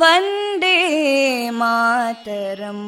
वन्दे मातरम्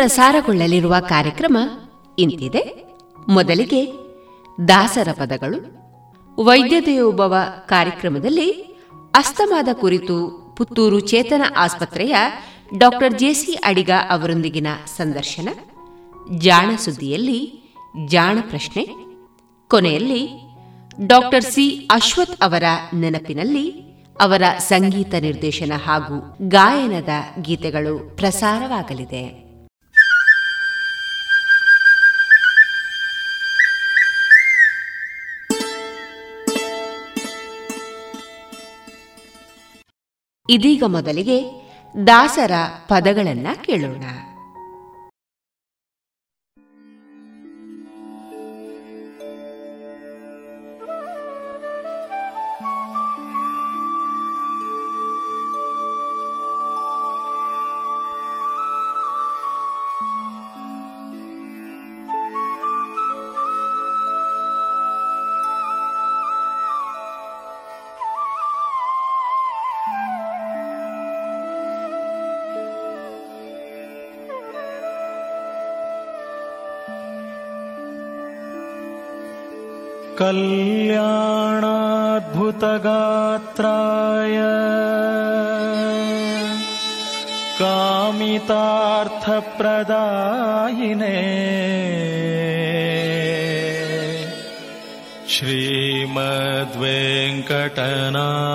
ಪ್ರಸಾರಗೊಳ್ಳಲಿರುವ ಕಾರ್ಯಕ್ರಮ ಇಂತಿದೆ. ಮೊದಲಿಗೆ ದಾಸರ ಪದಗಳು. ವೈದ್ಯ ದೇವೋಭವ ಕಾರ್ಯಕ್ರಮದಲ್ಲಿ ಅಸ್ತಮಾದ ಕುರಿತು ಪುತ್ತೂರು ಚೇತನ ಆಸ್ಪತ್ರೆಯ ಡಾಕ್ಟರ್ ಜೆಸಿ ಅಡಿಗ ಅವರೊಂದಿಗಿನ ಸಂದರ್ಶನ. ಜಾಣ ಸುದ್ದಿಯಲ್ಲಿ ಜಾಣ ಪ್ರಶ್ನೆ. ಕೊನೆಯಲ್ಲಿ ಡಾಕ್ಟರ್ ಸಿ ಅಶ್ವಥ್ ಅವರ ನೆನಪಿನಲ್ಲಿ ಅವರ ಸಂಗೀತ ನಿರ್ದೇಶನ ಹಾಗೂ ಗಾಯನದ ಗೀತೆಗಳು ಪ್ರಸಾರವಾಗಲಿದೆ. ಇದೀಗ ಮೊದಲಿಗೆ ದಾಸರ ಪದಗಳನ್ನ ಕೇಳೋಣ. कल्याणाद्भुतगात्राय कामितार्थप्रदायिने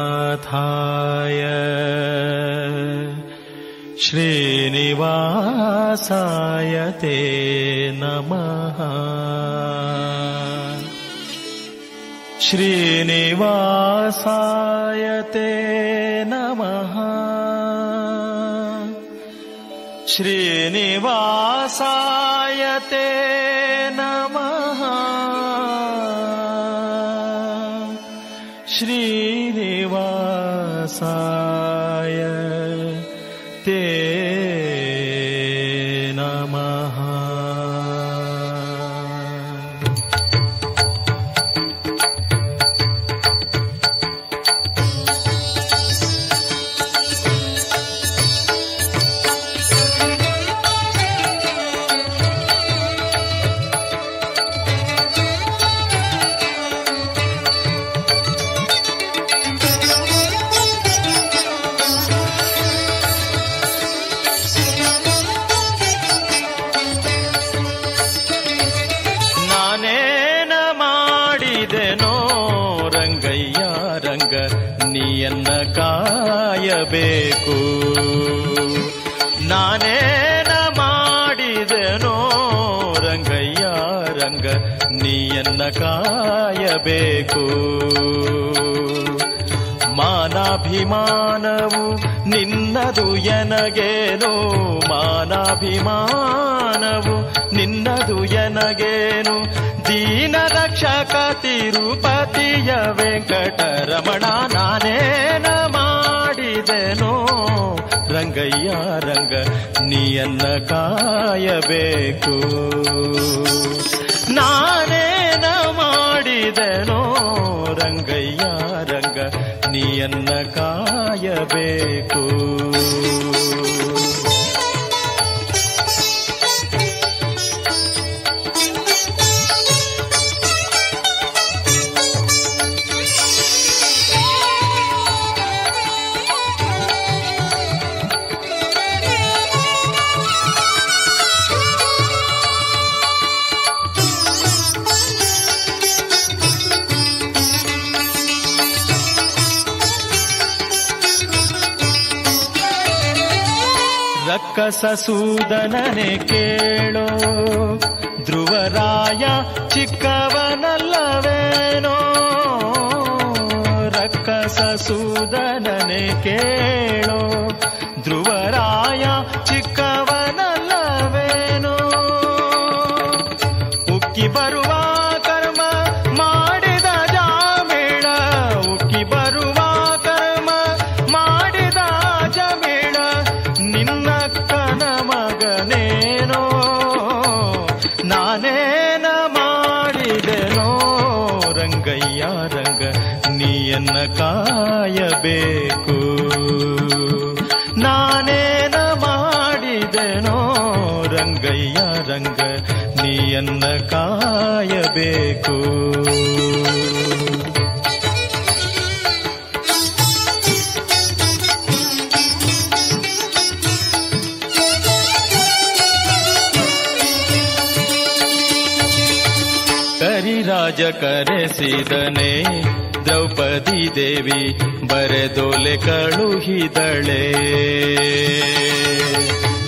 श्रीमद्वेङ्कटनाथाय श्रीनिवासाय ते नमः श्रीनिवासायते नमः। श्रीनिवासायते नमः। श्रीनिवासा ಬೇಕು ನಾನೇನ ಮಾಡಿದನೋ ರಂಗಯ್ಯ ರಂಗ ನೀಯನ್ನ ಕಾಯಬೇಕು. ಮಾನಾಭಿಮಾನವು ನಿನ್ನದು ಎನಗೇನು? ಮಾನಾಭಿಮಾನವು ನಿನ್ನದು ಎನಗೇನು? ದೀನ ರಕ್ಷಕ ತಿರುಪತಿಯ ವೆಂಕಟರಮಣ ನಾನೇನ ಮಾಡಿದೆನೋ? ರಂಗಯ್ಯ, ರಂಗ, ನೀಯನ್ನ ಕಾಯಬೇಕು. ನಾನೇನ ಮಾಡಿದೆನೋ? ರಂಗಯ್ಯ, ರಂಗ, ನೀಯನ್ನ ಕಾಯಬೇಕು. ರಕ್ಕಸ ಸೂದನನೆ ಕೇಳೋ ಧ್ರುವರಾಯ ಚಿಕ್ಕವನಲ್ಲವೇನೋ ರಕ್ಕಸ ಸೂದನನೆ ಕೇಳೋ ಧ್ರುವರಾಯ ಚಿಕ್ಕವನಲ್ಲವೇನೋ ಉಕ್ಕಿ ಬರುವ ನೀಯನ್ನ ಕಾಯಬೇಕು. ಕರಿರಾಜ ಕರೆಸಿದನೆ ದ್ರೌಪದಿ ದೇವಿ ಬರೆದೊಲೆ ಕಳುಹಿದಳೆ.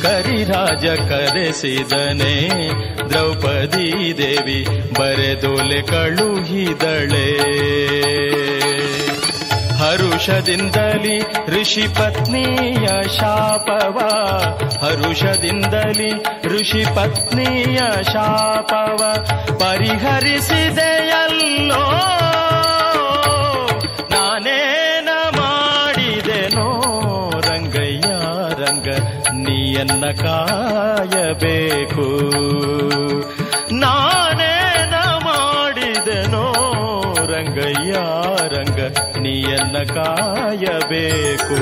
ಕರಿರಾಜ ಕರೆಸಿದನೆ. ದ್ರೌಪದಿ ದೇವಿ ಬರೆದೊಲೆ ಕಳುಹಿದಳೆ. ಹರುಷದಿಂದಲಿ ಋಷಿ ಪತ್ನಿಯ ಶಾಪವ. ಹರುಷದಿಂದಲಿ ಋಷಿ ಪತ್ನಿಯ ಶಾಪವ. ಪರಿಹರಿಸಿದೆಯಲ್ಲೋ ಕಾಯಬೇಕು ನಾನೇನ ಮಾಡಿದೆನೋ ರಂಗಯ್ಯ ರಂಗ ನೀಯನ್ನ ಕಾಯಬೇಕು.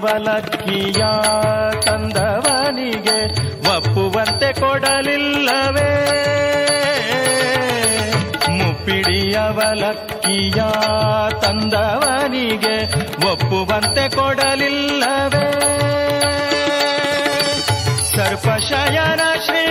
ಮುಪ್ಪಿಡಿಯವಲಕ್ಕಿಯ ತಂದವನಿಗೆ ಒಪ್ಪುವಂತೆ ಕೊಡಲಿಲ್ಲವೇ? ಮುಪ್ಪಿಡಿಯವಲಕ್ಕಿಯ ತಂದವನಿಗೆ ಒಪ್ಪುವಂತೆ ಕೊಡಲಿಲ್ಲವೇ? ಸರ್ಪಶಯನ ಶ್ರೀ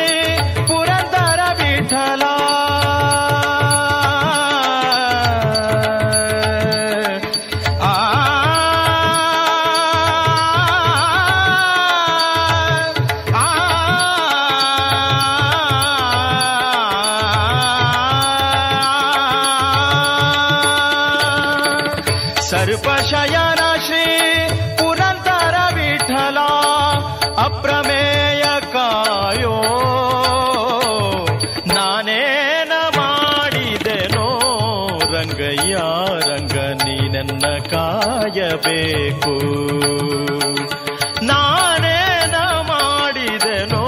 ಕಾಯಬೇಕು. ನಾನೇನ ಮಾಡಿದೆನೋ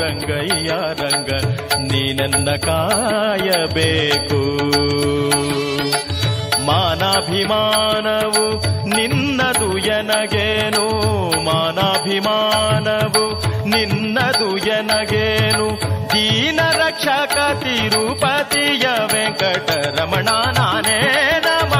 ರಂಗಯ್ಯ, ರಂಗ ನೀನನ್ನ ಕಾಯಬೇಕು. ಮಾನಾಭಿಮಾನವು ನಿನ್ನದು ಎನಗೇನು? ಮಾನಾಭಿಮಾನವು ನಿನ್ನದು ಎನಗೇನು? ದೀನ ರಕ್ಷಕ ತಿರುಪತಿಯ ವೆಂಕಟರಮಣ ನಾನೇನ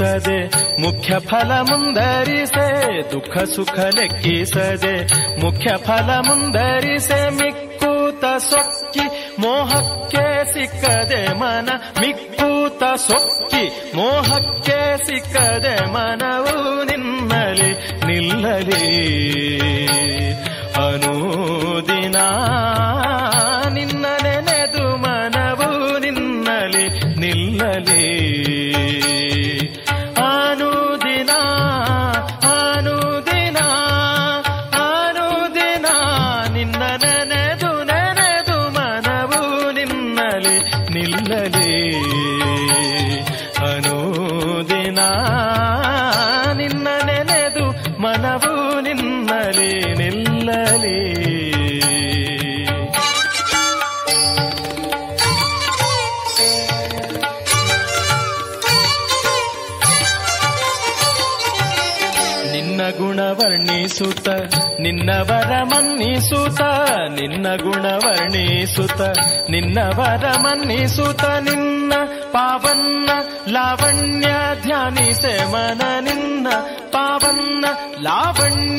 ಲೆಕ್ಕಿಸದೆ ಮುಖ್ಯ ಫಲ ಮುಂದರಿಸೆ, ದುಃಖ ಸುಖ ಲೆಕ್ಕಿಸದೆ, ಮುಖ್ಯ ಫಲ ಮುಂದರಿಸೆ, ಮಿಕ್ಕೂತ ಸೊಕ್ಕಿ, ಮೋಹಕ್ಕೆ ಸಿಕ್ಕದೆ ಮನ, ಮಿಕ್ಕೂತ ಸೊಕ್ಕಿ, ಮೋಹಕ್ಕೆ ಸಿಕ್ಕದೆ ಮನವು ನಿನ್ನಲಿ ನಿಲ್ಲಲಿ. ಅನೂದಿನ ನಿನ್ನ ನಿನ್ನವರ ಮನ್ನಿಸುತ್ತ, ನಿನ್ನ ಗುಣ ವರ್ಣಿಸುತ್ತ, ನಿನ್ನವರ ಮನ್ನಿಸುತ್ತ, ನಿನ್ನ ಪಾವನ್ನ ಲಾವಣ್ಯ ಧ್ಯಾನಿಸೆ ಮನ, ನಿನ್ನ ಪಾವನ್ನ ಲಾವಣ್ಯ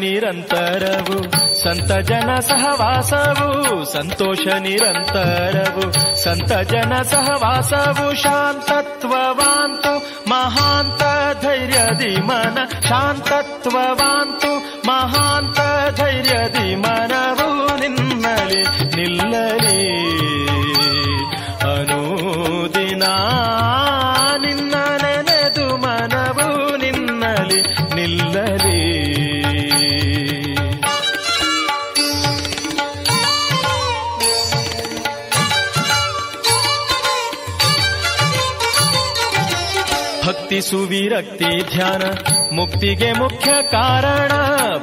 निरन्तरव सन्तजन सह वासवु सन्तोष निरन्तरवु सन्तजन सह वासवु शान्तत्ववान्तौ महान्त धैर्यदि मन शान्तत्ववान् ಭಕ್ತಿ ಸುವಿರಕ್ತಿ ಧ್ಯಾನ. ಮುಕ್ತಿಗೆ ಮುಖ್ಯ ಕಾರಣ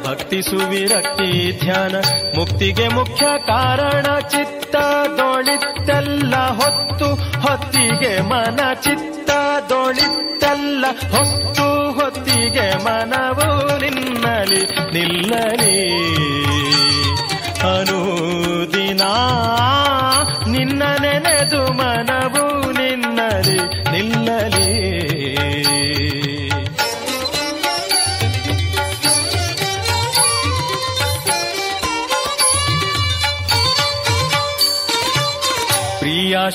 ಭಕ್ತಿ ಸುವಿರಕ್ತಿ ಧ್ಯಾನ. ಮುಕ್ತಿಗೆ ಮುಖ್ಯ ಕಾರಣ ಚಿತ್ತ ದೋಳಿತ್ತೆಲ್ಲ ಹೊತ್ತು. ಹೊತ್ತಿಗೆ ಮನ ಚಿತ್ತ ದೋಳಿತ್ತೆಲ್ಲ ಹೊತ್ತು. ಹೊತ್ತಿಗೆ ಮನವು ನಿನ್ನಲಿ ನಿಲ್ಲಲಿ. ಅನುದಿನ ನಿನ್ನ ನೆನೆದು ಮನವು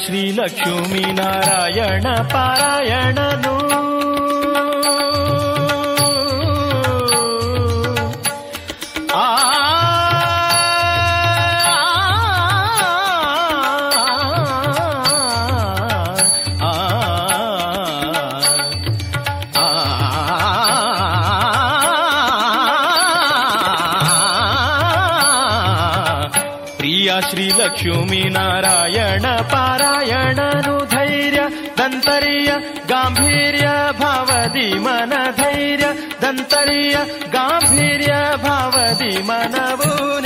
ಶ್ರೀ ಲಕ್ಷ್ಮೀ ನಾರಾಯಣ ಪಾರಾಯಣನು. लक्ष्मी नारायण पारायण धैर्य दन्तरीय गाम्भीर्य भवति मन धैर्य दन्तरीय गाम्भीर्य भवति मनवोनि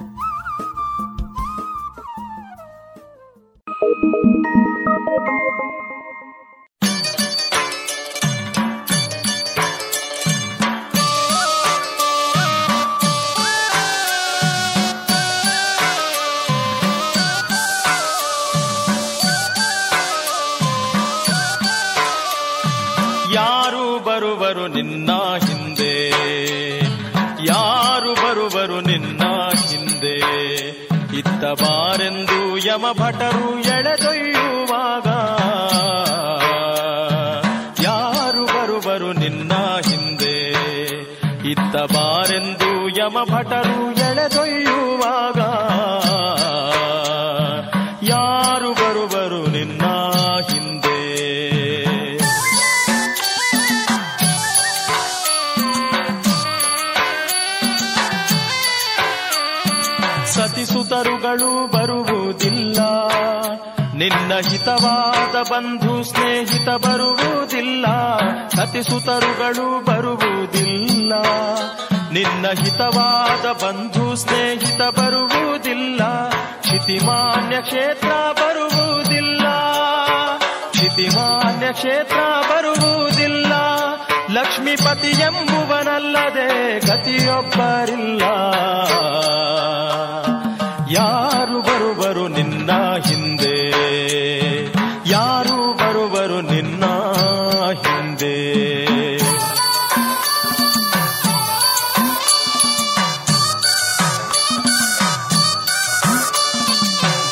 ಹಿತವಾದ ಬಂಧು ಸ್ನೇಹಿತ ಬರುವುದಿಲ್ಲ, ಸತಿಸುತರುಗಳು ಬರುವುದಿಲ್ಲ. ನಿನ್ನ ಹಿತವಾದ ಬಂಧು ಸ್ನೇಹಿತ ಬರುವುದಿಲ್ಲ ಕ್ಷಿತಿಮಾನ್ಯ ಕ್ಷೇತ್ರ ಬರುವುದಿಲ್ಲ. ಕ್ಷಿತಿಮಾನ್ಯ ಕ್ಷೇತ್ರ ಬರುವುದಿಲ್ಲ, ಲಕ್ಷ್ಮೀಪತಿ ಎಂಬುವನಲ್ಲದೆ ಗತಿಯೊಬ್ಬರಿಲ್ಲ. ಯಾರು ಬರುವರು ನಿನ್ನ ಹಿಂದೆ? ಯಾರು ಬರುವರು ನಿನ್ನ ಹಿಂದೆ?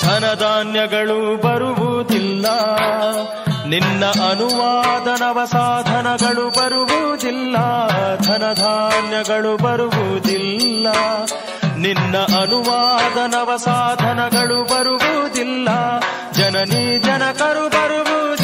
ಧನಧಾನ್ಯಗಳು ಬರುವುದಿಲ್ಲ. ನಿನ್ನ ಅನುವಾದ ನವ ಸಾಧನಗಳು ಬರುವುದಿಲ್ಲ. ಧನಧಾನ್ಯಗಳು ಬರುವುದಿಲ್ಲ. ನಿನ್ನ ಅನುವಾದ ನವ ಸಾಧನಗಳು ಬರುವುದಿಲ್ಲ. ಜನನಿ ಜನಕರು ಬರುವುದಿಲ್ಲ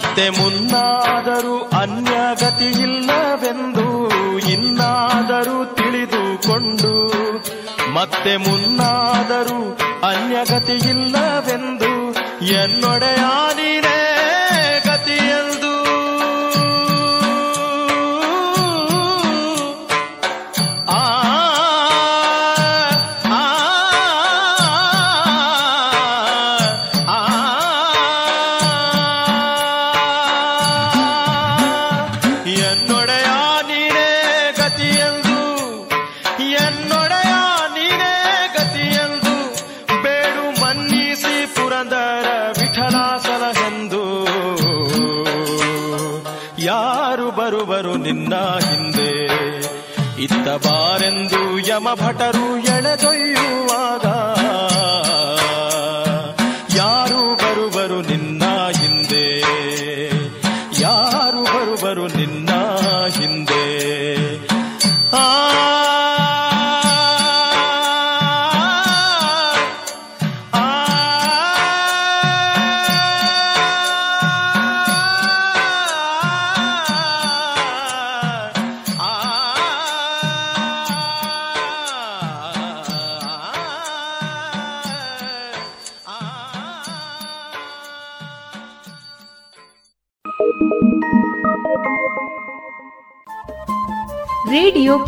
ಮತ್ತೆ ಮುನ್ನಾದರೂ ಅನ್ಯಗತಿಯಿಲ್ಲವೆಂದು ಇನ್ನಾದರೂ ತಿಳಿದುಕೊಂಡು ಮತ್ತೆ ಮುನ್ನಾದರೂ ಅನ್ಯಗತಿಯಿಲ್ಲವೆಂದು ಎನ್ನೊಡೆಯ ಬಾರೆಂದು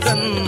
怎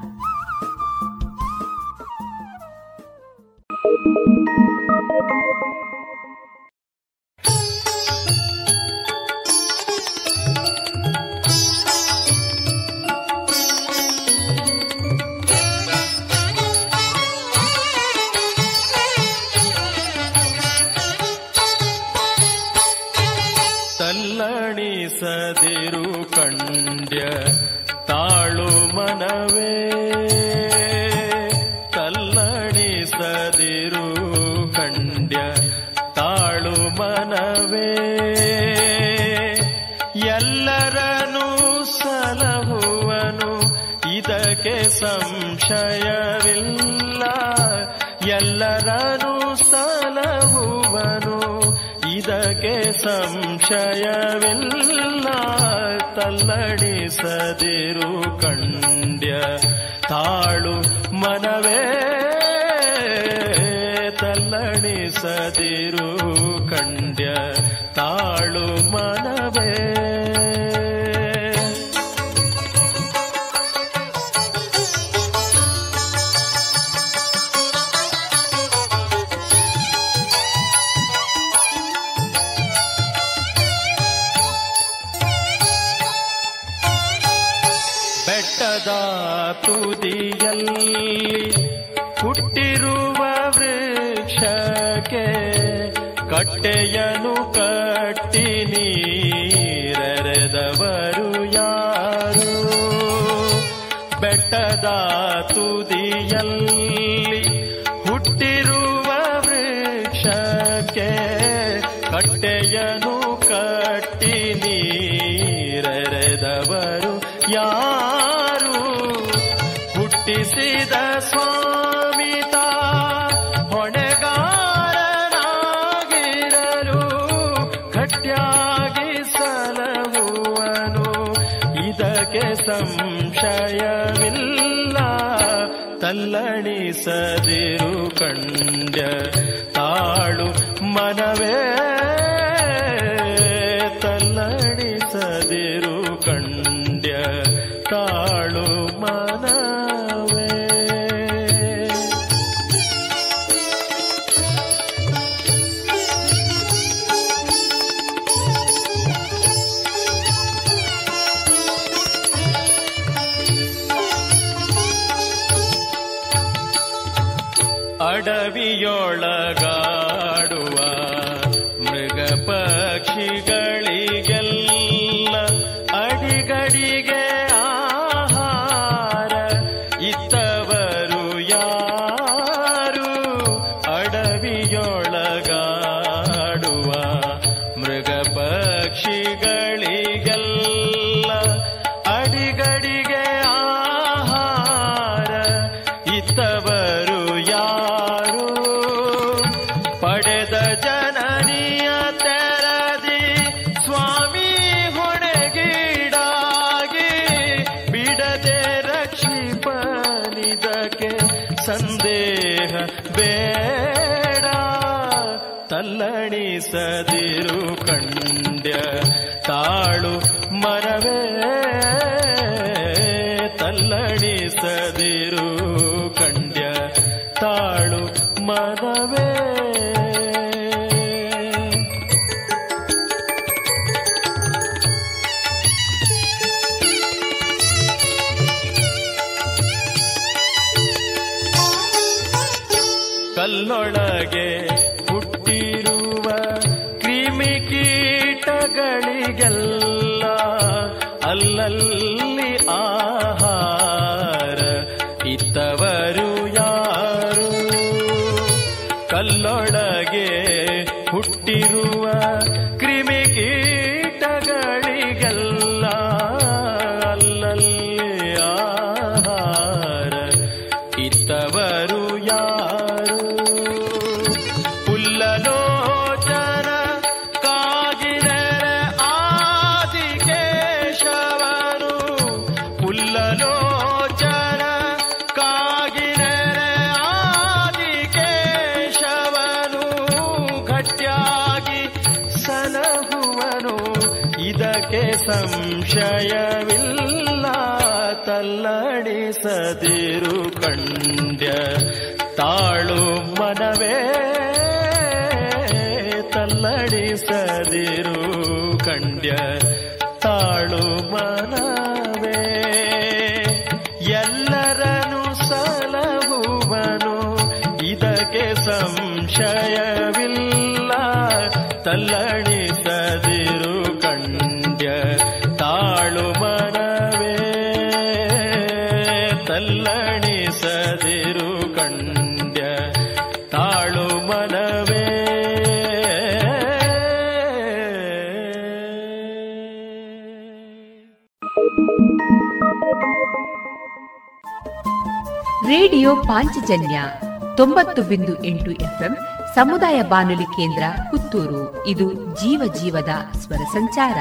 ಸಂಶಯವಿಲ್ಲ ತಲ್ಲಡಿಸದಿರು ಕಂಡ್ಯ ತಾಳು ಮನವೇ ತಲ್ಲಡಿಸದಿರು ಕಂಡ್ಯ que yo देव कण्ड ಸಂಶಯವಿಲ್ಲ ತಲ್ಲಡಿಸದಿರು ಕಂಡ್ಯ ತಾಳು ಮನವೇ ತಲ್ಲಡಿಸದಿರು ಕಂಡ್ಯ ರೇಡಿಯೋ ಪಾಂಚಜನ್ಯ ತೊಂಬತ್ತು ಬಿಂದು ಎಂಟು ಎಫ್ಎಂ ಸಮುದಾಯ ಬಾನುಲಿ ಕೇಂದ್ರ ಪುತ್ತೂರು. ಇದು ಜೀವ ಜೀವದ ಸ್ವರ ಸಂಚಾರ.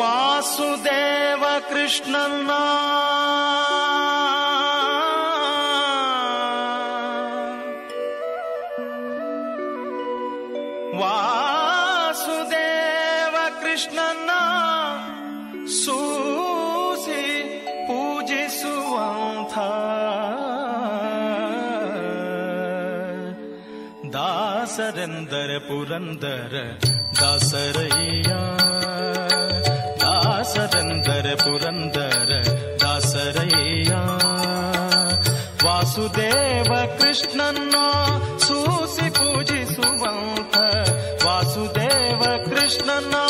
ವಾಸುದೇವ ಕೃಷ್ಣನ್ನ न्दर पुरन्दर दसर्या। दासर पुरन्दर दासरया। वासुदेव कृष्णना सूसि कुजि सुबन्थ वासुदेव कृष्णना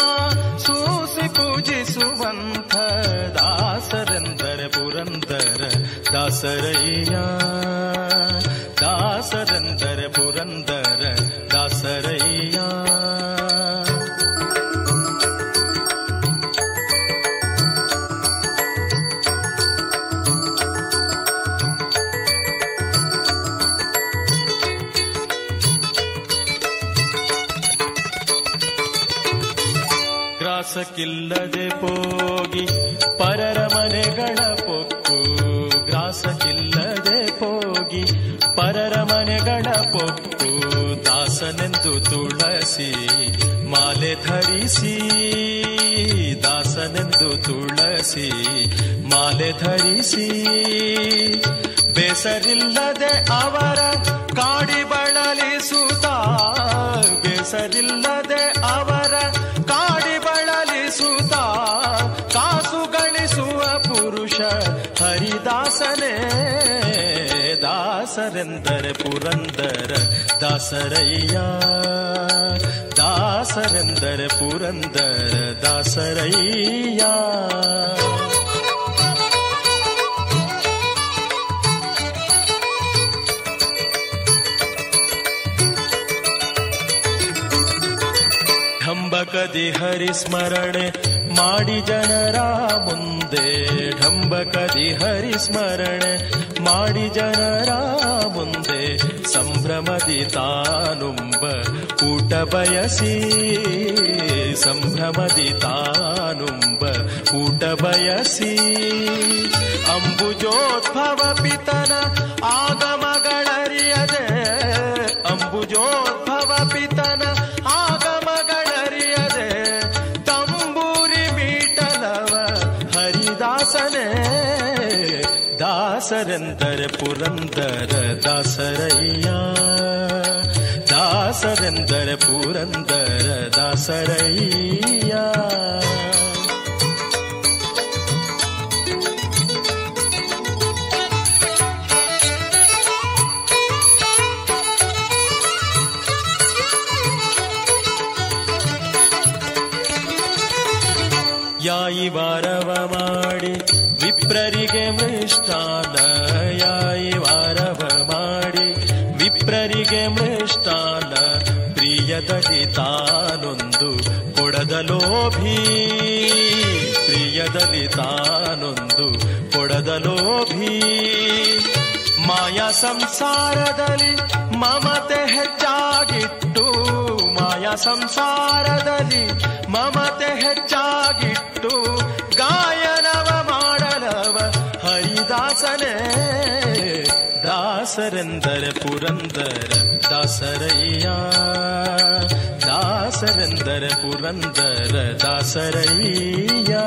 सूसि कुजि सुबन्थ दासरुन्दर पुरन्दर दसर्या। ಗ್ರಾಸಕ್ಕಿಲ್ಲದೆ ಹೋಗಿ, ಪರರ ಮನೆಗಳ ಪೊಕ್ಕು ಗ್ರಾಸಕ್ಕಿಲ್ಲದೆ ಹೋಗಿ, ಪರರ ಮನೆಗಳ ಪೊಕ್ಕು ದಾಸನೆಂದು ತುಳಸಿ ಮಾಲೆ ಧರಿಸಿ, ದಾಸನೆಂದು ತುಳಸಿ ಮಾಲೆ ಧರಿಸಿ. ಬೇಸರಿಲ್ಲದೆ ಅವರ ಕಾಡಿ ಬಳಲಿಸುತ್ತ ಬೇಸರಿಲ್ಲದೆ ದಾಸರೆಂದರೆ ಪುರಂದರ ದಾಸರಯ್ಯ ದಾಸರೆಂದರೆ ಪುರಂದರ ದಾಸರಯ್ಯ ಢಂಬಕದಿ ಹರಿಸ್ಮರಣೆ ಮಾಡಿ ಜನರ ಮುಂದೆ ಢಂಬಕದಿ ಹರಿಸ್ಮರಣೆ ಮಾಡಿ ಜನರ ಮುಂದೆ ಸಂಭ್ರಮದಿ ತಾನುಂಬ ಊಟ ಬಯಸಿ ಸಂಭ್ರಮದಿ ತಾನುಂಬ ಊಟ ಬಯಸಿ ಅಂಬುಜೋದ್ಭವ ಪಿತನ ಆಗಮಗಳರಿಯದೆ ಅಂಬುಜೋದ್ಭವ ಪಿತನ ದಾಸರೆಂದರೆ ಪುರಂದರ ದಾಸರಯ್ಯ. ದಾಸರೆಂದರೆ ಪುರಂದರ ದಾಸರಯ್ಯ. ಯಾಯಿ ವಾರವ ಮಾಡಿ ವಿಪ್ರರಿಗೆ ಮೃಷ್ಟಾನ ಪ್ರಿಯದಲ್ಲಿ ತಾನೊಂದು ಕೊಡದ ಲೋಭಿ. ಪ್ರಿಯದಲ್ಲಿ ತಾನೊಂದು ಕೊಡದ ಲೋಭಿ. ಮಾಯಾ ಸಂಸಾರದಲ್ಲಿ ಮಮತೆ ಹೆಚ್ಚಾಗಿಟ್ಟು, ಮಾಯಾ ಸಂಸಾರದಲ್ಲಿ ಮಮತೆ ಹೆಚ್ಚಾಗಿಟ್ಟು, ಗಾಯನವ ಮಾಡಲವ ಹರಿದಾಸನೇ. ದಾಸರೆಂದರೆ ಪುರಂದರ ದಾಸರಯ್ಯ. ದಾಸರೆಂದರೆ ಪುರಂದರ ದಾಸರಯ್ಯ.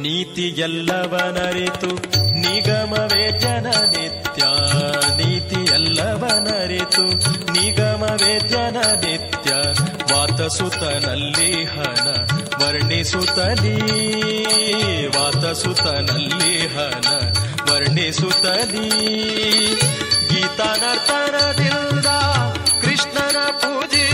ನೀತಿಯೆಲ್ಲವನರಿತು ನಿಗಮವೇ ಜನನಿತ್ಯ. ನೀತಿಯೆಲ್ಲವನರಿತು ನಿಗಮವೇ ಜನನಿತ್ಯ. ವಾತಸುತನಲ್ಲಿ ಹನ ವರ್ಣಿಸುತ್ತಲೀ ವಾತಸುತನಲ್ಲಿ ಹನ ವರ್ಣಿಸುತ್ತಲೀ ಗೀತಾನರ್ತನದಿಂದ ಕೃಷ್ಣನ ಪೂಜಿಸುವ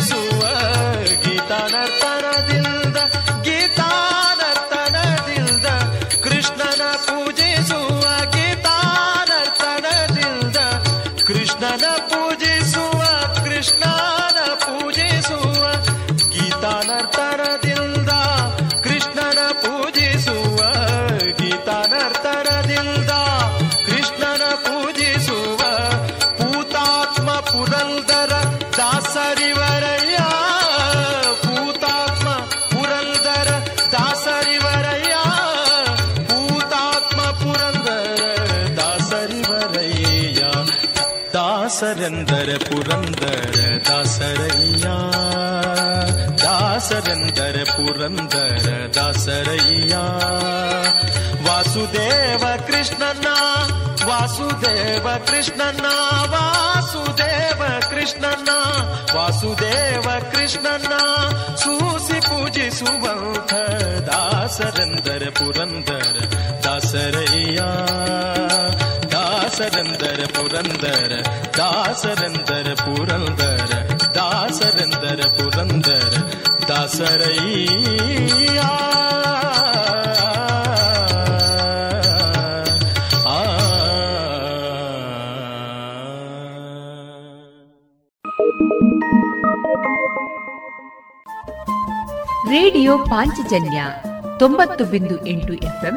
ದಾಸರೆಂದರೆ ಪುರಂದರ ದಾಸರಯ್ಯ ದಾಸರೆಂದರೆ ಪುರಂದರ ದಾಸರಯ್ಯ ವಾಸುದೇವ ಕೃಷ್ಣನ ವಾಸುದೇವ ಕೃಷ್ಣನ ವಾಸುದೇವ ಕೃಷ್ಣನ ವಾಸುದೇವ ಕೃಷ್ಣನ ಸೂಸಿ ಪೂಜಿಸುವಂಥ ದಾಸರೆಂದರೆ ಪುರಂದರ ದಾಸರಯ್ಯ ದಾಸರೆಂದರ ಪುರಂದರ ದಾಸರೆಂದರ ಪುರಂದರ ದಾಸರೆಂದರ ಪುರಂದರ ದಾಸರಯ್ಯ ಆ ರೇಡಿಯೋ ಪಾಂಚಜನ್ಯ ತೊಂಬತ್ತು ಬಿಂದು ಎಂಟು ಎಫ್ಎಂ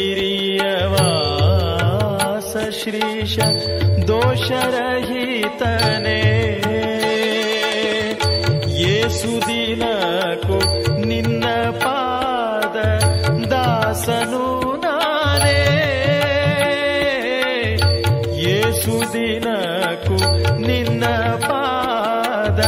ಶೇಷಗಿರಿಯ ವಾಸ ಶ್ರೀಶ ದೋಷರಹಿತನೇ ಯೇಸು ದಿನಕ್ಕೂ ನಿನ್ನ ಪಾದ ದಾಸನು ನಾನೇ ಯೇಸು ದಿನಕ್ಕೂ ನಿನ್ನ ಪಾದ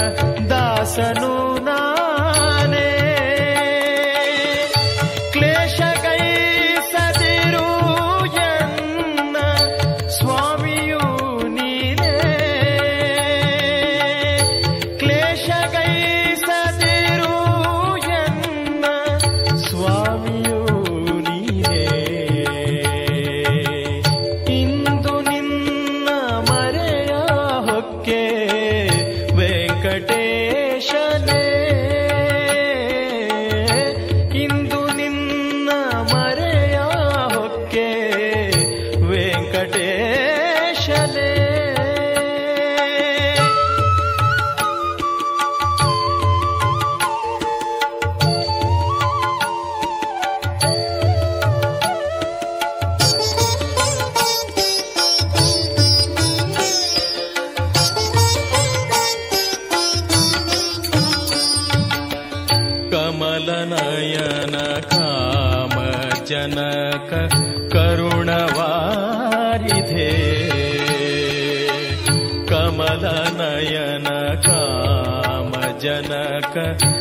का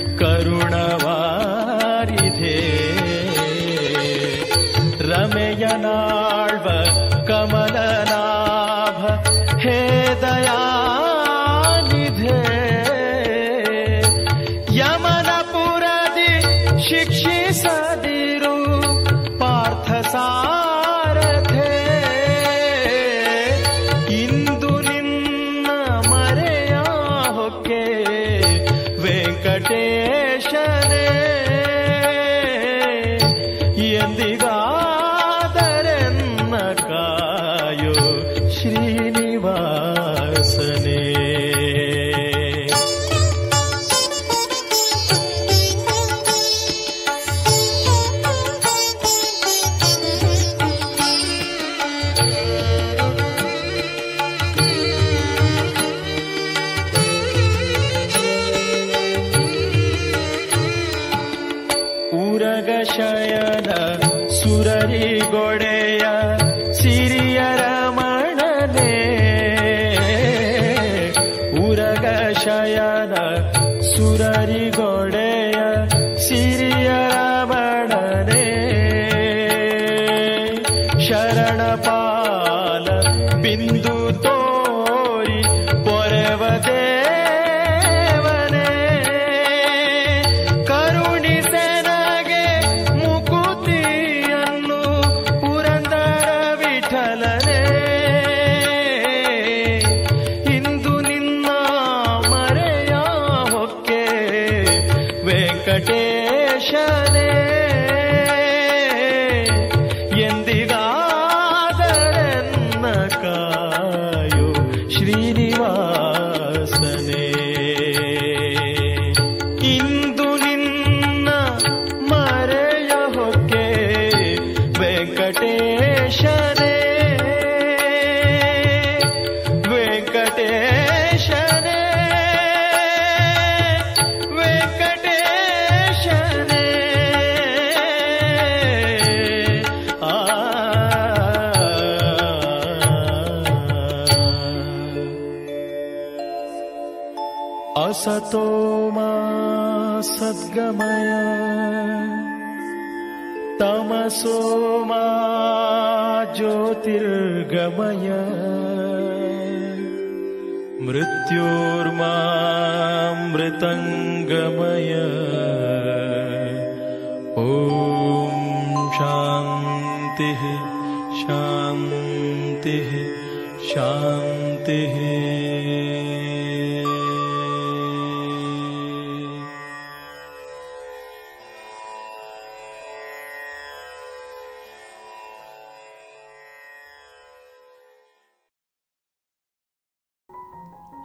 Dios.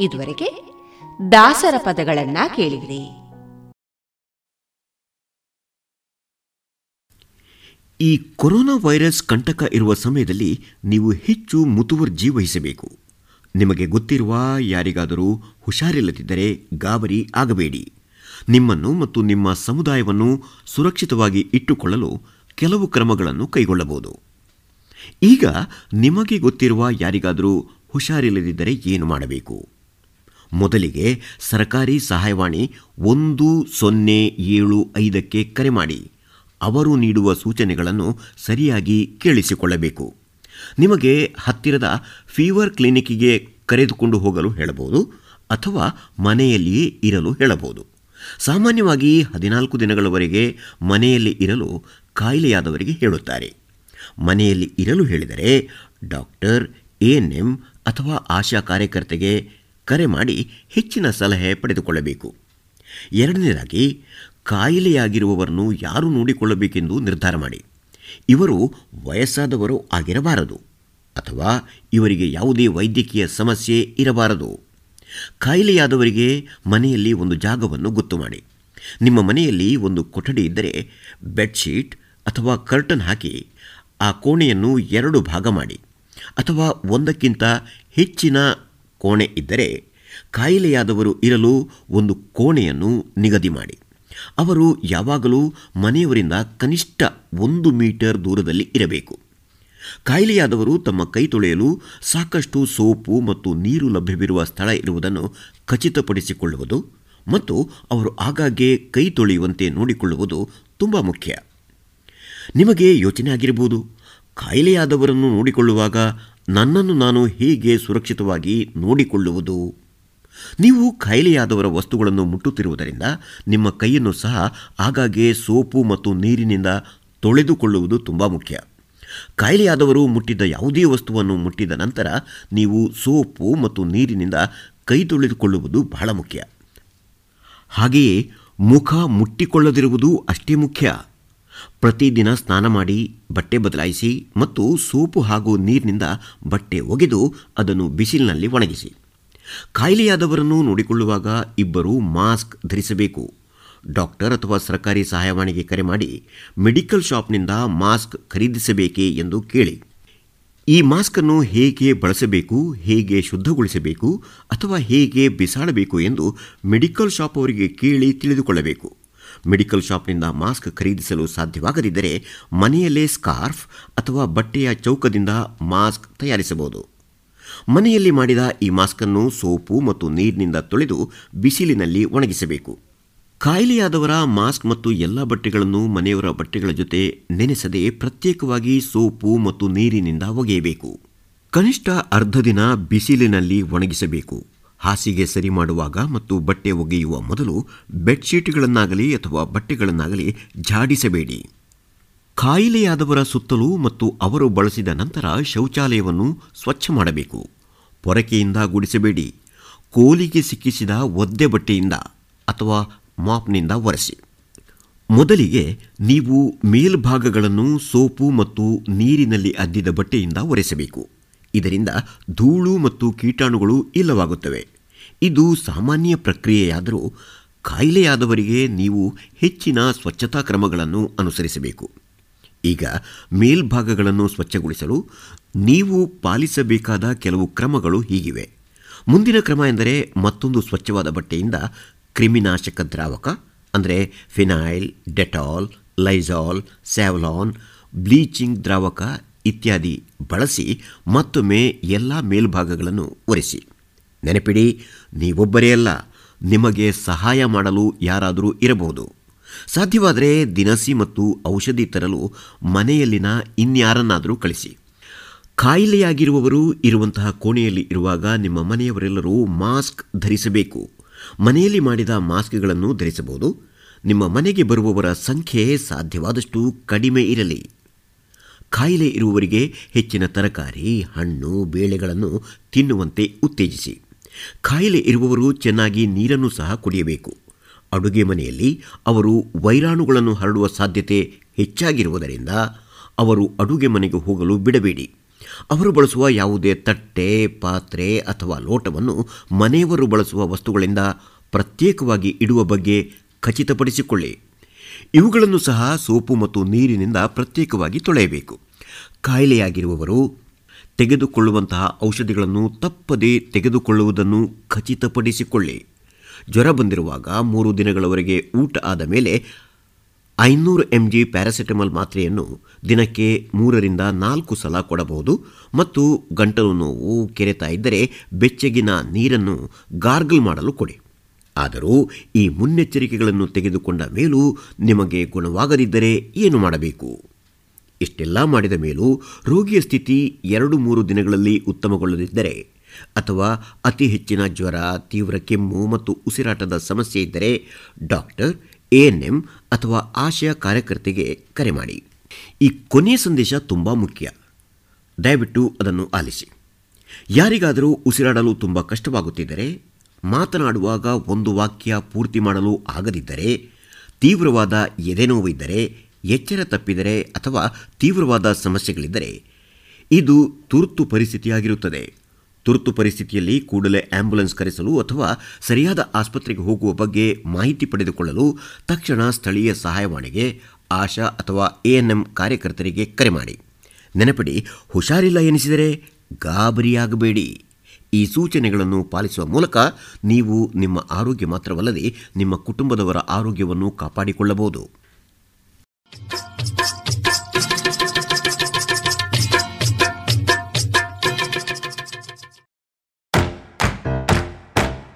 ಇದುವರೆಗೆ ದಾಸರ ಪದಗಳನ್ನ ಕೇಳಿದ್ರಿ. ಈ ಕೊರೋನಾ ವೈರಸ್ ಕಂಟಕ ಇರುವ ಸಮಯದಲ್ಲಿ ನೀವು ಹೆಚ್ಚು ಮುತುವರ್ಜಿ ವಹಿಸಬೇಕು. ನಿಮಗೆ ಗೊತ್ತಿರುವ ಯಾರಿಗಾದರೂ ಹುಷಾರಿಲ್ಲದಿದ್ದರೆ ಗಾಬರಿ ಆಗಬೇಡಿ. ನಿಮ್ಮನ್ನು ಮತ್ತು ನಿಮ್ಮ ಸಮುದಾಯವನ್ನು ಸುರಕ್ಷಿತವಾಗಿ ಇಟ್ಟುಕೊಳ್ಳಲು ಕೆಲವು ಕ್ರಮಗಳನ್ನು ಕೈಗೊಳ್ಳಬಹುದು. ಈಗ ನಿಮಗೆ ಗೊತ್ತಿರುವ ಯಾರಿಗಾದರೂ ಹುಷಾರಿಲ್ಲದಿದ್ದರೆ ಏನು ಮಾಡಬೇಕು? ಮೊದಲಿಗೆ ಸರ್ಕಾರಿ ಸಹಾಯವಾಣಿ ಒಂದು ಸೊನ್ನೆ ಏಳು ಐದಕ್ಕೆ ಕರೆ ಮಾಡಿ. ಅವರು ನೀಡುವ ಸೂಚನೆಗಳನ್ನು ಸರಿಯಾಗಿ ಕೇಳಿಸಿಕೊಳ್ಳಬೇಕು. ನಿಮಗೆ ಹತ್ತಿರದ ಫೀವರ್ ಕ್ಲಿನಿಕ್ಗೆ ಕರೆದುಕೊಂಡು ಹೋಗಲು ಹೇಳಬಹುದು ಅಥವಾ ಮನೆಯಲ್ಲಿಯೇ ಇರಲು ಹೇಳಬಹುದು. ಸಾಮಾನ್ಯವಾಗಿ ಹದಿನಾಲ್ಕು ದಿನಗಳವರೆಗೆ ಮನೆಯಲ್ಲಿ ಇರಲು ಕಾಯಿಲೆಯಾದವರಿಗೆ ಹೇಳುತ್ತಾರೆ. ಮನೆಯಲ್ಲಿ ಇರಲು ಹೇಳಿದರೆ ಡಾಕ್ಟರ್ ಎಎನ್ಎಂ ಅಥವಾ ಆಶಾ ಕಾರ್ಯಕರ್ತೆಗೆ ಕರೆ ಮಾಡಿ ಹೆಚ್ಚಿನ ಸಲಹೆ ಪಡೆದುಕೊಳ್ಳಬೇಕು. ಎರಡನೇದಾಗಿ, ಕಾಯಿಲೆಯಾಗಿರುವವರನ್ನು ಯಾರು ನೋಡಿಕೊಳ್ಳಬೇಕೆಂದು ನಿರ್ಧಾರ ಮಾಡಿ. ಇವರು ವಯಸ್ಸಾದವರು ಆಗಿರಬಾರದು ಅಥವಾ ಇವರಿಗೆ ಯಾವುದೇ ವೈದ್ಯಕೀಯ ಸಮಸ್ಯೆ ಇರಬಾರದು. ಕಾಯಿಲೆಯಾದವರಿಗೆ ಮನೆಯಲ್ಲಿ ಒಂದು ಜಾಗವನ್ನು ಗೊತ್ತು ಮಾಡಿ. ನಿಮ್ಮ ಮನೆಯಲ್ಲಿ ಒಂದು ಕೊಠಡಿ ಇದ್ದರೆ ಬೆಡ್ಶೀಟ್ ಅಥವಾ ಕರ್ಟನ್ ಹಾಕಿ ಆ ಕೋಣೆಯನ್ನು ಎರಡು ಭಾಗ ಮಾಡಿ ಅಥವಾ ಒಂದಕ್ಕಿಂತ ಹೆಚ್ಚಿನ ಕೋಣೆ ಇದ್ದರೆ ಕಾಯಿಲೆಯಾದವರು ಇರಲು ಒಂದು ಕೋಣೆಯನ್ನು ನಿಗದಿ ಮಾಡಿ. ಅವರು ಯಾವಾಗಲೂ ಮನೆಯವರಿಂದ ಕನಿಷ್ಠ ಒಂದು ಮೀಟರ್ ದೂರದಲ್ಲಿ ಇರಬೇಕು. ಕಾಯಿಲೆಯಾದವರು ತಮ್ಮ ಕೈ ತೊಳೆಯಲು ಸಾಕಷ್ಟು ಸೋಪು ಮತ್ತು ನೀರು ಲಭ್ಯವಿರುವ ಸ್ಥಳ ಇರುವುದನ್ನು ಖಚಿತಪಡಿಸಿಕೊಳ್ಳುವುದು ಮತ್ತು ಅವರು ಆಗಾಗ್ಗೆ ಕೈ ತೊಳೆಯುವಂತೆ ನೋಡಿಕೊಳ್ಳುವುದು ತುಂಬ ಮುಖ್ಯ. ನಿಮಗೆ ಯೋಚನೆ ಆಗಿರಬಹುದು. ಕಾಯಿಲೆಯಾದವರನ್ನು ನೋಡಿಕೊಳ್ಳುವಾಗ ನನ್ನನ್ನು ನಾನು ಹೀಗೆ ಸುರಕ್ಷಿತವಾಗಿ ನೋಡಿಕೊಳ್ಳುವುದು. ನೀವು ಕಾಯಿಲೆಯಾದವರ ವಸ್ತುಗಳನ್ನು ಮುಟ್ಟುತ್ತಿರುವುದರಿಂದ ನಿಮ್ಮ ಕೈಯನ್ನು ಸಹ ಆಗಾಗ್ಗೆ ಸೋಪು ಮತ್ತು ನೀರಿನಿಂದ ತೊಳೆದುಕೊಳ್ಳುವುದು ತುಂಬ ಮುಖ್ಯ. ಕಾಯಿಲೆಯಾದವರು ಮುಟ್ಟಿದ್ದ ಯಾವುದೇ ವಸ್ತುವನ್ನು ಮುಟ್ಟಿದ ನಂತರ ನೀವು ಸೋಪು ಮತ್ತು ನೀರಿನಿಂದ ಕೈ ತೊಳೆದುಕೊಳ್ಳುವುದು ಬಹಳ ಮುಖ್ಯ. ಹಾಗೆಯೇ ಮುಖ ಮುಟ್ಟಿಕೊಳ್ಳದಿರುವುದು ಅಷ್ಟೇ ಮುಖ್ಯ. ಪ್ರತಿದಿನ ಸ್ನಾನ ಮಾಡಿ ಬಟ್ಟೆ ಬದಲಾಯಿಸಿ ಮತ್ತು ಸೋಪು ಹಾಗೂ ನೀರಿನಿಂದ ಬಟ್ಟೆ ಒಗೆದು ಅದನ್ನು ಬಿಸಿಲಿನಲ್ಲಿ ಒಣಗಿಸಿ. ಕಾಯಿಲೆಯಾದವರನ್ನು ನೋಡಿಕೊಳ್ಳುವಾಗ ಇಬ್ಬರು ಮಾಸ್ಕ್ ಧರಿಸಬೇಕು. ಡಾಕ್ಟರ್ ಅಥವಾ ಸರ್ಕಾರಿ ಸಹಾಯವಾಣಿಗೆ ಕರೆ ಮಾಡಿ ಮೆಡಿಕಲ್ ಶಾಪ್ನಿಂದ ಮಾಸ್ಕ್ ಖರೀದಿಸಬೇಕೇ ಎಂದು ಕೇಳಿ. ಈ ಮಾಸ್ಕನ್ನು ಹೇಗೆ ಬಳಸಬೇಕು, ಹೇಗೆ ಶುದ್ಧಗೊಳಿಸಬೇಕು ಅಥವಾ ಹೇಗೆ ಬಿಸಾಡಬೇಕು ಎಂದು ಮೆಡಿಕಲ್ ಶಾಪ್ ಅವರಿಗೆ ಕೇಳಿ ತಿಳಿದುಕೊಳ್ಳಬೇಕು. ಮೆಡಿಕಲ್ ಶಾಪ್ನಿಂದ ಮಾಸ್ಕ್ ಖರೀದಿಸಲು ಸಾಧ್ಯವಾಗದಿದ್ದರೆ ಮನೆಯಲ್ಲೇ ಸ್ಕಾರ್ಫ್ ಅಥವಾ ಬಟ್ಟೆಯ ಚೌಕದಿಂದ ಮಾಸ್ಕ್ ತಯಾರಿಸಬಹುದು. ಮನೆಯಲ್ಲಿ ಮಾಡಿದ ಈ ಮಾಸ್ಕನ್ನು ಸೋಪು ಮತ್ತು ನೀರಿನಿಂದ ತೊಳೆದು ಬಿಸಿಲಿನಲ್ಲಿ ಒಣಗಿಸಬೇಕು. ಕಾಯಿಲೆಯಾದವರ ಮಾಸ್ಕ್ ಮತ್ತು ಎಲ್ಲ ಬಟ್ಟೆಗಳನ್ನು ಮನೆಯವರ ಬಟ್ಟೆಗಳ ಜೊತೆ ನೆನೆಸದೆ ಪ್ರತ್ಯೇಕವಾಗಿ ಸೋಪು ಮತ್ತು ನೀರಿನಿಂದ ಒಗೆಯಬೇಕು. ಕನಿಷ್ಠ ಅರ್ಧ ದಿನ ಬಿಸಿಲಿನಲ್ಲಿ ಒಣಗಿಸಬೇಕು. ಹಾಸಿಗೆ ಸರಿ ಮಾಡುವಾಗ ಮತ್ತು ಬಟ್ಟೆ ಒಗೆಯುವ ಮೊದಲು ಬೆಡ್ಶೀಟ್ಗಳನ್ನಾಗಲಿ ಅಥವಾ ಬಟ್ಟೆಗಳನ್ನಾಗಲಿ ಝಾಡಿಸಬೇಡಿ. ಕಾಯಿಲೆಯಾದವರ ಸುತ್ತಲೂ ಮತ್ತು ಅವರು ಬಳಸಿದ ನಂತರ ಶೌಚಾಲಯವನ್ನು ಸ್ವಚ್ಛ ಮಾಡಬೇಕು. ಪೊರಕೆಯಿಂದ ಗುಡಿಸಬೇಡಿ. ಕೋಲಿಗೆ ಸಿಕ್ಕಿಸಿದ ಒದ್ದೆ ಬಟ್ಟೆಯಿಂದ ಅಥವಾ ಮಾಪ್ನಿಂದ ಒರೆಸಿ. ಮೊದಲಿಗೆ ನೀವು ಮೇಲ್ಭಾಗಗಳನ್ನು ಸೋಪು ಮತ್ತು ನೀರಿನಲ್ಲಿ ಅದ್ದಿದ ಬಟ್ಟೆಯಿಂದ ಒರೆಸಬೇಕು. ಇದರಿಂದ ಧೂಳು ಮತ್ತು ಕೀಟಾಣುಗಳು ಇಲ್ಲವಾಗುತ್ತವೆ. ಇದು ಸಾಮಾನ್ಯ ಪ್ರಕ್ರಿಯೆಯಾದರೂ ಕಾಯಿಲೆಯಾದವರಿಗೆ ನೀವು ಹೆಚ್ಚಿನ ಸ್ವಚ್ಛತಾ ಕ್ರಮಗಳನ್ನು ಅನುಸರಿಸಬೇಕು. ಈಗ ಮೇಲ್ಭಾಗಗಳನ್ನು ಸ್ವಚ್ಛಗೊಳಿಸಲು ನೀವು ಪಾಲಿಸಬೇಕಾದ ಕೆಲವು ಕ್ರಮಗಳು ಹೀಗಿವೆ. ಮುಂದಿನ ಕ್ರಮ ಎಂದರೆ ಮತ್ತೊಂದು ಸ್ವಚ್ಛವಾದ ಬಟ್ಟೆಯಿಂದ ಕ್ರಿಮಿನಾಶಕ ದ್ರಾವಕ, ಅಂದರೆ phenyl Dettol Lysol Savlon, bleaching ದ್ರಾವಕ ಇತ್ಯಾದಿ ಬಳಸಿ ಮತ್ತೊಮ್ಮೆ ಎಲ್ಲ ಮೇಲ್ಭಾಗಗಳನ್ನು ಒರೆಸಿ. ನೆನಪಿಡಿ, ನೀವೊಬ್ಬರೇ ಅಲ್ಲ, ನಿಮಗೆ ಸಹಾಯ ಮಾಡಲು ಯಾರಾದರೂ ಇರಬಹುದು. ಸಾಧ್ಯವಾದರೆ ದಿನಸಿ ಮತ್ತು ಔಷಧಿ ತರಲು ಮನೆಯಲ್ಲಿನ ಇನ್ಯಾರನ್ನಾದರೂ ಕಳಿಸಿ. ಕಾಯಿಲೆಯಾಗಿರುವವರು ಇರುವಂತಹ ಕೋಣೆಯಲ್ಲಿ ಇರುವಾಗ ನಿಮ್ಮ ಮನೆಯವರೆಲ್ಲರೂ ಮಾಸ್ಕ್ ಧರಿಸಬೇಕು. ಮನೆಯಲ್ಲಿ ಮಾಡಿದ ಮಾಸ್ಕ್ಗಳನ್ನು ಧರಿಸಬಹುದು. ನಿಮ್ಮ ಮನೆಗೆ ಬರುವವರ ಸಂಖ್ಯೆ ಸಾಧ್ಯವಾದಷ್ಟು ಕಡಿಮೆ ಇರಲಿ. ಕಾಯಿಲೆ ಇರುವವರಿಗೆ ಹೆಚ್ಚಿನ ತರಕಾರಿ, ಹಣ್ಣು, ಬೇಳೆಗಳನ್ನು ತಿನ್ನುವಂತೆ ಉತ್ತೇಜಿಸಿ. ಕಾಯಿಲೆ ಇರುವವರು ಚೆನ್ನಾಗಿ ನೀರನ್ನು ಸಹ ಕುಡಿಯಬೇಕು. ಅಡುಗೆ ಮನೆಯಲ್ಲಿ ಅವರು ವೈರಾಣುಗಳನ್ನು ಹರಡುವ ಸಾಧ್ಯತೆ ಹೆಚ್ಚಾಗಿರುವುದರಿಂದ ಅವರು ಅಡುಗೆ ಮನೆಗೆ ಹೋಗಲು ಬಿಡಬೇಡಿ. ಅವರು ಬಳಸುವ ಯಾವುದೇ ತಟ್ಟೆ, ಪಾತ್ರೆ ಅಥವಾ ಲೋಟವನ್ನು ಮನೆಯವರು ಬಳಸುವ ವಸ್ತುಗಳಿಂದ ಪ್ರತ್ಯೇಕವಾಗಿ ಇಡುವ ಬಗ್ಗೆ ಖಚಿತಪಡಿಸಿಕೊಳ್ಳಿ. ಇವುಗಳನ್ನು ಸಹ ಸೋಪು ಮತ್ತು ನೀರಿನಿಂದ ಪ್ರತ್ಯೇಕವಾಗಿ ತೊಳೆಯಬೇಕು. ಕಾಯಿಲೆಯಾಗಿರುವವರು ತೆಗೆದುಕೊಳ್ಳುವಂತಹ ಔಷಧಿಗಳನ್ನು ತಪ್ಪದೇ ತೆಗೆದುಕೊಳ್ಳುವುದನ್ನು ಖಚಿತಪಡಿಸಿಕೊಳ್ಳಿ. ಜ್ವರ ಬಂದಿರುವಾಗ ಮೂರು ದಿನಗಳವರೆಗೆ ಊಟ ಆದ ಮೇಲೆ ಐನೂರು ಎಂ ಜಿ ಪ್ಯಾರಾಸೆಟಮಾಲ್ ಮಾತ್ರೆಯನ್ನು ದಿನಕ್ಕೆ ಮೂರರಿಂದ ನಾಲ್ಕು ಸಲ ಕೊಡಬಹುದು ಮತ್ತು ಗಂಟಲು ನೋವು ಕೆರೆತ ಇದ್ದರೆ ಬೆಚ್ಚಗಿನ ನೀರನ್ನು ಗಾರ್ಗಲ್ ಮಾಡಲು ಕೊಡಿ. ಆದರೂ ಈ ಮುನ್ನೆಚ್ಚರಿಕೆಗಳನ್ನು ತೆಗೆದುಕೊಂಡ ಮೇಲೂ ನಿಮಗೆ ಗುಣವಾಗದಿದ್ದರೆ ಏನು ಮಾಡಬೇಕು? ಇಷ್ಟೆಲ್ಲ ಮಾಡಿದ ಮೇಲೂ ರೋಗಿಯ ಸ್ಥಿತಿ ಎರಡು ಮೂರು ದಿನಗಳಲ್ಲಿ ಉತ್ತಮಗೊಳ್ಳದಿದ್ದರೆ ಅಥವಾ ಅತಿ ಹೆಚ್ಚಿನ ಜ್ವರ, ತೀವ್ರ ಕೆಮ್ಮು ಮತ್ತು ಉಸಿರಾಟದ ಸಮಸ್ಯೆ ಇದ್ದರೆ ಡಾಕ್ಟರ್ ಎಎನ್ಎಂ ಅಥವಾ ಆಶಯ ಕಾರ್ಯಕರ್ತೆಗೆ ಕರೆ ಮಾಡಿ. ಈ ಕೊನೆಯ ಸಂದೇಶ ತುಂಬ ಮುಖ್ಯ. ದಯವಿಟ್ಟು ಅದನ್ನು ಆಲಿಸಿ. ಯಾರಿಗಾದರೂ ಉಸಿರಾಡಲು ತುಂಬ ಕಷ್ಟವಾಗುತ್ತಿದ್ದರೆ ಮಾತನಾಡುವಾಗ ಒಂದು ವಾಕ್ಯ ಪೂರ್ತಿ ಮಾಡಲು ಆಗದಿದ್ದರೆ, ತೀವ್ರವಾದ ಎದೆನೋವಿದ್ದರೆ, ಎಚ್ಚರ ತಪ್ಪಿದರೆ ಅಥವಾ ತೀವ್ರವಾದ ಸಮಸ್ಯೆಗಳಿದ್ದರೆ, ಇದು ತುರ್ತು ಪರಿಸ್ಥಿತಿಯಾಗಿರುತ್ತದೆ. ತುರ್ತು ಪರಿಸ್ಥಿತಿಯಲ್ಲಿ ಕೂಡಲೇ ಆಂಬ್ಯುಲೆನ್ಸ್ ಕರೆಸಲು ಅಥವಾ ಸರಿಯಾದ ಆಸ್ಪತ್ರೆಗೆ ಹೋಗುವ ಬಗ್ಗೆ ಮಾಹಿತಿ ಪಡೆದುಕೊಳ್ಳಲು ತಕ್ಷಣ ಸ್ಥಳೀಯ ಸಹಾಯವಾಣಿಗೆ, ಆಶಾ ಅಥವಾ ಎಎನ್ಎಂ ಕಾರ್ಯಕರ್ತರಿಗೆ ಕರೆ ಮಾಡಿ. ನೆನಪಿಡಿ, ಹುಷಾರಿಲ್ಲ ಎನಿಸಿದರೆ ಗಾಬರಿಯಾಗಬೇಡಿ. ಈ ಸೂಚನೆಗಳನ್ನು ಪಾಲಿಸುವ ಮೂಲಕ ನೀವು ನಿಮ್ಮ ಆರೋಗ್ಯ ಮಾತ್ರವಲ್ಲದೆ ನಿಮ್ಮ ಕುಟುಂಬದವರ ಆರೋಗ್ಯವನ್ನು ಕಾಪಾಡಿಕೊಳ್ಳಬಹುದು.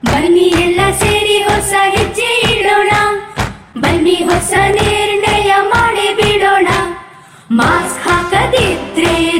ಬನ್ನಿ ಎಲ್ಲ ಸೇರಿ ಹೊಸ ಹೆಜ್ಜೆ ಇಡೋಣ. ಬನ್ನಿ ಹೊಸ ನಿರ್ಣಯ ಮಾಡಿ ಬಿಡೋಣ. ಮಾಸ್ಕ್ ಹಾಕದಿದ್ರೆ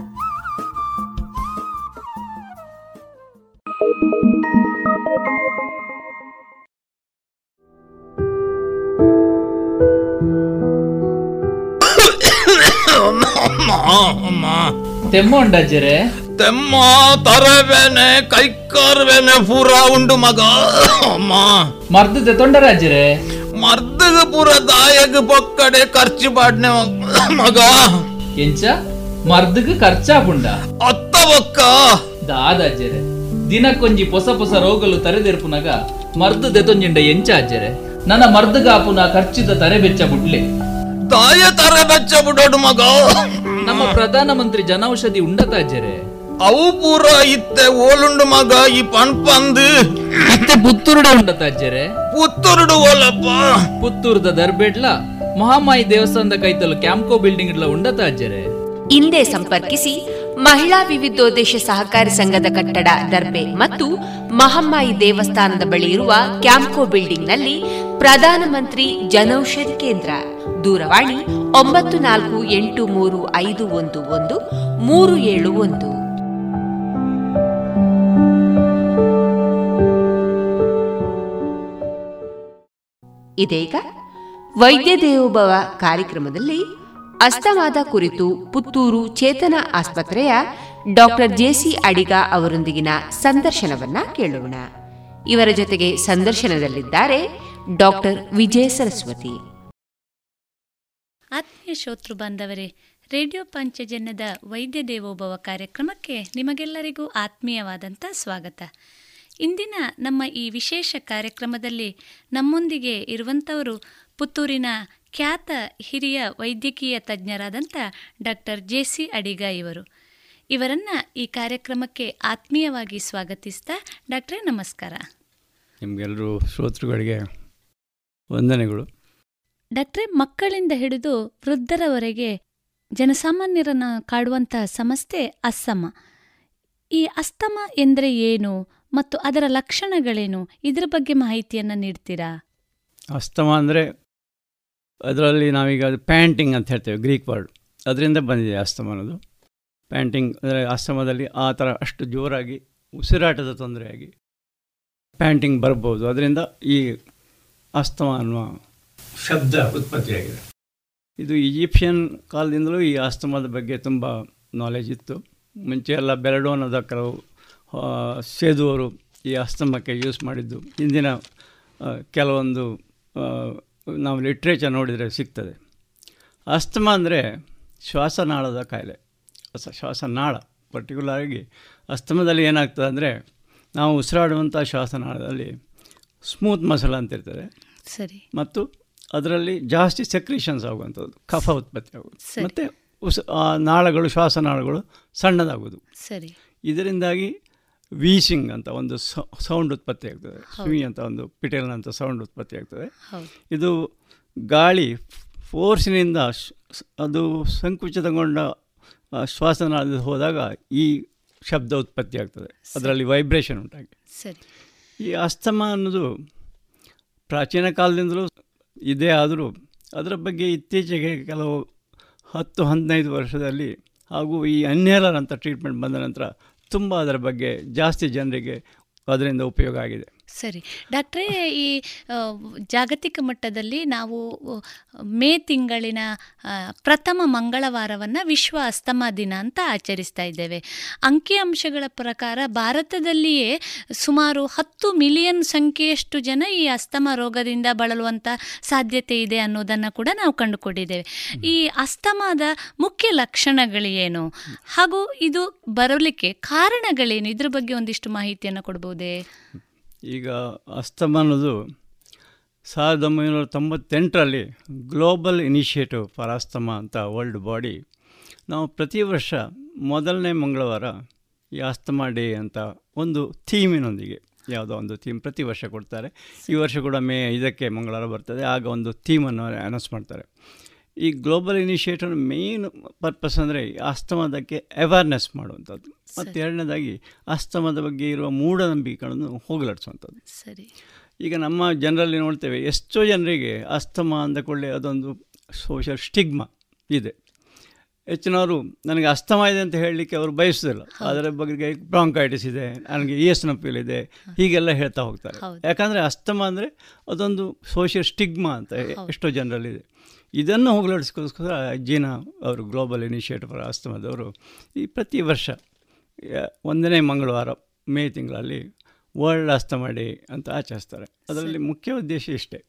ತೆಮ್ಮ ಉಂಡಜ್ಜರೆ ತೆಮ್ಮ ತರಬೇನೆ ಕೈಕಾರ್ಬೇನೆ ಪೂರ ಉಂಡು ಮಗ ಅಮ್ಮ ಮರ್ದದೆ ತೊಂಡರಾಜ್ಜರೆ ಮರ್ದಗ ಪೂರ ದಾಯಗ ಪೊಕ್ಕಡೆ ಖರ್ಚು ಪಾಡ್ನೆ ಮಗ ಎಂಚ ಮರ್ದಗ್ ಖರ್ಚಾಪುಂಡ ಅತ್ತ ಬೊಕ್ಕ ದಾದಾಜ್ಜರೆ ದಿನಕ್ಕೊಂಜಿ ಹೊಸ ಹೊಸ ರೋಗಲು ತರೆದೆರ್ಪುನಗ ಮರ್ದು ದೆತೊಂಜಿಂಡ ಎಂಚಾಜರೆ ನನ್ನ ಮರ್ದಗಾಪುನ ಖರ್ಚಿದ ತರೆ ಬೆಚ್ಚ ಬುಡ್ಲೆ. ತಾಯ ತರೆ ಬೆಚ್ಚ ಬಿಡೋಡು ಮಗ. ನಮ್ಮ ಪ್ರಧಾನಮಂತ್ರಿ ಜನೌಷಧಿ ಉಂಡತಾಜರೆ ಅವು ಪೂರ ಇತ್ತೆ ಓಲುಂಡು ಮಗ ಈ ಪಣ್ಪಂದು ಮತ್ತೆ ಪುತ್ತೂರುಡ ಉಂಡತಾಜರೆ ಪುತ್ತೂರುಡು ಓಲಪ್ಪ. ಪುತ್ತೂರ್ದ ದರ್ಬೇಡ್ಲ ಮಹಾಮಾಯಿ ದೇವಸ್ಥಾನದ ಕೈತಲು ಕ್ಯಾಂಪ್ಕೋ ಬಿಲ್ಡಿಂಗ್ ಇಡ್ಲ ಉಂಡತಾಜರೆ ಅಜ್ಜರೆ ಹಿಂದೆ ಸಂಪರ್ಕಿಸಿ. ಮಹಿಳಾ ವಿವಿಧೋದ್ದೇಶ ಸಹಕಾರಿ ಸಂಘದ ಕಟ್ಟಡ ದರ್ಬೆ ಮತ್ತು ಮಹಮ್ಮಾಯಿ ದೇವಸ್ಥಾನದ ಬಳಿ ಇರುವ ಕ್ಯಾಂಪ್ಕೋ ಬಿಲ್ಡಿಂಗ್ನಲ್ಲಿ ಪ್ರಧಾನಮಂತ್ರಿ ಜನೌಷಧಿ ಕೇಂದ್ರ. ದೂರವಾಣಿ ಒಂಬತ್ತು ನಾಲ್ಕು ಎಂಟು ಮೂರು ಐದು ಒಂದು ಒಂದು, ಮೂರು ಏಳು ಒಂದು. ಇದೀಗ ವೈದ್ಯ ದೇವೋಭವ ಕಾರ್ಯಕ್ರಮದಲ್ಲಿ ಅಸ್ತಮಾದ ಕುರಿತು ಪುತ್ತೂರು ಚೇತನ ಆಸ್ಪತ್ರೆಯ ಡಾಕ್ಟರ್ ಜೆಸಿ ಅಡಿಗ ಅವರೊಂದಿಗಿನ ಸಂದರ್ಶನವನ್ನ ಕೇಳೋಣ. ಇವರ ಜೊತೆಗೆ ಸಂದರ್ಶನದಲ್ಲಿದ್ದಾರೆ ಡಾಕ್ಟರ್ ವಿಜಯ ಸರಸ್ವತಿ. ಆತ್ಮೀಯ ಶೋತೃ ಬಾಂಧವರೇ, ರೇಡಿಯೋ ಪಂಚಜನ್ಯದ ವೈದ್ಯ ದೇವೋಭವ ಕಾರ್ಯಕ್ರಮಕ್ಕೆ ನಿಮಗೆಲ್ಲರಿಗೂ ಆತ್ಮೀಯವಾದಂತಹ ಸ್ವಾಗತ. ಇಂದಿನ ನಮ್ಮ ಈ ವಿಶೇಷ ಕಾರ್ಯಕ್ರಮದಲ್ಲಿ ನಮ್ಮೊಂದಿಗೆ ಇರುವಂಥವರು ಪುತ್ತೂರಿನ ಖ್ಯಾತ ಹಿರಿಯ ವೈದ್ಯಕೀಯ ತಜ್ಞರಾದಂಥ ಡಾಕ್ಟರ್ ಜೆ ಸಿ ಅಡಿಗ ಇವರು. ಇವರನ್ನು ಈ ಕಾರ್ಯಕ್ರಮಕ್ಕೆ ಆತ್ಮೀಯವಾಗಿ ಸ್ವಾಗತಿಸ್ತಾ ಡಾಕ್ಟ್ರೇ ನಮಸ್ಕಾರ. ನಿಮಗೆಲ್ಲರೂ ಶ್ರೋತೃಗಳಿಗೆ ವಂದನೆಗಳು. ಡಾಕ್ಟ್ರೇ ಮಕ್ಕಳಿಂದ ಹಿಡಿದು ವೃದ್ಧರವರೆಗೆ ಜನಸಾಮಾನ್ಯರನ್ನು ಕಾಡುವಂತಹ ಸಮಸ್ಯೆ ಅಸ್ತಮ. ಈ ಅಸ್ತಮ ಎಂದರೆ ಏನು ಮತ್ತು ಅದರ ಲಕ್ಷಣಗಳೇನು? ಇದರ ಬಗ್ಗೆ ಮಾಹಿತಿಯನ್ನು ನೀಡ್ತೀರಾ? ಅಸ್ತಮ ಅಂದರೆ ಅದರಲ್ಲಿ ನಾವೀಗ ಪ್ಯಾಂಟಿಂಗ್ ಅಂತ ಹೇಳ್ತೇವೆ, ಗ್ರೀಕ್ ವರ್ಡ್. ಅದರಿಂದ ಬಂದಿದೆ ಅಸ್ತಮ ಅನ್ನೋದು. ಪ್ಯಾಂಟಿಂಗ್ ಅಂದರೆ ಅಸ್ತಮದಲ್ಲಿ ಆ ಥರ ಅಷ್ಟು ಜೋರಾಗಿ ಉಸಿರಾಟದ ತೊಂದರೆಯಾಗಿ ಪ್ಯಾಂಟಿಂಗ್ ಬರ್ಬೋದು. ಅದರಿಂದ ಈ ಅಸ್ತಮ ಅನ್ನುವ ಶಬ್ದ ಉತ್ಪತ್ತಿಯಾಗಿದೆ. ಇದು ಈಜಿಪ್ಷಿಯನ್ ಕಾಲದಿಂದಲೂ ಈ ಅಸ್ತಮದ ಬಗ್ಗೆ ತುಂಬ ನಾಲೆಜ್ ಇತ್ತು. ಮುಂಚೆ ಎಲ್ಲ ಬೆರಡೋನದ ಕೆಲವು ಸೇದುವರು ಈ ಅಸ್ತಮಕ್ಕೆ ಯೂಸ್ ಮಾಡಿದ್ದು. ಹಿಂದಿನ ಕೆಲವೊಂದು ನಾವು ಲಿಟ್ರೇಚರ್ ನೋಡಿದರೆ ಸಿಗ್ತದೆ. ಅಸ್ತಮ ಅಂದರೆ ಶ್ವಾಸನಾಳದ ಕಾಯಿಲೆ. ಶ್ವಾಸನಾಳ. ಪರ್ಟಿಕ್ಯುಲರಾಗಿ ಅಸ್ತಮದಲ್ಲಿ ಏನಾಗ್ತದೆ ಅಂದರೆ ನಾವು ಉಸಿರಾಡುವಂಥ ಶ್ವಾಸನಾಳದಲ್ಲಿ ಸ್ಮೂತ್ ಮಸಲ್ ಅಂತ ಇರ್ತದೆ. ಸರಿ. ಮತ್ತು ಅದರಲ್ಲಿ ಜಾಸ್ತಿ ಸೆಕ್ರೀಷನ್ಸ್ ಆಗುವಂಥದ್ದು. ಕಫ ಉತ್ಪತ್ತಿ ಆಗೋದು. ಮತ್ತು ಉಸ್ ಆ ನಾಳಗಳು ಶ್ವಾಸನಾಳಗಳು ಸಣ್ಣದಾಗೋದು ಸರಿ. ಇದರಿಂದಾಗಿ ವೀಸಿಂಗ್ ಅಂತ ಒಂದು ಸೌಂಡ್ ಉತ್ಪತ್ತಿ ಆಗ್ತದೆ. ಸ್ವಿಂಗ್ ಸ್ವಿ ಅಂತ ಒಂದು ಪಿಟೇಲ್ ಅಂತ ಸೌಂಡ್ ಉತ್ಪತ್ತಿ ಆಗ್ತದೆ. ಇದು ಗಾಳಿ ಫೋರ್ಸಿನಿಂದ ಅದು ಸಂಕುಚಿತಗೊಂಡ ಆ, ಶ್ವಾಸನಾಳದಲ್ಲಿ ಹೋದಾಗ ಈ ಶಬ್ದ ಉತ್ಪತ್ತಿ ಆಗ್ತದೆ. ಅದರಲ್ಲಿ ವೈಬ್ರೇಷನ್ ಉಂಟಾಗಿ. ಈ ಅಸ್ತಮ ಅನ್ನೋದು ಪ್ರಾಚೀನ ಕಾಲದಿಂದಲೂ ಇದೆ ಆದರೂ ಅದರ ಬಗ್ಗೆ ಇತ್ತೀಚೆಗೆ ಕೆಲವು ಹತ್ತು ಹದಿನೈದು ವರ್ಷದಲ್ಲಿ ಹಾಗೂ ಈ ಅನ್ಹೇಲರ್ ಅಂತ ಟ್ರೀಟ್ಮೆಂಟ್ ಬಂದ ನಂತರ ತುಂಬ ಅದರ ಬಗ್ಗೆ ಜಾಸ್ತಿ ಜನರಿಗೆ ಅದರಿಂದ ಉಪಯೋಗ ಆಗಿದೆ. ಸರಿ. ಡಾಕ್ಟ್ರೇ ಈ ಜಾಗತಿಕ ಮಟ್ಟದಲ್ಲಿ ನಾವು ಮೇ ತಿಂಗಳಿನ ಪ್ರಥಮ ಮಂಗಳವಾರವನ್ನು ವಿಶ್ವ ಅಸ್ತಮಾ ದಿನ ಅಂತ ಆಚರಿಸ್ತಾ ಇದ್ದೇವೆ. ಅಂಕಿಅಂಶಗಳ ಪ್ರಕಾರ ಭಾರತದಲ್ಲಿಯೇ ಸುಮಾರು ಹತ್ತು ಮಿಲಿಯನ್ ಸಂಖ್ಯೆಯಷ್ಟು ಜನ ಈ ಅಸ್ತಮಾ ರೋಗದಿಂದ ಬಳಲುವಂಥ ಸಾಧ್ಯತೆ ಇದೆ ಅನ್ನೋದನ್ನು ಕೂಡ ನಾವು ಕಂಡುಕೊಂಡಿದ್ದೇವೆ. ಈ ಅಸ್ತಮಾದ ಮುಖ್ಯ ಲಕ್ಷಣಗಳೇನು? ಹಾಗೂ ಇದು ಬರಲಿಕ್ಕೆ ಕಾರಣಗಳೇನು? ಇದ್ರ ಬಗ್ಗೆ ಒಂದಿಷ್ಟು ಮಾಹಿತಿಯನ್ನು ಕೊಡ್ಬೋದೇ? ಈಗ ಅಸ್ತಮ ಅನ್ನೋದು ಸಾವಿರದ ಒಂಬೈನೂರ ತೊಂಬತ್ತೆಂಟರಲ್ಲಿ ಗ್ಲೋಬಲ್ ಇನಿಷಿಯೇಟಿವ್ ಫಾರ್ ಅಸ್ತಮ ಅಂತ ವರ್ಲ್ಡ್ ಬಾಡಿ ನಾವು ಪ್ರತಿ ವರ್ಷ ಮೊದಲನೇ ಮಂಗಳವಾರ ಈ ಅಸ್ತಮಾ ಡೇ ಅಂತ ಒಂದು ಥೀಮಿನೊಂದಿಗೆ ಯಾವುದೋ ಒಂದು ಥೀಮ್ ಪ್ರತಿ ವರ್ಷ ಕೊಡ್ತಾರೆ. ಈ ವರ್ಷ ಕೂಡ ಮೇ ಇದಕ್ಕೆ ಮಂಗಳವಾರ ಬರ್ತದೆ. ಆಗ ಒಂದು ಥೀಮನ್ನು ಅನೌನ್ಸ್ ಮಾಡ್ತಾರೆ. ಈ ಗ್ಲೋಬಲ್ ಇನಿಷಿಯೇಟಿವ್ ಮೇನ್ ಪರ್ಪಸ್ ಅಂದರೆ ಅಸ್ತಮದಕ್ಕೆ ಅವೇರ್ನೆಸ್ ಮಾಡುವಂಥದ್ದು. ಮತ್ತು ಎರಡನೇದಾಗಿ ಅಸ್ತಮದ ಬಗ್ಗೆ ಇರುವ ಮೂಢನಂಬಿಕೆಗಳನ್ನು ಹೋಗಲಾಡಿಸುವಂಥದ್ದು. ಸರಿ. ಈಗ ನಮ್ಮ ಜನರಲ್ಲಿ ನೋಡ್ತೇವೆ ಎಷ್ಟೋ ಜನರಿಗೆ ಅಸ್ತಮ ಅಂದ ಕೂಡಲೇ ಅದೊಂದು ಸೋಷಿಯಲ್ ಸ್ಟಿಗ್ಮಾ ಇದೆ. ಹೆಚ್ಚಿನವರು ನನಗೆ ಅಸ್ತಮ ಇದೆ ಅಂತ ಹೇಳಲಿಕ್ಕೆ ಅವರು ಬಯಸೋದಿಲ್ಲ ಅದರ ಬಗ್ಗೆ ಬ್ರಾಂಕೈಟಿಸ್ ಇದೆ ನನಗೆ ಇ ಎಸ್ ನಪ್ಪಿಲ್ ಇದೆ ಹೀಗೆಲ್ಲ ಹೇಳ್ತಾ ಹೋಗ್ತಾರೆ. ಯಾಕಂದರೆ ಅಸ್ತಮ ಅಂದರೆ ಅದೊಂದು ಸೋಷಿಯಲ್ ಸ್ಟಿಗ್ಮಾ ಅಂತ ಎಷ್ಟೋ ಜನರಲ್ಲಿದೆ ಇದನ್ನು ಹೋಗಲಾಡಿಸ್ಕೋಸ್ಕರ ಜೀನಾ ಅವರು ಗ್ಲೋಬಲ್ ಇನಿಷಿಯೇಟಿವ್ ಫಾರ್ ಆಸ್ತಮದವರು ಈ ಪ್ರತಿ ವರ್ಷ ಒಂದನೇ ಮಂಗಳವಾರ ಮೇ ತಿಂಗಳಲ್ಲಿ ವರ್ಲ್ಡ್ ಆಸ್ತಮ ಡೇ ಅಂತ ಆಚರಿಸ್ತಾರೆ. ಅದರಲ್ಲಿ ಮುಖ್ಯ ಉದ್ದೇಶ ಇಷ್ಟೇ.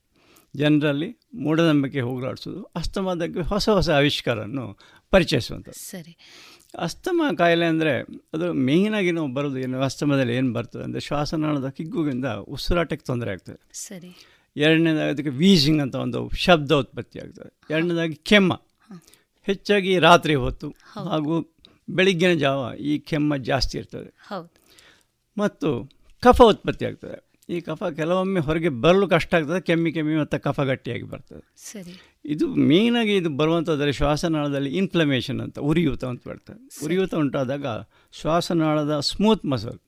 ಜನರಲ್ಲಿ ಮೂಢನಂಬಿಕೆ ಹೋಗಲಾಡಿಸೋದು ಅಸ್ತಮದಕ್ಕೆ ಹೊಸ ಹೊಸ ಆವಿಷ್ಕಾರವನ್ನು ಪರಿಚಯಿಸುವಂಥದ್ದು. ಸರಿ. ಅಸ್ತಮ ಕಾಯಿಲೆ ಅಂದರೆ ಅದು ಮೇಯ್ನಾಗಿ ನಾವು ಬರೋದು ಏನು ಅಸ್ತಮದಲ್ಲಿ ಏನು ಬರ್ತದೆ ಅಂದರೆ ಶ್ವಾಸನಾಳದ ಕಿಗ್ಗುವಿಂದ ಉಸಿರಾಟಕ್ಕೆ ತೊಂದರೆ ಆಗ್ತದೆ. ಸರಿ. ಎರಡನೇದಾಗಿ ಅದಕ್ಕೆ ವೀಸಿಂಗ್ ಅಂತ ಒಂದು ಶಬ್ದ ಉತ್ಪತ್ತಿ ಆಗ್ತದೆ. ಎರಡನೇದಾಗಿ ಕೆಮ್ಮ. ಹೆಚ್ಚಾಗಿ ರಾತ್ರಿ ಹೊತ್ತು ಹಾಗೂ ಬೆಳಿಗ್ಗಿನ ಜಾವ ಈ ಕೆಮ್ಮ ಜಾಸ್ತಿ ಇರ್ತದೆ. ಮತ್ತು ಕಫ ಉತ್ಪತ್ತಿ ಆಗ್ತದೆ. ಈ ಕಫ ಕೆಲವೊಮ್ಮೆ ಹೊರಗೆ ಬರಲು ಕಷ್ಟ ಆಗ್ತದೆ ಕೆಮ್ಮಿ ಕೆಮ್ಮಿ ಮತ್ತು ಕಫ ಗಟ್ಟಿಯಾಗಿ ಬರ್ತದೆ. ಸರಿ. ಇದು ಮೇಯ್ನಾಗಿ ಇದು ಬರುವಂಥದ್ದರೆ ಶ್ವಾಸನಾಳದಲ್ಲಿ ಇನ್ಫ್ಲಮೇಷನ್ ಅಂತ ಉರಿಯೂತ ಅಂತ ಬರ್ತದೆ. ಉರಿಯೂತ ಉಂಟಾದಾಗ ಶ್ವಾಸನಾಳದ ಸ್ಮೂತ್ ಮಸಲ್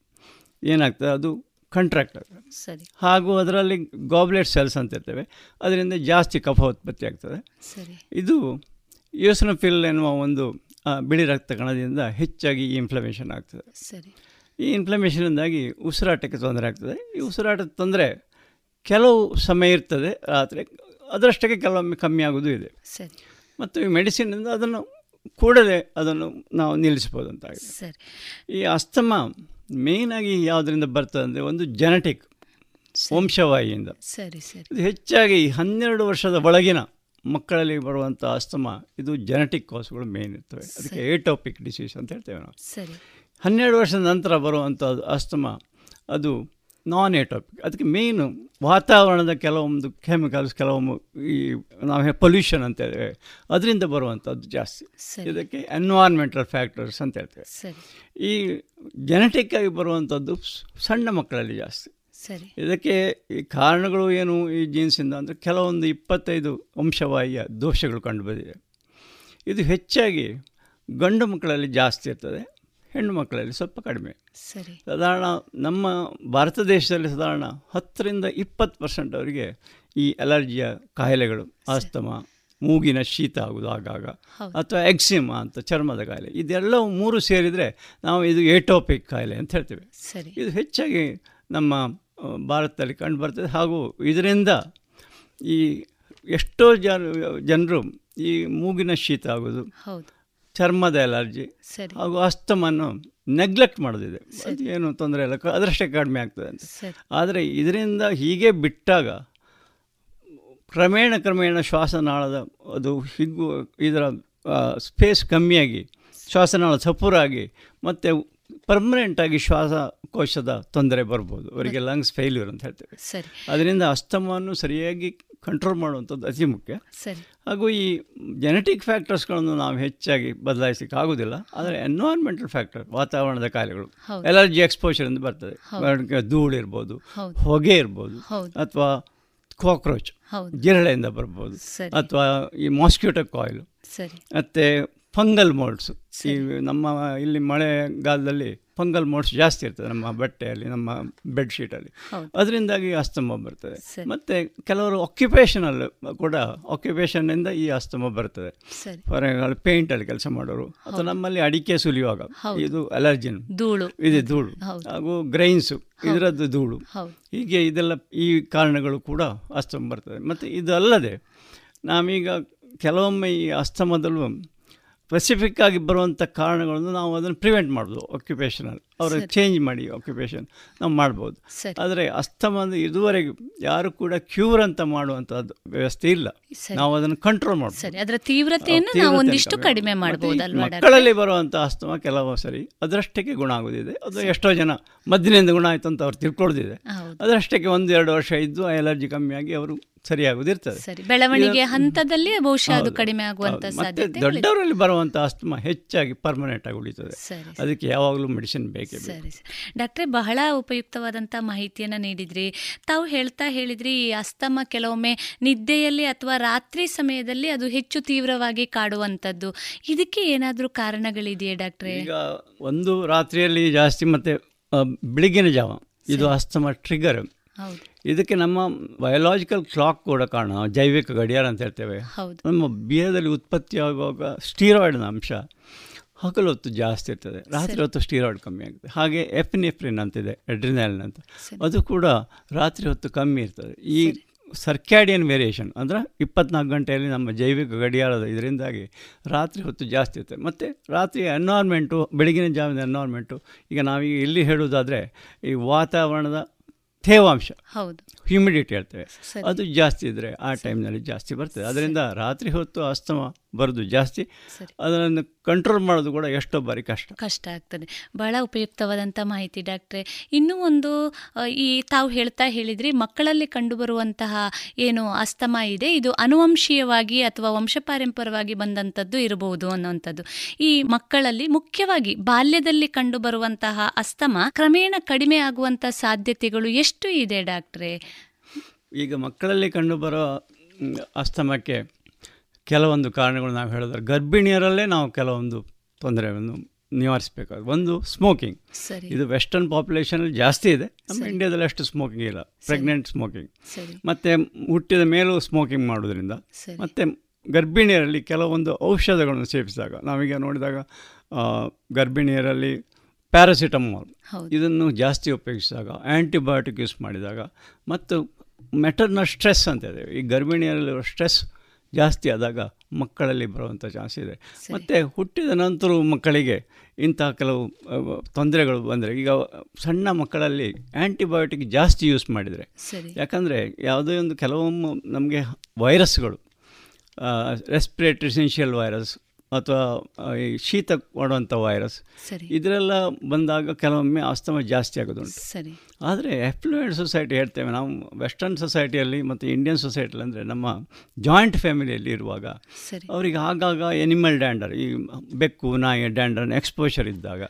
ಏನಾಗ್ತದೆ ಅದು ಕಂಟ್ರಾಕ್ಟ್ ಆಗ್ತದೆ ಸರಿ. ಹಾಗೂ ಅದರಲ್ಲಿ ಗಾಬ್ಲೆಟ್ ಸೆಲ್ಸ್ ಅಂತ ಇರ್ತವೆ. ಅದರಿಂದ ಜಾಸ್ತಿ ಕಫ ಉತ್ಪತ್ತಿ ಆಗ್ತದೆ. ಸರಿ. ಇದು ಯೋಸನಫಿಲ್ ಎನ್ನುವ ಒಂದು ಬಿಳಿ ರಕ್ತ ಕಣದಿಂದ ಹೆಚ್ಚಾಗಿ ಈ ಇನ್ಫ್ಲಮೇಷನ್ ಆಗ್ತದೆ. ಸರಿ. ಈ ಇನ್ಫ್ಲಮೇಷನಿಂದಾಗಿ ಉಸಿರಾಟಕ್ಕೆ ತೊಂದರೆ ಆಗ್ತದೆ. ಈ ಉಸಿರಾಟದ ತೊಂದರೆ ಕೆಲವು ಸಮಯ ಇರ್ತದೆ ರಾತ್ರಿ ಅದರಷ್ಟಕ್ಕೆ ಕೆಲವೊಮ್ಮೆ ಕಮ್ಮಿ ಆಗೋದು ಇದೆ. ಸರಿ. ಮತ್ತು ಈ ಮೆಡಿಸಿನಿಂದ ಅದನ್ನು ಕೂಡಲೇ ಅದನ್ನು ನಾವು ನಿಲ್ಲಿಸ್ಬೋದು ಅಂತ ಸರಿ. ಈ ಅಸ್ತಮ ಮೇಯ್ನಾಗಿ ಯಾವುದರಿಂದ ಬರ್ತದೆ ಅಂದರೆ ಒಂದು ಜೆನೆಟಿಕ್ ವಂಶವಾಹಿಯಿಂದ. ಸರಿ ಸರಿ. ಇದು ಹೆಚ್ಚಾಗಿ ಹನ್ನೆರಡು ವರ್ಷದ ಒಳಗಿನ ಮಕ್ಕಳಲ್ಲಿ ಬರುವಂಥ ಅಸ್ತಮ ಇದು ಜೆನೆಟಿಕ್ ಕಾಸ್ಗಳು ಮೇನ್ ಇರ್ತವೆ. ಅದಕ್ಕೆ ಏಟೋಪಿಕ್ ಡಿಸೀಸ್ ಅಂತ ಹೇಳ್ತೇವೆ ನಾವು. ಸರಿ. ಹನ್ನೆರಡು ವರ್ಷದ ನಂತರ ಬರುವಂಥ ಅಸ್ತಮ ಅದು ನಾನ್ ಏಟೋಪಿಕ್ ಅದಕ್ಕೆ ಮೇಯ್ನು ವಾತಾವರಣದ ಕೆಲವೊಂದು ಕೆಮಿಕಲ್ಸ್ ಕೆಲವೊಮ್ಮೆ ಈ ನಾವು ಪೊಲ್ಯೂಷನ್ ಅಂತ ಹೇಳ್ತೇವೆ. ಅದರಿಂದ ಬರುವಂಥದ್ದು ಜಾಸ್ತಿ. ಇದಕ್ಕೆ ಎನ್ವಾರ್ಮೆಂಟಲ್ ಫ್ಯಾಕ್ಟರ್ಸ್ ಅಂತ ಹೇಳ್ತೇವೆ. ಈ ಜೆನೆಟಿಕ್ ಆಗಿ ಬರುವಂಥದ್ದು ಸಣ್ಣ ಮಕ್ಕಳಲ್ಲಿ ಜಾಸ್ತಿ. ಸರಿ. ಇದಕ್ಕೆ ಈ ಕಾರಣಗಳು ಏನು ಈ ಜೀನ್ಸಿಂದ ಅಂದರೆ ಕೆಲವೊಂದು ಇಪ್ಪತ್ತೈದು ವಂಶವಾಹಿಯ ದೋಷಗಳು ಕಂಡುಬಂದಿದೆ ಇದು ಹೆಚ್ಚಾಗಿ ಗಂಡು ಮಕ್ಕಳಲ್ಲಿ ಜಾಸ್ತಿ ಇರ್ತದೆ. ಹೆಣ್ಣು ಮಕ್ಕಳಲ್ಲಿ ಸ್ವಲ್ಪ ಕಡಿಮೆ. ಸರಿ. ಸಾಧಾರಣ ನಮ್ಮ ಭಾರತ ದೇಶದಲ್ಲಿ ಸಾಧಾರಣ ಹತ್ತರಿಂದ ಇಪ್ಪತ್ತು ಪರ್ಸೆಂಟ್ ಅವರಿಗೆ ಈ ಅಲರ್ಜಿಯ ಕಾಯಿಲೆಗಳು ಆಸ್ತಮ ಮೂಗಿನ ಶೀತ ಆಗೋದು ಆಗಾಗ. ಅಥವಾ ಎಕ್ಸಿಮಾ ಅಂತ ಚರ್ಮದ ಕಾಯಿಲೆ ಇದೆಲ್ಲವೂ ಮೂರು ಸೇರಿದರೆ ನಾವು ಇದು ಏಟೋಪಿಕ್ ಕಾಯಿಲೆ ಅಂತ ಹೇಳ್ತೇವೆ. ಸರಿ. ಇದು ಹೆಚ್ಚಾಗಿ ನಮ್ಮ ಭಾರತದಲ್ಲಿ ಕಂಡು ಬರ್ತದೆ. ಹಾಗೂ ಇದರಿಂದ ಈ ಎಷ್ಟೋ ಜನ ಜನರು ಈ ಮೂಗಿನ ಶೀತ ಆಗೋದು ಚರ್ಮದ ಅಲರ್ಜಿ ಸರಿ. ಹಾಗೂ ಅಸ್ತಮನ್ನು ನೆಗ್ಲೆಕ್ಟ್ ಮಾಡೋದಿದೆ. ಅದು ಏನು ತೊಂದರೆ ಇಲ್ಲ. ಅದರಷ್ಟೇ ಕಡಿಮೆ ಆಗ್ತದೆ ಅಂತ. ಆದರೆ ಇದರಿಂದ ಹೀಗೆ ಬಿಟ್ಟಾಗ ಕ್ರಮೇಣ ಕ್ರಮೇಣ ಶ್ವಾಸನಾಳದ ಅದು ಹಿಗ್ಗು ಇದರ ಸ್ಪೇಸ್ ಕಮ್ಮಿಯಾಗಿ ಶ್ವಾಸನಾಳ ಸಪೂರಾಗಿ ಮತ್ತು ಪರ್ಮನೆಂಟಾಗಿ ಶ್ವಾಸಕೋಶದ ತೊಂದರೆ ಬರ್ಬೋದು. ಅವರಿಗೆ ಲಂಗ್ಸ್ ಫೇಲ್ಯೂರ್ ಅಂತ ಹೇಳ್ತೇವೆ. ಅದರಿಂದ ಅಸ್ತಮವನ್ನು ಸರಿಯಾಗಿ ಕಂಟ್ರೋಲ್ ಮಾಡುವಂಥದ್ದು ಅತಿ ಮುಖ್ಯ. ಸರಿ. ಹಾಗೂ ಈ ಜೆನೆಟಿಕ್ ಫ್ಯಾಕ್ಟರ್ಸ್ಗಳನ್ನು ನಾವು ಹೆಚ್ಚಾಗಿ ಬದಲಾಯಿಸಲಿಕ್ಕೆ ಆಗೋದಿಲ್ಲ. ಆದರೆ ಎನ್ವೈರ್ಮೆಂಟಲ್ ಫ್ಯಾಕ್ಟರ್ ವಾತಾವರಣದ ಕಾಯಿಲೆಗಳು ಎಲರ್ಜಿ ಎಕ್ಸ್ಪೋಷರ್ ಎಂದು ಬರ್ತದೆ. ಧೂಳು ಇರ್ಬೋದು. ಹೊಗೆ ಇರ್ಬೋದು. ಅಥವಾ ಕಾಕ್ರೋಚ್ ಜಿರಳೆಯಿಂದ ಬರ್ಬೋದು. ಅಥವಾ ಈ ಮಾಸ್ಕ್ಯೂಟೋ ಕಾಯಿಲು ಮತ್ತು ಫಂಗಲ್ ಮೋಡ್ಸ್. ಈ ನಮ್ಮ ಇಲ್ಲಿ ಮಳೆಗಾಲದಲ್ಲಿ ಫಂಗಲ್ ಮೋಡ್ಸ್ ಜಾಸ್ತಿ ಇರ್ತದೆ ನಮ್ಮ ಬಟ್ಟೆಯಲ್ಲಿ ನಮ್ಮ ಬೆಡ್ಶೀಟಲ್ಲಿ. ಅದರಿಂದಾಗಿ ಅಸ್ತಮ ಬರ್ತದೆ. ಮತ್ತೆ ಕೆಲವರು ಆಕ್ಯುಪೇಷನಲ್ ಕೂಡ ಆಕ್ಯುಪೇಷನ್ನಿಂದ ಈ ಅಸ್ತಮ ಬರ್ತದೆ. ಫಾರ್ ಎಕ್ಸಾಂಪಲ್ ಪೇಂಟಲ್ಲಿ ಕೆಲಸ ಮಾಡೋರು ಅಥವಾ ನಮ್ಮಲ್ಲಿ ಅಡಿಕೆ ಸುಲಿಯುವಾಗ ಇದು ಅಲರ್ಜಿನ್ ಧೂಳು. ಇದು ಧೂಳು. ಹಾಗೂ ಗ್ರೈನ್ಸು ಇದರದ್ದು ಧೂಳು. ಹೀಗೆ ಇದೆಲ್ಲ ಈ ಕಾರಣಗಳು ಕೂಡ ಅಸ್ತಮ ಬರ್ತದೆ. ಮತ್ತು ಇದಲ್ಲದೆ ನಾವೀಗ ಕೆಲವೊಮ್ಮೆ ಈ ಅಸ್ತಮದಲ್ಲೂ ಸ್ಪೆಸಿಫಿಕ್ ಆಗಿ ಬರುವಂಥ ಕಾರಣಗಳನ್ನು ನಾವು ಅದನ್ನು ಪ್ರಿವೆಂಟ್ ಮಾಡ್ಬೋದು ಆಕ್ಯುಪೇಷನಲ್ ಅವರು ಚೇಂಜ್ ಮಾಡಿ ಆಕ್ಯುಪೇಷನ್ ನಾವು ಮಾಡ್ಬೋದು. ಆದರೆ ಅಸ್ತಮ ಇದುವರೆಗೆ ಯಾರು ಕೂಡ ಕ್ಯೂರ್ ಅಂತ ಮಾಡುವಂಥದ್ದು ವ್ಯವಸ್ಥೆ ಇಲ್ಲ. ನಾವು ಅದನ್ನು ಕಂಟ್ರೋಲ್ ಮಾಡ್ಬೋದು. ಅದರ ತೀವ್ರತೆಯನ್ನು ಒಂದಿಷ್ಟು ಕಡಿಮೆ ಮಾಡ್ಬೋದು. ಮಕ್ಕಳಲ್ಲಿ ಬರುವಂಥ ಅಸ್ತಮ ಕೆಲವು ಸರಿ ಅದರಷ್ಟಕ್ಕೆ ಗುಣ ಆಗೋದಿದೆ. ಅದು ಎಷ್ಟೋ ಜನ ಮದ್ದಿನಿಂದ ಗುಣ ಆಯಿತು ಅಂತ ಅವ್ರು ತಿಳ್ಕೊಳ್ದಿದೆ. ಹೌದು. ಅದರಷ್ಟಕ್ಕೆ ಒಂದು ಎರಡು ವರ್ಷ ಇದ್ದು ಎಲರ್ಜಿ ಕಮ್ಮಿಯಾಗಿ ಅವರು ಸರಿಯಾಗೋದಿರ್ತದೆ ಸರಿ ಬೆಳವಣಿಗೆ ಹಂತದಲ್ಲಿ ಬಹುಶಃ ಅದು ಕಡಿಮೆ ಆಗುವಂತ ಸಾಧ್ಯತೆ ದೊಡ್ಡವರಲ್ಲಿ ಬರುವಂತ ಅಸ್ತಮ ಹೆಚ್ಚಾಗಿ ಪರ್ಮನೆಂಟ್ ಆಗಿ ಉಳಿತದೆ. ಸರಿ, ಅದಕ್ಕೆ ಯಾವಾಗಲೂ ಮೆಡಿಸಿನ್ ಬೇಕೇ ಸರಿ ಡಾಕ್ಟ್ರೆ ಬಹಳ ಉಪಯುಕ್ತವಾದಂಥ ಮಾಹಿತಿಯನ್ನ ನೀಡಿದ್ರಿ. ತಾವು ಹೇಳ್ತಾ ಹೇಳಿದ್ರಿ ಈ ಅಸ್ತಮ ಕೆಲವೊಮ್ಮೆ ನಿದ್ದೆಯಲ್ಲಿ ಅಥವಾ ರಾತ್ರಿ ಸಮಯದಲ್ಲಿ ಅದು ಹೆಚ್ಚು ತೀವ್ರವಾಗಿ ಕಾಡುವಂಥದ್ದು ಇದಕ್ಕೆ ಏನಾದರೂ ಕಾರಣಗಳಿದೆಯೇ ಡಾಕ್ಟ್ರೆ? ಈಗ ಒಂದು ರಾತ್ರಿಯಲ್ಲಿ ಜಾಸ್ತಿ ಮತ್ತೆ ಬೆಳಿಗ್ಗಿನ ಜಾವ. ಇದು ಅಸ್ತಮ ಟ್ರಿಗರ್ ಇದಕ್ಕೆ ನಮ್ಮ ಬಯೋಲಾಜಿಕಲ್ ಕ್ಲಾಕ್ ಕೂಡ ಕಾರಣ ಜೈವಿಕ ಗಡಿಯಾರ ಅಂತ ಹೇಳ್ತೇವೆ. ಹೌದು. ನಮ್ಮ ದೇಹದಲ್ಲಿ ಉತ್ಪತ್ತಿಯಾಗುವಾಗ ಸ್ಟೀರಾಯ್ಡ್ನ ಅಂಶ ಹಗಲು ಹೊತ್ತು ಜಾಸ್ತಿ ಇರ್ತದೆ ರಾತ್ರಿ ಹೊತ್ತು ಸ್ಟೀರಾಯ್ಡ್ ಕಮ್ಮಿ ಆಗ್ತದೆ ಹಾಗೆ ಎಫಿನೆಫ್ರಿನ್ ಅಂತಿದೆ ಎಡ್ರಿನಲ್ ಅಂತ. ಅದು ಕೂಡ ರಾತ್ರಿ ಹೊತ್ತು ಕಮ್ಮಿ ಇರ್ತದೆ. ಈ ಸರ್ಕ್ಯಾಡಿಯನ್ ವೇರಿಯೇಷನ್ ಅಂದರೆ ಇಪ್ಪತ್ನಾಲ್ಕು ಗಂಟೆಯಲ್ಲಿ ನಮ್ಮ ಜೈವಿಕ ಗಡಿಯಾರದ ಇದರಿಂದಾಗಿ ರಾತ್ರಿ ಹೊತ್ತು ಜಾಸ್ತಿ ಇರ್ತದೆ. ಮತ್ತು ರಾತ್ರಿ ಎನ್ವಾರ್ಮೆಂಟು ಬೆಳಗಿನ ಜಾವದ ಎನ್ವಾರ್ಮೆಂಟು ಈಗ ನಾವೀಗ ಇಲ್ಲಿ ಹೇಳುವುದಾದರೆ ಈ ವಾತಾವರಣದ ತೇವಾಂಶ. ಹೌದು. ಹ್ಯೂಮಿಡಿಟಿ ಹೇಳ್ತೇವೆ. ಅದು ಜಾಸ್ತಿ ಇದ್ದರೆ ಆ ಟೈಮ್ನಲ್ಲಿ ಜಾಸ್ತಿ ಬರ್ತದೆ. ಅದರಿಂದ ರಾತ್ರಿ ಹೊತ್ತು ಅಸ್ತಮ ಬರೋದು ಜಾಸ್ತಿ. ಅದನ್ನು ಕಂಟ್ರೋಲ್ ಮಾಡೋದು ಕೂಡ ಎಷ್ಟೋ ಬಾರಿ ಕಷ್ಟ. ಕಷ್ಟ ಆಗ್ತದೆ. ಬಹಳ ಉಪಯುಕ್ತವಾದಂಥ ಮಾಹಿತಿ ಡಾಕ್ಟ್ರೆ. ಇನ್ನೂ ಒಂದು ಈ ತಾವು ಹೇಳ್ತಾ ಹೇಳಿದ್ರಿ ಮಕ್ಕಳಲ್ಲಿ ಕಂಡುಬರುವಂತಹ ಏನು ಅಸ್ತಮ ಇದೆ ಇದು ಅನುವಂಶೀಯವಾಗಿ ಅಥವಾ ವಂಶಪಾರಂಪರವಾಗಿ ಬಂದಂಥದ್ದು ಇರಬಹುದು ಅನ್ನುವಂಥದ್ದು. ಈ ಮಕ್ಕಳಲ್ಲಿ ಮುಖ್ಯವಾಗಿ ಬಾಲ್ಯದಲ್ಲಿ ಕಂಡುಬರುವಂತಹ ಅಸ್ತಮ ಕ್ರಮೇಣ ಕಡಿಮೆ ಆಗುವಂಥ ಸಾಧ್ಯತೆಗಳು ಎಷ್ಟು ಇದೆ ಡಾಕ್ಟ್ರೆ? ಈಗ ಮಕ್ಕಳಲ್ಲಿ ಕಂಡುಬರೋ ಅಸ್ತಮಕ್ಕೆ ಕೆಲವೊಂದು ಕಾರಣಗಳು ನಾವು ಹೇಳಿದ್ರೆ ಗರ್ಭಿಣಿಯರಲ್ಲೇ ನಾವು ಕೆಲವೊಂದು ತೊಂದರೆಯನ್ನು ನಿವಾರಿಸಬೇಕಾಗುತ್ತೆ. ಒಂದು ಸ್ಮೋಕಿಂಗ್ ಇದು ವೆಸ್ಟರ್ನ್ ಪಾಪ್ಯುಲೇಷನಲ್ಲಿ ಜಾಸ್ತಿ ಇದೆ. ನಮ್ಮ ಇಂಡಿಯಾದಲ್ಲಿ ಅಷ್ಟು ಸ್ಮೋಕಿಂಗ್ ಇಲ್ಲ. Pregnant smoking. ಮತ್ತು ಹುಟ್ಟಿದ ಮೇಲೂ ಸ್ಮೋಕಿಂಗ್ ಮಾಡೋದ್ರಿಂದ. ಮತ್ತು ಗರ್ಭಿಣಿಯರಲ್ಲಿ ಕೆಲವೊಂದು ಔಷಧಗಳನ್ನು ಸೇವಿಸಿದಾಗ ನಾವೀಗ ನೋಡಿದಾಗ ಗರ್ಭಿಣಿಯರಲ್ಲಿ ಪ್ಯಾರಾಸಿಟಮಾಲ್. ಇದನ್ನು ಜಾಸ್ತಿ ಉಪಯೋಗಿಸಿದಾಗ ಆ್ಯಂಟಿಬಯೋಟಿಕ್ ಯೂಸ್ ಮಾಡಿದಾಗ ಮತ್ತು ಮೆಟರ್ನ ಸ್ಟ್ರೆಸ್ ಅಂತ ಇದೆ. ಈ ಗರ್ಭಿಣಿಯರಲ್ಲಿರುವ ಸ್ಟ್ರೆಸ್ ಜಾಸ್ತಿ ಆದಾಗ ಮಕ್ಕಳಲ್ಲಿ ಬರುವಂಥ ಚಾನ್ಸ್ ಇದೆ. ಮತ್ತು ಹುಟ್ಟಿದ ನಂತರ ಮಕ್ಕಳಿಗೆ ಇಂಥ ಕೆಲವು ತೊಂದರೆಗಳು ಬಂದರೆ ಈಗ ಸಣ್ಣ ಮಕ್ಕಳಲ್ಲಿ ಆ್ಯಂಟಿಬಯೋಟಿಕ್ ಜಾಸ್ತಿ ಯೂಸ್ ಮಾಡಿದರೆ. ಯಾಕಂದರೆ ಯಾವುದೇ ಒಂದು ಕೆಲವೊಮ್ಮೆ ನಮಗೆ ವೈರಸ್ಗಳು ರೆಸ್ಪಿರೇಟರಿ ಸೆನ್ಷಿಯಲ್ ವೈರಸ್ ಅಥವಾ ಈ ಶೀತ ಮಾಡುವಂಥ ವೈರಸ್. ಇದರೆಲ್ಲ ಬಂದಾಗ ಕೆಲವೊಮ್ಮೆ ಅಸ್ತಮ ಜಾಸ್ತಿ ಆಗೋದುಂಟು ಸರಿ ಆದರೆ ಎಫ್ಲೂಯೆಂಟ್ ಸೊಸೈಟಿ ಹೇಳ್ತೇವೆ ನಾವು ವೆಸ್ಟರ್ನ್ ಸೊಸೈಟಿಯಲ್ಲಿ ಮತ್ತು ಇಂಡಿಯನ್ ಸೊಸೈಟಿಯಲ್ಲಿ ಅಂದರೆ ನಮ್ಮ ಜಾಯಿಂಟ್ ಫ್ಯಾಮಿಲಿಯಲ್ಲಿ ಇರುವಾಗ. ಅವರಿಗೆ ಆಗಾಗ ಎನಿಮಲ್ ಡ್ಯಾಂಡರ್ ಈ ಬೆಕ್ಕು ನಾಯಿ ಡ್ಯಾಂಡರ್ನ ಎಕ್ಸ್ಪೋಷರ್ ಇದ್ದಾಗ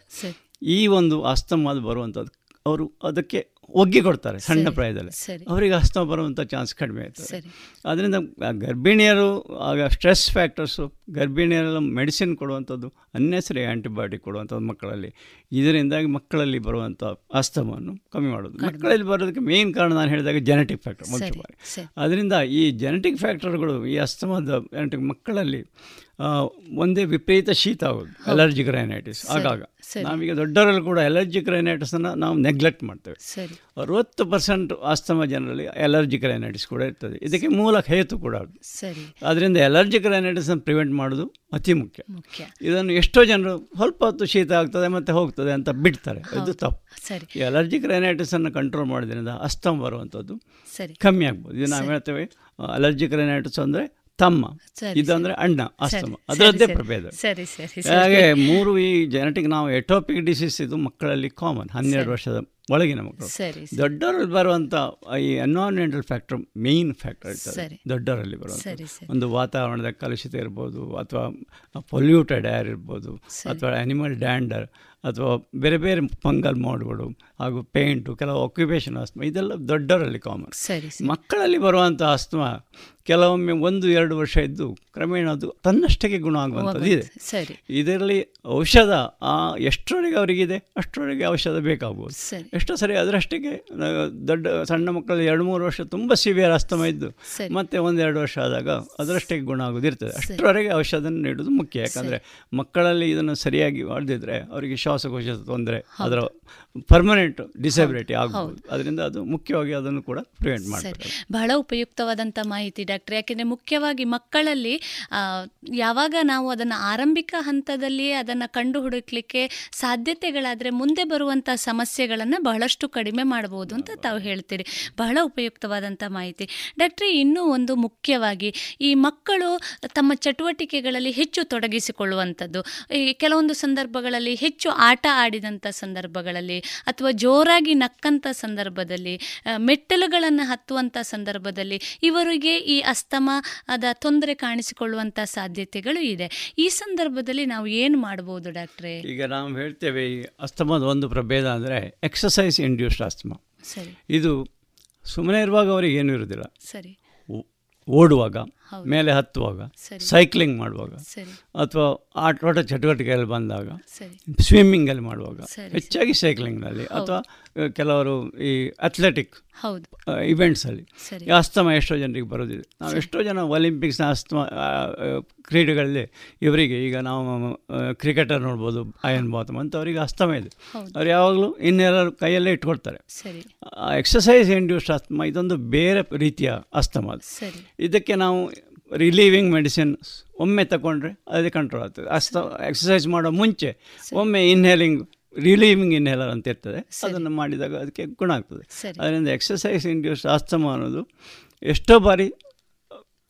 ಈ ಒಂದು ಅಸ್ತಮ ಅದು ಬರುವಂಥದ್ದು ಅವರು ಅದಕ್ಕೆ ಒಗ್ಗಿ ಕೊಡ್ತಾರೆ ಸಣ್ಣ ಪ್ರಾಯದಲ್ಲಿ. ಅವರಿಗೆ ಅಸ್ತಮ ಬರುವಂಥ ಚಾನ್ಸ್ ಕಡಿಮೆ ಆಯಿತು ಅದರಿಂದ ಗರ್ಭಿಣಿಯರು ಆಗ ಸ್ಟ್ರೆಸ್ ಫ್ಯಾಕ್ಟರ್ಸು ಗರ್ಭಿಣಿಯರೆಲ್ಲ ಮೆಡಿಸಿನ್ ಕೊಡುವಂಥದ್ದು ಅನ್ನೆಸರಿ ಆ್ಯಂಟಿಬಯೋಟಿಕ್ ಕೊಡುವಂಥದ್ದು ಮಕ್ಕಳಲ್ಲಿ. ಇದರಿಂದಾಗಿ ಮಕ್ಕಳಲ್ಲಿ ಬರುವಂಥ ಅಸ್ತಮವನ್ನು ಕಮ್ಮಿ ಮಾಡೋದು. ಮಕ್ಕಳಲ್ಲಿ ಬರೋದಕ್ಕೆ ಮೇನ್ ಕಾರಣ ನಾನು ಹೇಳಿದಾಗ ಜೆನೆಟಿಕ್ ಫ್ಯಾಕ್ಟರ್ ಮುಖ್ಯವಾಗಿ ಬಾರಿ ಅದರಿಂದ ಈ ಜೆನೆಟಿಕ್ ಫ್ಯಾಕ್ಟರ್ಗಳು ಈ ಅಸ್ತಮದ ಮಕ್ಕಳಲ್ಲಿ ಒಂದೇ ವಿಪರೀತ ಶೀತ ಆಗೋದು ಅಲರ್ಜಿಕ್ ರೈನೈಟಿಸ್ ಆಗಾಗ. ನಮಗೆ ನಾವೀಗ ದೊಡ್ಡವರಲ್ಲಿ ಕೂಡ ಅಲರ್ಜಿಕ್ ರೈನೈಟಿಸನ್ನು ನಾವು ನೆಗ್ಲೆಕ್ಟ್ ಮಾಡ್ತೇವೆ. ಅರವತ್ತು ಪರ್ಸೆಂಟ್ ಆಸ್ತಮ ಜನರಲ್ಲಿ ಅಲರ್ಜಿ ರೈನೈಟಿಸ್ ಕೂಡ ಇರ್ತದೆ. ಇದಕ್ಕೆ ಮೂಲ ಹೇತು ಕೂಡ ಅದು. ಅದರಿಂದ ಅಲರ್ಜಿ ಅಲರ್ಜಿಕ್ ರೈನೈಟಿಸನ್ನು ಪ್ರಿವೆಂಟ್ ಮಾಡೋದು ಅತಿ ಮುಖ್ಯ. ಇದನ್ನು ಎಷ್ಟೋ ಜನರು ಸ್ವಲ್ಪ ಹೊತ್ತು ಶೀತ ಆಗ್ತದೆ ಮತ್ತೆ ಹೋಗ್ತದೆ ಅಂತ ಬಿಡ್ತಾರೆ. ಇದು ತಪ್ಪು. ಈ ಅಲರ್ಜಿಕ್ ರೈನೈಟಿಸನ್ನು ಕಂಟ್ರೋಲ್ ಮಾಡೋದ್ರಿಂದ ಅಸ್ತಮ ಬರುವಂಥದ್ದು ಕಮ್ಮಿ ಆಗ್ಬೋದು. ಇದು ನಾವು ಹೇಳ್ತೇವೆ ಅಲರ್ಜಿಕ್ ರೈನೈಟಿಸ್ ಅಂದರೆ ತಮ್ಮ ಇದಂದ್ರೆ ಅಣ್ಣ ಅಸ್ತಮ ಅದರದ್ದೇ ಪ್ರಭೇದ. ಸರಿ ಸರಿ ಹಾಗೆ ಮೂರು ಈ ಜೆನೆಟಿಕ್ ನಾವು ಎಟೋಪಿಕ್ ಡಿಸೀಸ್ ಇದು ಮಕ್ಕಳಲ್ಲಿ ಕಾಮನ್ ಹನ್ನೆರಡು ವರ್ಷದ ಒಳಗಿನ ಮಕ್ಕಳು. ದೊಡ್ಡವರು ಬರುವಂತ ದೊಡ್ಡವರಲ್ಲಿ ಬರುವಂಥ ಈ ಎನ್ವೈರನ್ಮೆಂಟಲ್ ಫ್ಯಾಕ್ಟರ್ ಮೇಯ್ನ್ ಫ್ಯಾಕ್ಟರ್ ಇರ್ತದೆ. ದೊಡ್ಡವರಲ್ಲಿ ಬರುವಂಥ. ಒಂದು ವಾತಾವರಣದ ಕಲುಷಿತ ಇರ್ಬೋದು ಅಥವಾ ಪೊಲ್ಯೂಟೆಡ್ ಏರ್ ಇರ್ಬೋದು ಅಥವಾ ಅನಿಮಲ್ ಡ್ಯಾಂಡರ್ ಅಥವಾ ಬೇರೆ ಬೇರೆ ಫಂಗಲ್ ಮೋಡ್ಗಳು ಹಾಗೂ ಪೇಂಟು ಕೆಲವು ಆಕ್ಯುಪೇಷನ್ ಆಸ್ತಮ ಇದೆಲ್ಲ ದೊಡ್ಡವರಲ್ಲಿ ಕಾಮನ್ ಸರಿ ಮಕ್ಕಳಲ್ಲಿ ಬರುವಂಥ ಆಸ್ತಮ ಕೆಲವೊಮ್ಮೆ ಒಂದು ಎರಡು ವರ್ಷ ಇದ್ದು ಕ್ರಮೇಣ ಅದು ತನ್ನಷ್ಟಕ್ಕೆ ಗುಣ ಆಗುವಂಥದ್ದು ಇದೆ. ಸರಿ. ಇದರಲ್ಲಿ ಔಷಧ ಆ ಎಷ್ಟರವರೆಗೆ ಅವರಿಗಿದೆ ಅಷ್ಟರವರೆಗೆ ಔಷಧ ಬೇಕಾಗ್ಬೋದು. ಎಷ್ಟೋ ಸರಿ ಅದರಷ್ಟಕ್ಕೆ ದೊಡ್ಡ ಸಣ್ಣ ಮಕ್ಕಳಲ್ಲಿ ಎರಡು ಮೂರು ವರ್ಷ ತುಂಬ ಸಿವಿಯರ್ ಅಸ್ತಮ ಇದ್ದು. ಮತ್ತೆ ಒಂದೆರಡು ವರ್ಷ ಆದಾಗ ಅದರಷ್ಟಕ್ಕೆ ಗುಣ ಆಗೋದಿರ್ತದೆ. ಅಷ್ಟರವರೆಗೆ ಔಷಧ ನೀಡೋದು ಮುಖ್ಯ. ಯಾಕಂದರೆ ಮಕ್ಕಳಲ್ಲಿ ಇದನ್ನು ಸರಿಯಾಗಿ ಮಾಡದಿದ್ರೆ ಅವರಿಗೆ ಶ್ವಾಸಕೋಶದ ತೊಂದರೆ ಅದರ ಪರ್ಮನೆಂಟ್ ಡಿಸಬಿಲಿಟಿ ಆಗಬಹುದು ಅದರಿಂದ ಅದು ಮುಖ್ಯವಾಗಿ ಅದನ್ನು ಕೂಡ ಪ್ರಿವೆಂಟ್ ಮಾಡಿ ಮಾಡ್ತಾರೆ ಬಹಳ ಉಪಯುಕ್ತವಾದಂಥ ಮಾಹಿತಿ ಡಾಕ್ಟರ್. ಯಾಕೆಂದರೆ ಮುಖ್ಯವಾಗಿ ಮಕ್ಕಳಲ್ಲಿ ಯಾವಾಗ ನಾವು ಅದನ್ನು ಆರಂಭಿಕ ಹಂತದಲ್ಲಿಯೇ ಅದನ್ನು ಕಂಡು ಹುಡುಕ್ಲಿಕ್ಕೆ ಸಾಧ್ಯತೆಗಳಾದರೆ ಮುಂದೆ ಬರುವಂಥ ಸಮಸ್ಯೆಗಳನ್ನು ಬಹಳಷ್ಟು ಕಡಿಮೆ ಮಾಡಬಹುದು ಅಂತ ತಾವು ಹೇಳ್ತೀರಿ. ಬಹಳ ಉಪಯುಕ್ತವಾದಂಥ ಮಾಹಿತಿ. ಡಾಕ್ಟ್ರಿ ಇನ್ನೂ ಒಂದು ಮುಖ್ಯವಾಗಿ ಈ ಮಕ್ಕಳು ತಮ್ಮ ಚಟುವಟಿಕೆಗಳಲ್ಲಿ ಹೆಚ್ಚು ತೊಡಗಿಸಿಕೊಳ್ಳುವಂಥದ್ದು ಈ ಕೆಲವೊಂದು ಸಂದರ್ಭಗಳಲ್ಲಿ ಹೆಚ್ಚು ಆಟ ಆಡಿದಂಥ ಸಂದರ್ಭಗಳಲ್ಲಿ ಅಥವಾ ಜೋರಾಗಿ ನಕ್ಕಂಥ ಸಂದರ್ಭದಲ್ಲಿ ಮೆಟ್ಟಲುಗಳನ್ನು ಹತ್ತುವಂಥ ಸಂದರ್ಭದಲ್ಲಿ ಇವರಿಗೆ ಈ ಅಸ್ತಮದ ತೊಂದರೆ ಕಾಣಿಸಿಕೊಳ್ಳುವಂಥ ಸಾಧ್ಯತೆಗಳು ಇದೆ. ಈ ಸಂದರ್ಭದಲ್ಲಿ ನಾವು ಏನು ಮಾಡ್ಬೋದು ಡಾಕ್ಟ್ರೇ? ಈಗ ನಾವು ಹೇಳ್ತೇವೆ ಈ ಅಸ್ತಮದ ಒಂದು ಪ್ರಭೇದ ಅಂದರೆ ಎಕ್ಸಸೈಸ್ ಇಂಡ್ಯೂಸ್ಡ್ ಅಸ್ತಮ. ಸರಿ. ಇದು ಸುಮ್ಮನೆ ಇರುವಾಗ ಅವರಿಗೆ ಏನೂ ಇರೋದಿಲ್ಲ. ಸರಿ. ಓಡುವಾಗ. ಮೇಲೆ ಹತ್ತುವಾಗ. ಸೈಕ್ಲಿಂಗ್ ಮಾಡುವಾಗ ಅಥವಾ ಆಟೋಟ ಚಟುವಟಿಕೆಯಲ್ಲಿ ಬಂದಾಗ ಸರಿ. ಸ್ವಿಮ್ಮಿಂಗಲ್ಲಿ ಮಾಡುವಾಗ ಹೆಚ್ಚಾಗಿ ಸೈಕ್ಲಿಂಗ್ನಲ್ಲಿ. ಅಥವಾ ಕೆಲವರು ಈ ಅಥ್ಲೆಟಿಕ್ ಇವೆಂಟ್ಸಲ್ಲಿ ಸರಿ. ಈ ಅಸ್ತಮ ಎಷ್ಟೋ ಜನರಿಗೆ ಬರೋದಿದೆ. ನಾವು ಎಷ್ಟೋ ಜನ ಒಲಿಂಪಿಕ್ಸ್ನ ಅಸ್ತಮ ಕ್ರೀಡೆಗಳಲ್ಲಿ ಇವರಿಗೆ ಈಗ ನಾವು ಕ್ರಿಕೆಟರ್ ನೋಡ್ಬೋದು ಅಯನ್ ಬಾತಮ್ ಅಂತ ಅವರಿಗೆ ಅಸ್ತಮ ಇದೆ. ಅವ್ರು ಯಾವಾಗಲೂ ಇನ್ನೆಲ್ಲರೂ ಕೈಯಲ್ಲೇ ಇಟ್ಕೊಳ್ತಾರೆ. ಸರಿ. ಎಕ್ಸಸೈಸ್ ಇಂಡ್ಯೂಸ್ಡ್ ಅಸ್ತಮ ಇದೊಂದು ಬೇರೆ ರೀತಿಯ ಅಸ್ತಮ ಅದು. ಇದಕ್ಕೆ ನಾವು ರಿಲೀವಿಂಗ್ ಮೆಡಿಸಿನ್ ಒಮ್ಮೆ ತಗೊಂಡ್ರೆ ಅದೇ ಕಂಟ್ರೋಲ್ ಆಗ್ತದೆ. ಅಸ್ತ ಎಕ್ಸಸೈಸ್ ಮಾಡೋ ಮುಂಚೆ ಒಮ್ಮೆ ಇನ್ಹೇಲಿಂಗ್ ರಿಲೀವಿಂಗ್ ಇನ್ಹೇಲರ್ ಅಂತ ಇರ್ತದೆ. ಅದನ್ನು ಮಾಡಿದಾಗ ಅದಕ್ಕೆ ಗುಣ ಆಗ್ತದೆ. ಅದರಿಂದ ಎಕ್ಸಸೈಸ್ ಇಂಡ್ಯೂಸ್ ಅಸ್ತಮ ಅನ್ನೋದು ಎಷ್ಟೋ ಬಾರಿ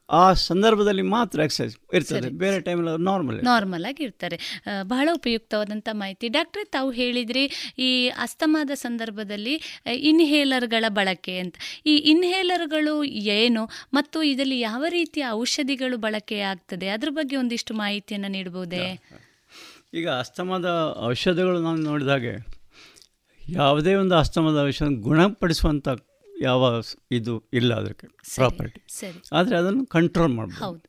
ಆ ಸಂದರ್ಭದಲ್ಲಿ ಮಾತ್ರ ಎಕ್ಸಸೈಸ್ ಇರ್ತದೆ. ಬೇರೆ ಟೈಮಲ್ಲಿ ಅವರು ನಾರ್ಮಲ್ ನಾರ್ಮಲ್ ಆಗಿ ಇರ್ತಾರೆ. ಬಹಳ ಉಪಯುಕ್ತವಾದಂಥ ಮಾಹಿತಿ. ಡಾಕ್ಟರ್ ತಾವು ಹೇಳಿದ್ರಿ ಈ ಅಸ್ತಮಾದ ಸಂದರ್ಭದಲ್ಲಿ ಇನ್ಹೇಲರ್ಗಳ ಬಳಕೆ ಅಂತ. ಈ ಇನ್ಹೇಲರ್ಗಳು ಏನು ಮತ್ತು ಇದರಲ್ಲಿ ಯಾವ ರೀತಿಯ ಔಷಧಿಗಳು ಬಳಕೆ ಆಗ್ತದೆ? ಅದ್ರ ಬಗ್ಗೆ ಒಂದಿಷ್ಟು ಮಾಹಿತಿಯನ್ನು ನೀಡಬಹುದೇ ಈಗ ಅಸ್ತಮದ ಔಷಧಗಳು ನಾವು ನೋಡಿದಾಗೆ ಯಾವುದೇ ಒಂದು ಅಸ್ತಮದ ಔಷಧ ಗುಣಪಡಿಸುವಂಥ ಯಾವ ಇದು ಇಲ್ಲ ಅದಕ್ಕೆ ಪ್ರಾಪರ್ಟಿ ಆದರೆ ಅದನ್ನು ಕಂಟ್ರೋಲ್ ಮಾಡ್ಬೋದು.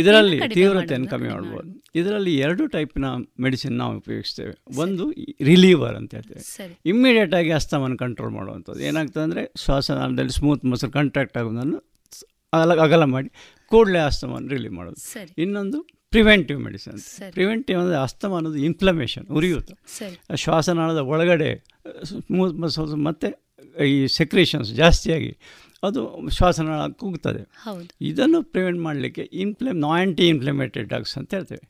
ಇದರಲ್ಲಿ ತೀವ್ರತೆಯನ್ನು ಕಮ್ಮಿ ಮಾಡ್ಬೋದು. ಇದರಲ್ಲಿ ಎರಡು ಟೈಪಿನ ಮೆಡಿಸಿನ್ ನಾವು ಉಪಯೋಗಿಸ್ತೇವೆ. ಒಂದು ರಿಲೀವರ್ ಅಂತ ಹೇಳ್ತೇವೆ. ಇಮ್ಮಿಡಿಯೇಟ್ ಆಗಿ ಅಸ್ತಮನ್ನು ಕಂಟ್ರೋಲ್ ಮಾಡುವಂಥದ್ದು. ಏನಾಗ್ತದೆ ಅಂದರೆ ಶ್ವಾಸನಾಳದಲ್ಲಿ ಸ್ಮೂತ್ ಮಸಲ್ ಕಾಂಟ್ರಾಕ್ಟ್ ಆಗೋದನ್ನು ಅಗಲ ಅಗಲ ಮಾಡಿ ಕೂಡಲೇ ಅಸ್ತಮವನ್ನು ರಿಲೀವ್ ಮಾಡೋದು. ಇನ್ನೊಂದು ಪ್ರಿವೆಂಟಿವ್ ಮೆಡಿಸಿನ್. ಪ್ರಿವೆಂಟಿವ್ ಅಂದರೆ ಅಸ್ತಮ ಅನ್ನೋದು ಇನ್ಫ್ಲಮೇಷನ್ ಉರಿಯುತ್ತೆ. ಶ್ವಾಸನಾಳದ ಒಳಗಡೆ ಸ್ಮೂತ್ ಮಸಲ್ಸ್ ಮತ್ತು ಈ ಸೆಕ್ರೇಷನ್ಸ್ ಜಾಸ್ತಿಯಾಗಿ ಅದು ಶ್ವಾಸನ ಕುಗ್ತದೆ. ಇದನ್ನು ಪ್ರಿವೆಂಟ್ ಮಾಡಲಿಕ್ಕೆ ಇನ್ಫ್ಲೇಮ್ ಆ್ಯಂಟಿ ಇನ್ಫ್ಲಮೇಟೆಡ್ ಡ್ರಗ್ಸ್ ಅಂತ ಹೇಳ್ತೇವೆ.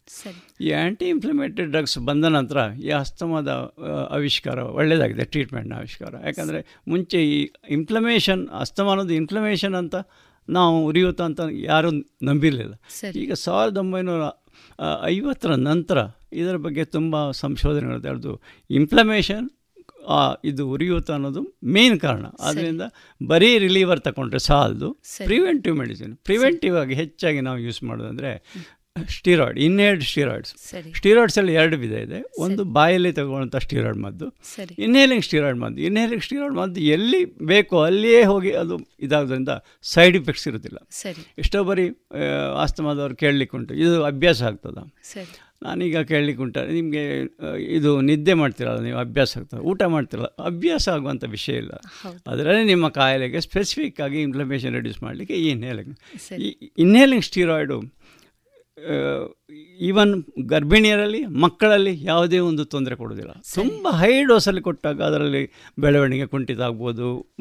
ಈ ಆ್ಯಂಟಿ ಇನ್ಫ್ಲಮೇಟೆಡ್ ಡ್ರಗ್ಸ್ ಬಂದ ನಂತರ ಈ ಅಸ್ತಮದ ಆವಿಷ್ಕಾರ ಒಳ್ಳೆಯದಾಗಿದೆ ಟ್ರೀಟ್ಮೆಂಟ್ನ ಆವಿಷ್ಕಾರ. ಯಾಕಂದರೆ ಮುಂಚೆ ಈ ಇನ್ಫ್ಲಮೇಷನ್ ಅಸ್ತಮ ಅನ್ನೋದು ಇನ್ಫ್ಲಮೇಷನ್ ಅಂತ ನಾವು ಉರಿಯುತ್ತ ಅಂತ ಯಾರೂ ನಂಬಿರಲಿಲ್ಲ. ಈಗ ಸಾವಿರದ ಒಂಬೈನೂರ ಐವತ್ತರ ನಂತರ ಇದರ ಬಗ್ಗೆ ತುಂಬ ಸಂಶೋಧನೆಗಳು ಅದು ಇನ್ಫ್ಲಮೇಷನ್ ಇದು ಉರಿಯೂತ ಅನ್ನೋದು ಮೇನ್ ಕಾರಣ. ಆದ್ದರಿಂದ ಬರೀ ರಿಲೀವರ್ ತಗೊಂಡ್ರೆ ಸಾಲದು. ಪ್ರಿವೆಂಟಿವ್ ಮೆಡಿಸಿನ್ ಪ್ರಿವೆಂಟಿವ್ ಆಗಿ ಹೆಚ್ಚಾಗಿ ನಾವು ಯೂಸ್ ಮಾಡೋದಂದರೆ ಸ್ಟೀರಾಯ್ಡ್ ಇನ್ನೇರ್ಡ್ ಸ್ಟೀರಾಯ್ಡ್ಸ್ ಸ್ಟೀರಾಯ್ಡ್ಸ್ ಸ್ಟೀರಾಯ್ಡ್ಸಲ್ಲಿ ಎರಡು ವಿಧ ಇದೆ. ಒಂದು ಬಾಯಲ್ಲಿ ತಗೊಳ್ಳುವಂಥ ಸ್ಟೀರಾಯ್ಡ್ ಮದ್ದು ಇನ್ಹೇಲಿಂಗ್ ಸ್ಟೀರಾಯ್ಡ್ ಮದ್ದು. ಇನ್ಹೇಲಿಂಗ್ ಸ್ಟೀರಾಯ್ಡ್ ಮದ್ದು ಎಲ್ಲಿ ಬೇಕೋ ಅಲ್ಲಿಯೇ ಹೋಗಿ ಅದು ಇದಾಗೋದ್ರಿಂದ ಸೈಡ್ ಇಫೆಕ್ಟ್ಸ್ ಇರೋದಿಲ್ಲ. ಎಷ್ಟೋ ಬರೀ ಆಸ್ತಮಾದವ್ರು ಕೇಳಲಿಕ್ಕುಂಟು. ಇದು ಅಭ್ಯಾಸ ಆಗ್ತದ. ನಾನೀಗ ಕೇಳಲಿಕ್ಕೆ ಉಂಟ. ನಿಮಗೆ ಇದು ನಿದ್ದೆ ಮಾಡ್ತೀರಲ್ಲ ನೀವು ಅಭ್ಯಾಸ ಆಗ್ತದೆ ಊಟ ಮಾಡ್ತಿರಲ್ಲ ಅಭ್ಯಾಸ ಆಗುವಂಥ ವಿಷಯ ಇಲ್ಲ. ಅದರಲ್ಲೇ ನಿಮ್ಮ ಕಾಯಿಲೆಗೆ ಸ್ಪೆಸಿಫಿಕ್ ಆಗಿ ಇನ್ಫ್ಲಮೇಷನ್ ರೆಡ್ಯೂಸ್ ಮಾಡಲಿಕ್ಕೆ ಈ ಇನ್ಹೇಲಿಂಗ್ ಈ ಇನ್ಹೇಲಿಂಗ್ ಸ್ಟೀರಾಯ್ಡು ಈವನ್ ಗರ್ಭಿಣಿಯರಲ್ಲಿ ಮಕ್ಕಳಲ್ಲಿ ಯಾವುದೇ ಒಂದು ತೊಂದರೆ ಕೊಡೋದಿಲ್ಲ ತುಂಬ ಹೈ ಡೋಸಲ್ಲಿ ಕೊಟ್ಟಾಗ ಅದರಲ್ಲಿ ಬೆಳವಣಿಗೆ ಕುಂಠಿತ ಆಗ್ಬೋದು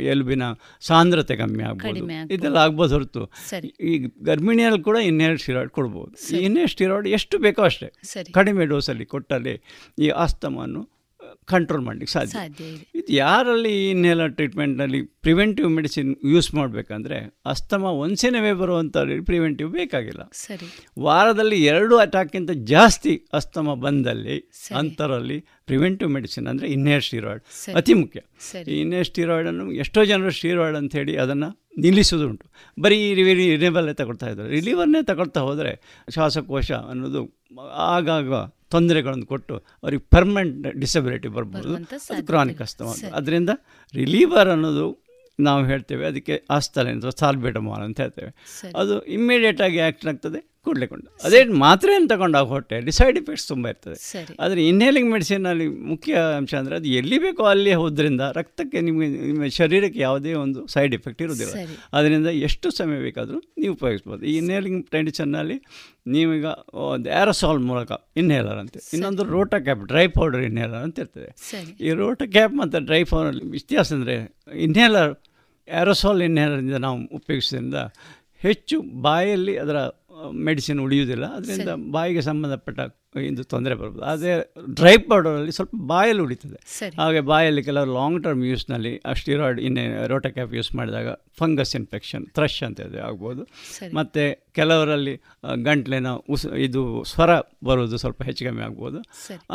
ಎಲುಬಿನ ಸಾಂದ್ರತೆ ಕಮ್ಮಿ ಆಗ್ಬೋದು. ಇದೆಲ್ಲ ಆಗ್ಬೋದು ಹೊರತು. ಈ ಗರ್ಭಿಣಿಯಲ್ಲಿ ಕೂಡ ಇನ್ನೆರಡು ಸ್ಟಿರಾಯ್ಡ್ ಕೊಡ್ಬೋದು. ಇನ್ನೆರಡು ಸ್ಟಿರಾಯ್ಡ್ ಎಷ್ಟು ಬೇಕೋ ಅಷ್ಟೇ. ಕಡಿಮೆ ಡೋಸಲ್ಲಿ ಕೊಟ್ಟಲ್ಲಿ ಈ ಆಸ್ತಮನ್ನು ಕಂಟ್ರೋಲ್ ಮಾಡಲಿಕ್ಕೆ ಸಾಧ್ಯ. ಇದೆ. ಯಾರಲ್ಲಿ ಇನ್ನೆಲ್ಲ ಇನ್ಹೇಲರ್ ಟ್ರೀಟ್ಮೆಂಟ್ನಲ್ಲಿ ಪ್ರಿವೆಂಟಿವ್ ಮೆಡಿಸಿನ್ ಯೂಸ್ ಮಾಡಬೇಕಂದ್ರೆ ಅಸ್ತಮ ಒಂದ್ಸೇನವೇ ಬರುವಂಥವ್ರಿಗೆ ಪ್ರಿವೆಂಟಿವ್ ಬೇಕಾಗಿಲ್ಲ. ಸರಿ. ವಾರದಲ್ಲಿ ಎರಡು ಅಟ್ಯಾಕ್ಗಿಂತ ಜಾಸ್ತಿ ಅಸ್ತಮ ಬಂದಲ್ಲಿ ಅಂಥರಲ್ಲಿ ಪ್ರಿವೆಂಟಿವ್ ಮೆಡಿಸಿನ್ ಅಂದರೆ ಇನ್ನೇರ್ ಸ್ಟೀರಾಯ್ಡ್ ಅತಿ ಮುಖ್ಯ. ಈ ಇನ್ನೇರ್ ಸ್ಟೀರಾಯ್ಡನ್ನು ಎಷ್ಟೋ ಜನರು ಸ್ಟೀರಾಯ್ಡ್ ಅಂತ ಹೇಳಿ ಅದನ್ನು ನಿಲ್ಲಿಸೋದುಂಟು ಬರೀ ರಿನೇಬಲ್ಲೇ ತಗೊಳ್ತಾ ಇದ್ದಾರೆ. ರಿಲೀವರ್ನೇ ತಗೊಳ್ತಾ ಹೋದರೆ ಶ್ವಾಸಕೋಶ ಅನ್ನೋದು ಆಗಾಗ ತೊಂದರೆಗಳನ್ನು ಕೊಟ್ಟು ಅವ್ರಿಗೆ ಪರ್ಮನೆಂಟ್ ಡಿಸಬಿಲಿಟಿ ಬರ್ಬೋದು. ಅದು ಕ್ರಾನಿಕ್ ಅಸ್ತಮ. ಅದರಿಂದ ರಿಲೀವರ್ ಅನ್ನೋದು ನಾವು ಹೇಳ್ತೇವೆ. ಅದಕ್ಕೆ ಆಸ್ತಲೆ ಅಂತ ಸಾಲ್ಬೇಟಮಾಲ್ ಅಂತ ಹೇಳ್ತೇವೆ. ಅದು ಇಮ್ಮಿಡಿಯೇಟಾಗಿ ಆ್ಯಕ್ಷನ್ ಆಗ್ತದೆ. ಕೂಡಲೇ ಕೊಂಡು. ಅದೇ ಮಾತ್ರೆಯನ್ನು ತಗೊಂಡಾಗ ಹೊಟ್ಟೆ ಸೈಡ್ ಎಫೆಕ್ಟ್ಸ್ ತುಂಬ ಇರ್ತದೆ. ಆದರೆ ಇನ್ಹೇಲಿಂಗ್ ಮೆಡಿಸಿನಲ್ಲಿ ಮುಖ್ಯ ಅಂಶ ಅಂದರೆ ಅದು ಎಲ್ಲಿ ಬೇಕೋ ಅಲ್ಲಿ ಹೋದ್ರಿಂದ ರಕ್ತಕ್ಕೆ ನಿಮಗೆ ನಿಮ್ಮ ಶರೀರಕ್ಕೆ ಯಾವುದೇ ಒಂದು ಸೈಡ್ ಎಫೆಕ್ಟ್ ಇರೋದಿಲ್ಲ ಅದರಿಂದ ಎಷ್ಟು ಸಮಯ ಬೇಕಾದರೂ ನೀವು ಉಪಯೋಗಿಸ್ಬೋದು. ಈ ಇನ್ಹೇಲಿಂಗ್ ಮೆಡಿಸನ್ನಲ್ಲಿ ನೀವೀಗ ಒಂದು ಆ್ಯರೋಸಾಲ್ ಮೂಲಕ ಇನ್ಹೇಲರ್ ಅಂತ ಇನ್ನೊಂದು Rotacap dry powder inhaler ಅಂತ ಇರ್ತದೆ. ಈ ರೋಟ ಕ್ಯಾಪ್ ಮತ್ತು ಡ್ರೈ ಪೌಡರ್ ವ್ಯತ್ಯಾಸ ಅಂದರೆ ಇನ್ಹೇಲರ್ ಆ್ಯರೋಸಾಲ್ ಇನ್ಹೇಲರಿಂದ ನಾವು ಉಪಯೋಗಿಸೋದ್ರಿಂದ ಹೆಚ್ಚು ಬಾಯಲ್ಲಿ ಅದರ ಮೆಡಿಸಿನ್ ಉಳಿಯುವುದಿಲ್ಲ. ಅದರಿಂದ ಬಾಯಿಗೆ ಸಂಬಂಧಪಟ್ಟ ಇದು ತೊಂದರೆ ಬರ್ಬೋದು ಅದೇ ಡ್ರೈ ಪೌಡರಲ್ಲಿ ಸ್ವಲ್ಪ ಬಾಯಲ್ಲಿ ಉಳಿತದೆ. ಹಾಗೆ ಬಾಯಲ್ಲಿ ಕೆಲವು ಲಾಂಗ್ ಟರ್ಮ್ ಯೂಸ್ನಲ್ಲಿ ಆ ಸ್ಟಿರಾಯ್ಡ್ ಇನ್ನೇ ರೋಟ ಕ್ಯಾಪ್ ಯೂಸ್ ಮಾಡಿದಾಗ ಫಂಗಸ್ ಇನ್ಫೆಕ್ಷನ್ ಥ್ರಶ್ ಅಂತ ಇದೆ ಆಗ್ಬೋದು. ಮತ್ತು ಕೆಲವರಲ್ಲಿ ಗಂಟ್ಲಿನ ಉಸ್ ಇದು ಸ್ವರ ಬರೋದು ಸ್ವಲ್ಪ ಹೆಚ್ಚು ಕಮ್ಮಿ ಆಗ್ಬೋದು.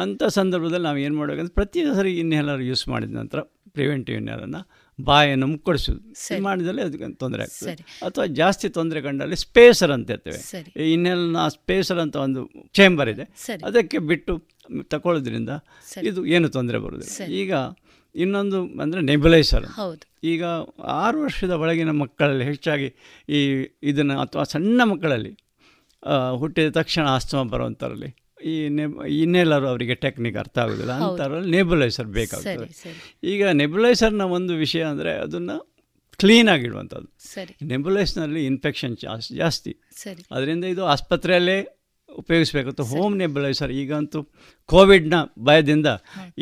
ಅಂಥ ಸಂದರ್ಭದಲ್ಲಿ ನಾವು ಏನು ಮಾಡಬೇಕಂದ್ರೆ ಪ್ರತಿ ಸರಿ ಇನ್ಹೇಲರ್ ಯೂಸ್ ಮಾಡಿದ ನಂತರ ಪ್ರಿವೆಂಟಿವ್ ಇನ್ಹೇಲನ್ನು ಬಾಯನ್ನು ಮುಕ್ಕಳಿಸೋದು ಸರಿ. ಮಾಡಿದಲ್ಲಿ ಅದಕ್ಕೆ ತೊಂದರೆ ಆಗ್ತದೆ. ಅಥವಾ ಜಾಸ್ತಿ ತೊಂದರೆ ಕಂಡಲ್ಲಿ ಸ್ಪೇಸರ್ ಅಂತ ಇರ್ತೇವೆ. ಇನ್ನೆಲ್ಲ ಸ್ಪೇಸರ್ ಅಂತ ಒಂದು ಚೇಂಬರ್ ಇದೆ. ಅದಕ್ಕೆ ಬಿಟ್ಟು ತಗೊಳ್ಳೋದ್ರಿಂದ. ಇದು ಏನು ತೊಂದರೆ ಬರೋದಿಲ್ಲ ಈಗ ಇನ್ನೊಂದು ಅಂದರೆ ನೆಬುಲೈಸರ್ ಈಗ ಆರು ವರ್ಷದ ಒಳಗಿನ ಮಕ್ಕಳಲ್ಲಿ ಹೆಚ್ಚಾಗಿ ಈ ಇದನ್ನು ಅಥವಾ ಸಣ್ಣ ಮಕ್ಕಳಲ್ಲಿ ಹುಟ್ಟಿದ ತಕ್ಷಣ ಆಸ್ತಮ ಬರುವಂಥರಲ್ಲಿ ಈ ನೆಬ್ ಇನ್ನೆಲ್ಲರೂ ಅವರಿಗೆ ಟೆಕ್ನಿಕ್ ಅರ್ಥ ಆಗೋದಿಲ್ಲ. ಅಂಥವ್ರಲ್ಲಿ ನೆಬುಲೈಸರ್ ಬೇಕಾಗ್ತದೆ ಈಗ ನೆಬುಲೈಸರ್ನ ಒಂದು ವಿಷಯ ಅಂದರೆ ಅದನ್ನು ಕ್ಲೀನಾಗಿಡುವಂಥದ್ದು ಸರಿ. ನೆಬುಲೈಸ್ನಲ್ಲಿ ಇನ್ಫೆಕ್ಷನ್ ಜಾಸ್ತಿ ಜಾಸ್ತಿ. ಸರಿ. ಅದರಿಂದ ಇದು ಆಸ್ಪತ್ರೆಯಲ್ಲೇ ಉಪಯೋಗಿಸ್ಬೇಕಾಗುತ್ತೆ ಹೋಮ್ ನೆಬುಲೈಸರ್ ಈಗಂತೂ ಕೋವಿಡ್ನ ಭಯದಿಂದ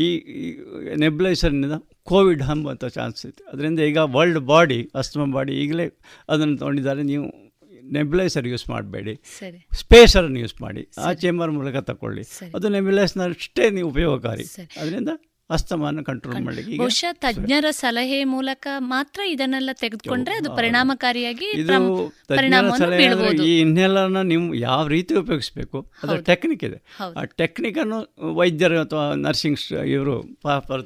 ಈ ನೆಬುಲೈಸರ್ನಿಂದ ಕೋವಿಡ್ ಹಂಬುವಂಥ ಚಾನ್ಸ್ ಐತೆ ಅದರಿಂದ ಈಗ ವರ್ಲ್ಡ್ ಬಾಡಿ ಅಸ್ತಮ ಬಾಡಿ ಈಗಲೇ ಅದನ್ನು ತೊಗೊಂಡಿದ್ದಾರೆ. ನೀವು ನೆಬುಲೈಸರ್ ಯೂಸ್ ಮಾಡಬೇಡಿ. ಸರಿ. ಸ್ಪೇಸರನ್ನು ಯೂಸ್ ಮಾಡಿ. ಆ ಚೇಂಬರ್ ಮೂಲಕ ತಗೊಳ್ಳಿ ಸರಿ. ಅದು ನೆಬ್ಯುಲೈಸ್ನಷ್ಟೇ ನೀವು ಉಪಯೋಗಕಾರಿ. ಅದರಿಂದ ಅಸ್ತಮಾನ ಕಂಟ್ರೋಲ್ ಮಾಡಲಿಕ್ಕೆ ಬಹುಶಃ ತಜ್ಞರ ಸಲಹೆ ಮೂಲಕ ಮಾತ್ರ ಇದನ್ನೆಲ್ಲ ತೆಗೆದುಕೊಂಡ್ರೆ ಅದು ಪರಿಣಾಮಕಾರಿಯಾಗಿ ಇದು ತಜ್ಞರ ಸಲಹೆ ಈ ನೀವು ಯಾವ ರೀತಿ ಉಪಯೋಗಿಸಬೇಕು? ಅದರ ಟೆಕ್ನಿಕ್ ಇದೆ. ಆ ಟೆಕ್ನಿಕ್ ಅನ್ನು ವೈದ್ಯರು ಅಥವಾ ನರ್ಸಿಂಗ್ ಇವರು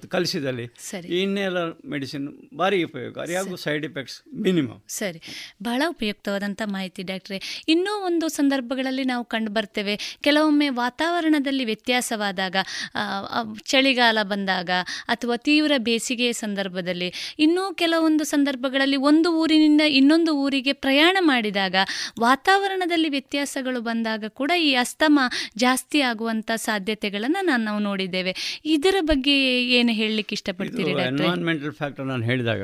ಕಲಿಸಿದಲ್ಲಿ ಸರಿ. ಈ ಇನ್ಹೇಲರ್ ಮೆಡಿಸಿನ್ ಭಾರಿ ಉಪಯೋಗಕಾರಿ ಹಾಗೂ ಸೈಡ್ ಎಫೆಕ್ಟ್ಸ್ ಮಿನಿಮಮ್ ಸರಿ. ಬಹಳ ಉಪಯುಕ್ತವಾದಂತಹ ಮಾಹಿತಿ ಡಾಕ್ಟ್ರೆ. ಇನ್ನೂ ಒಂದು ಸಂದರ್ಭಗಳಲ್ಲಿ ನಾವು ಕಂಡು ಬರ್ತೇವೆ. ಕೆಲವೊಮ್ಮೆ ವಾತಾವರಣದಲ್ಲಿ ವ್ಯತ್ಯಾಸವಾದಾಗ ಚಳಿಗಾಲ ಬಂದ ಬಂದಾಗ ಅಥವಾ ತೀವ್ರ ಬೇಸಿಗೆಯ ಸಂದರ್ಭದಲ್ಲಿ ಇನ್ನೂ ಕೆಲವೊಂದು ಸಂದರ್ಭಗಳಲ್ಲಿ ಒಂದು ಊರಿನಿಂದ ಇನ್ನೊಂದು ಊರಿಗೆ ಪ್ರಯಾಣ ಮಾಡಿದಾಗ ವಾತಾವರಣದಲ್ಲಿ ವ್ಯತ್ಯಾಸಗಳು ಬಂದಾಗ ಕೂಡ ಈ ಅಸ್ತಮ ಜಾಸ್ತಿ ಆಗುವಂಥ ಸಾಧ್ಯತೆಗಳನ್ನು ನಾನು ನಾವು ನೋಡಿದ್ದೇವೆ. ಇದರ ಬಗ್ಗೆ ಏನು ಹೇಳಲಿಕ್ಕೆ ಇಷ್ಟಪಡ್ತೀರಿ ಎನ್ವೈರನ್ಮೆಂಟಲ್ ಫ್ಯಾಕ್ಟರ್ ನಾನು ಹೇಳಿದಾಗ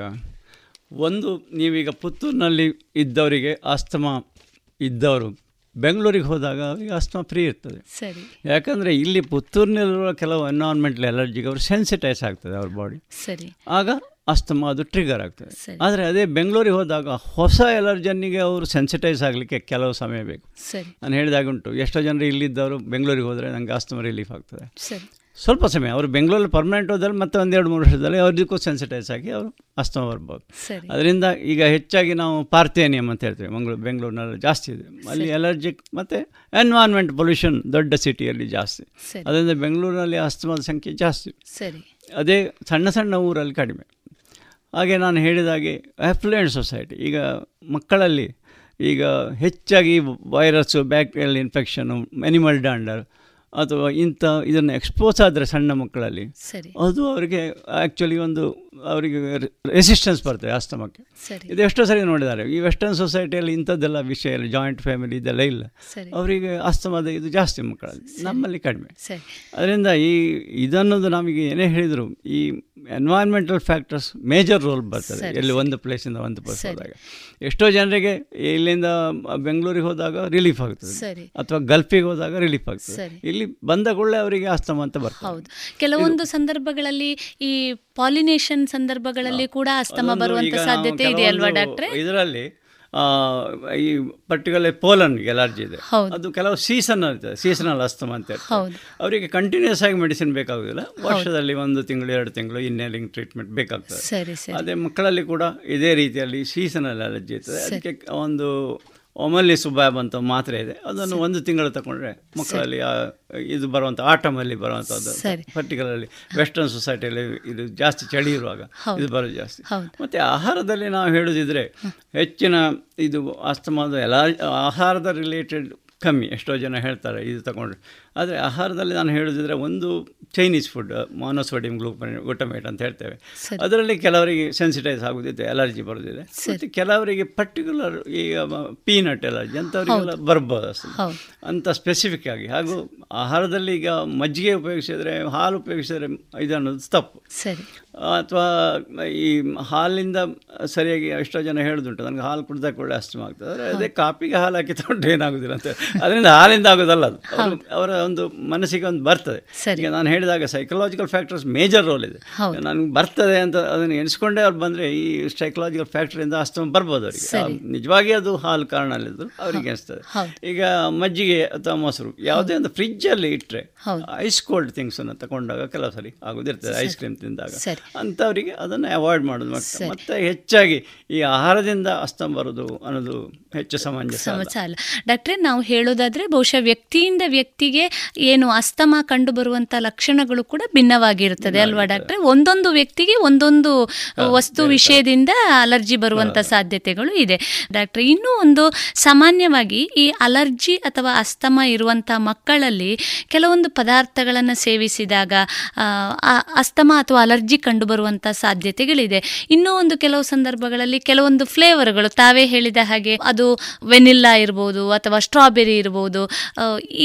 ಒಂದು ನೀವೀಗ ಪುತ್ತೂರಿನಲ್ಲಿ ಇದ್ದವರಿಗೆ ಅಸ್ತಮ ಇದ್ದವರು ಬೆಂಗಳೂರಿಗೆ ಹೋದಾಗ ಅವರಿಗೆ ಆಸ್ತಮಾ ಫ್ರೀ ಇರ್ತದೆ. ಸರಿ. ಯಾಕಂದರೆ ಇಲ್ಲಿ ಪುತ್ತೂರಿನಲ್ಲಿರುವ ಕೆಲವು ಎನ್ವೈರ್ಮೆಂಟಲ್ ಎಲರ್ಜಿಗೆ ಅವರು ಸೆನ್ಸಿಟೈಸ್ ಆಗ್ತದೆ ಅವ್ರ ಬಾಡಿ ಸರಿ. ಆಗ ಅಸ್ತಮ ಅದು ಟ್ರಿಗರ್ ಆಗ್ತದೆ. ಆದರೆ ಅದೇ ಬೆಂಗಳೂರಿಗೆ ಹೋದಾಗ ಹೊಸ ಎಲರ್ಜನ್ನಿಗೆ ಅವರು ಸೆನ್ಸಿಟೈಸ್ ಆಗಲಿಕ್ಕೆ ಕೆಲವು ಸಮಯ ಬೇಕು. ನಾನು ಹೇಳಿದಾಗ ಉಂಟು ಎಷ್ಟೋ ಜನರು ಇಲ್ಲಿದ್ದವರು ಬೆಂಗಳೂರಿಗೆ ಹೋದರೆ ನನಗೆ ಆಸ್ತಮಾ ರಿಲೀಫ್ ಆಗ್ತದೆ. ಸ್ವಲ್ಪ ಸಮಯ. ಅವರು ಬೆಂಗಳೂರಲ್ಲಿ ಪರ್ಮನೆಂಟ್ ಹೋದಲ್ಲಿ ಮತ್ತೆ ಒಂದೆರಡು ಮೂರು ವರ್ಷದಲ್ಲಿ ಅವ್ರದಕ್ಕೂ ಸೆನ್ಸಿಟೈಸ್ ಆಗಿ ಅವರು ಅಸ್ತಮ ಬರ್ಬೋದು. ಅದರಿಂದ ಈಗ ಹೆಚ್ಚಾಗಿ ನಾವು ಪಾರ್ಥೇನಿಯಂ ಅಂತ ಹೇಳ್ತೀವಿ. ಮಂಗಳೂರು ಬೆಂಗಳೂರಿನಲ್ಲಿ ಜಾಸ್ತಿ ಇದೆ. ಅಲ್ಲಿ ಎಲರ್ಜಿಕ್ ಮತ್ತು ಎನ್ವಾನ್ಮೆಂಟ್ ಪೊಲ್ಯೂಷನ್ ದೊಡ್ಡ ಸಿಟಿಯಲ್ಲಿ ಜಾಸ್ತಿ. ಅದರಿಂದ ಬೆಂಗಳೂರಿನಲ್ಲಿ ಅಸ್ತಮದ ಸಂಖ್ಯೆ ಜಾಸ್ತಿ. ಸರಿ. ಅದೇ ಸಣ್ಣ ಸಣ್ಣ ಊರಲ್ಲಿ ಕಡಿಮೆ. ಹಾಗೆ ನಾನು ಹೇಳಿದಾಗೆ ಆಫ್ಲೂಯೆಂಟ್ ಸೊಸೈಟಿ ಈಗ ಮಕ್ಕಳಲ್ಲಿ ಈಗ ಹೆಚ್ಚಾಗಿ virus bacterial infection animal dander ಅಥವಾ ಇಂಥ ಇದನ್ನು ಎಕ್ಸ್ಪೋಸ್ ಆದರೆ ಸಣ್ಣ ಮಕ್ಕಳಲ್ಲಿ ಅದು ಅವರಿಗೆ ಆ್ಯಕ್ಚುಲಿ ಒಂದು ಅವರಿಗೆ ರೆಸಿಸ್ಟೆನ್ಸ್ ಬರ್ತದೆ ಆಸ್ತಮಕ್ಕೆ ಇದು ಎಷ್ಟೋ ಸರಿ ನೋಡಿದ್ದಾರೆ. ಈ ವೆಸ್ಟರ್ನ್ ಸೊಸೈಟಿಯಲ್ಲಿ ಇಂಥದ್ದೆಲ್ಲ ವಿಷಯ ಇಲ್ಲ ಜಾಯಿಂಟ್ ಫ್ಯಾಮಿಲಿ ಇದೆಲ್ಲ ಇಲ್ಲ. ಅವರಿಗೆ ಆಸ್ತಮದ ಇದು ಜಾಸ್ತಿ ಮಕ್ಕಳಲ್ಲಿ ನಮ್ಮಲ್ಲಿ ಕಡಿಮೆ. ಅದರಿಂದ ಈ ಇದನ್ನೋದು ನಮಗೆ ಏನೇ ಹೇಳಿದರು ಈ ಎನ್ವೈರ್ಮೆಂಟಲ್ ಫ್ಯಾಕ್ಟರ್ಸ್ ಮೇಜರ್ ರೋಲ್ ಬರ್ತದೆ. ಎಲ್ಲಿ. ಒಂದು ಪ್ಲೇಸಿಂದ ಒಂದು ಪ್ಲೇಸ್. ಹೋದಾಗ. ಎಷ್ಟೋ ಜನರಿಗೆ ಇಲ್ಲಿಂದ ಬೆಂಗಳೂರಿಗೆ ಹೋದಾಗ ರಿಲೀಫ್ ಆಗ್ತದೆ ಅಥವಾ ಗಲ್ಫಿಗೆ ಹೋದಾಗ ರಿಲೀಫ್ ಆಗ್ತದೆ ಇಲ್ಲಿ ಬಂದ ಕೂಡಲೇ ಅವರಿಗೆ ಅಸ್ತಮ ಅಂತ ಬರ್ತದೆ. ಹೌದು. ಕೆಲವೊಂದು ಸಂದರ್ಭಗಳಲ್ಲಿ ಈ ಪಾಲಿನೇಷನ್ ಸಂದರ್ಭಗಳಲ್ಲಿ ಕೂಡ ಅಸ್ತಮ ಅದೊಂದು ಬರುವಂತ ಸಾಧ್ಯತೆ ಇದೆ ಅಲ್ವಾ ಡಾಕ್ಟ್ರೆ? ಇದರಲ್ಲಿ ಈ ಪರ್ಟಿಕ್ಯುಲರ್ ಪೋಲನ್ ಎಲರ್ಜಿ ಇದೆ. ಅದು ಕೆಲವು ಸೀಸನ್ ಇರ್ತದೆ ಸೀಸನಲ್ ಅಸ್ತಮ ಅಂತ ಹೇಳ್ತಾರೆ. ಅವರಿಗೆ ಕಂಟಿನ್ಯೂಸ್ ಆಗಿ ಮೆಡಿಸಿನ್ ಬೇಕಾಗುದಿಲ್ಲ. ವರ್ಷದಲ್ಲಿ ಒಂದು ತಿಂಗಳು ಎರಡು ತಿಂಗಳು ಇನ್ನೇಲಿಂಗ್ ಟ್ರೀಟ್ಮೆಂಟ್ ಬೇಕಾಗ್ತದೆ. ಅದೇ ಮಕ್ಕಳಲ್ಲಿ ಕೂಡ ಇದೇ ರೀತಿಯಲ್ಲಿ ಸೀಸನಲ್ ಅಲರ್ಜಿ ಇರ್ತದೆ. ಅದಕ್ಕೆ ಒಂದು ಒಮಲ್ಲಿ ಸುಬಾಬ್ ಅಂತ ಮಾತ್ರೆ ಇದೆ. ಅದನ್ನು ಒಂದು ತಿಂಗಳು ತಗೊಂಡ್ರೆ ಮಕ್ಕಳಲ್ಲಿ ಇದು ಬರುವಂಥ ಆಟಮಲ್ಲಿ ಬರುವಂಥದ್ದು. ಪರ್ಟಿಕ್ಯುಲರ್ಲಿ ವೆಸ್ಟರ್ನ್ ಸೊಸೈಟಿಯಲ್ಲಿ ಇದು ಜಾಸ್ತಿ ಚಳಿ ಇರುವಾಗ ಇದು ಬರೋದು ಜಾಸ್ತಿ. ಮತ್ತು ಆಹಾರದಲ್ಲಿ ನಾವು ಹೇಳೋದಿದ್ರೆ ಹೆಚ್ಚಿನ ಇದು ಅಸ್ತಮಾದ ಎಲ್ಲ ಆಹಾರದ ರಿಲೇಟೆಡ್ ಕಮ್ಮಿ. ಎಷ್ಟೋ ಜನ ಹೇಳ್ತಾರೆ ಇದು ತಗೊಂಡ್ರೆ. ಆದರೆ ಆಹಾರದಲ್ಲಿ ನಾನು ಹೇಳೋದಿದ್ರೆ ಒಂದು ಚೈನೀಸ್ ಫುಡ್ ಮಾನೋಸೋಡಿಯಂ ಗ್ಲೂಕೋನ್ ಗುಟಮೇಟ್ ಅಂತ ಹೇಳ್ತೇವೆ. ಅದರಲ್ಲಿ ಕೆಲವರಿಗೆ ಸೆನ್ಸಿಟೈಸ್ ಆಗೋದಿದೆ ಅಲರ್ಜಿ ಬರೋದಿದೆ. ಮತ್ತು ಕೆಲವರಿಗೆ ಪರ್ಟಿಕ್ಯುಲರ್ ಈಗ ಪೀನಟ್ ಅಲರ್ಜಿ ಅಂಥವರಿಗೆಲ್ಲ ಬರ್ಬೋದು ಅಷ್ಟೇ. ಅಂತ ಸ್ಪೆಸಿಫಿಕ್ ಆಗಿ. ಹಾಗೂ ಆಹಾರದಲ್ಲಿ ಈಗ ಮಜ್ಜಿಗೆ ಉಪಯೋಗಿಸಿದ್ರೆ ಹಾಲು ಉಪಯೋಗಿಸಿದ್ರೆ ಇದನ್ನೋದು ಅನ್ನೋದು ತಪ್ಪು. ಸರಿ. ಅಥವಾ ಈ ಹಾಲಿಂದ ಸರಿಯಾಗಿ ಎಷ್ಟೋ ಜನ ಹೇಳೋದುಂಟು. ನನಗೆ ಹಾಲು ಕುಡ್ದಾಗ ಕೂಡಲೇ ಅಸ್ತಮ ಆಗ್ತದೆ. ಆದರೆ ಅದೇ ಕಾಪಿಗೆ ಹಾಲು ಹಾಕಿ ತಗೊಂಡ್ರೆ ಏನಾಗೋದಿಲ್ಲ ಅಂತ. ಅದರಿಂದ ಹಾಲಿಂದ ಆಗೋದಲ್ಲ ಅದು. ಅವರ ಒಂದು ಮನಸ್ಸಿಗೆ ಒಂದು ಬರ್ತದೆ. ಈಗ ನಾನು ಹೇಳಿದಾಗ ಸೈಕಲಾಜಿಕಲ್ ಫ್ಯಾಕ್ಟರ್ಸ್ ಮೇಜರ್ ರೋಲ್ ಇದೆ. ನನಗೆ ಬರ್ತದೆ ಅಂತ ಅದನ್ನು ಎಣಿಸ್ಕೊಂಡೇ ಅವ್ರು ಬಂದರೆ ಈ ಸೈಕಲಾಜಿಕಲ್ ಫ್ಯಾಕ್ಟ್ರಿಂದ ಅಸ್ತಮ ಬರ್ಬೋದು ಅವರಿಗೆ. ನಿಜವಾಗಿ ಅದು ಹಾಲು ಕಾರಣ ಅಲ್ಲಿದ್ದು ಅವರಿಗೆ ಅನಿಸ್ತದೆ ಈಗ ಮಜ್ಜಿಗೆ ಅಥವಾ ಮೊಸರು ಯಾವುದೇ ಒಂದು ಫ್ರಿಜ್ಜಲ್ಲಿ ಇಟ್ಟರೆ ಐಸ್ ಕೋಲ್ಡ್ ಥಿಂಗ್ಸನ್ನು ತಗೊಂಡಾಗ ಕೆಲವು ಸರಿ ಆಗೋದಿರ್ತದೆ ಐಸ್ ಕ್ರೀಮ್ ತಿಂದಾಗ. ಅಂಥವರಿಗೆ ಅದನ್ನು ಅವಾಯ್ಡ್ ಮಾಡೋದು ಮತ್ತೆ ಮತ್ತೆ ಹೆಚ್ಚಾಗಿ ಈ ಆಹಾರದಿಂದ ಅಸ್ತಮ ಬರೋದು ಅನ್ನೋದು ಹೆಚ್ಚು ಸಮಂಜಸ. ಸಮಸ್ಯೆ ಅಲ್ಲ. ಡಾಕ್ಟ್ರೆ ನಾವು ಹೇಳೋದಾದ್ರೆ ಬಹುಶಃ ವ್ಯಕ್ತಿಯಿಂದ ವ್ಯಕ್ತಿಗೆ ಏನು ಅಸ್ತಮ ಕಂಡು ಬರುವಂತ ಲಕ್ಷಣಗಳು ಕೂಡ ಭಿನ್ನವಾಗಿರುತ್ತದೆ ಅಲ್ವಾ ಡಾಕ್ಟ್ರೆ? ಒಂದೊಂದು ವ್ಯಕ್ತಿಗೆ ಒಂದೊಂದು ವಸ್ತು ವಿಷಯದಿಂದ ಅಲರ್ಜಿ ಬರುವಂತ ಸಾಧ್ಯತೆಗಳು ಇದೆ. ಡಾಕ್ಟ್ರೆ ಇನ್ನೂ ಒಂದು ಸಾಮಾನ್ಯವಾಗಿ ಈ ಅಲರ್ಜಿ ಅಥವಾ ಅಸ್ತಮ ಇರುವಂತ ಮಕ್ಕಳಲ್ಲಿ ಕೆಲವೊಂದು ಪದಾರ್ಥಗಳನ್ನು ಸೇವಿಸಿದಾಗ ಅಸ್ತಮ ಅಥವಾ ಅಲರ್ಜಿ ಕಂಡು ಬರುವಂತ ಸಾಧ್ಯತೆಗಳಿದೆ. ಇನ್ನೂ ಒಂದು ಕೆಲವು ಸಂದರ್ಭಗಳಲ್ಲಿ ಕೆಲವೊಂದು ಫ್ಲೇವರ್ಗಳು ತಾವೇ ಹೇಳಿದ ಹಾಗೆ ಅದು ವೆನಿಲ್ಲಾ ಇರ್ಬೋದು ಅಥವಾ ಸ್ಟ್ರಾಬೆರಿ ಇರ್ಬೋದು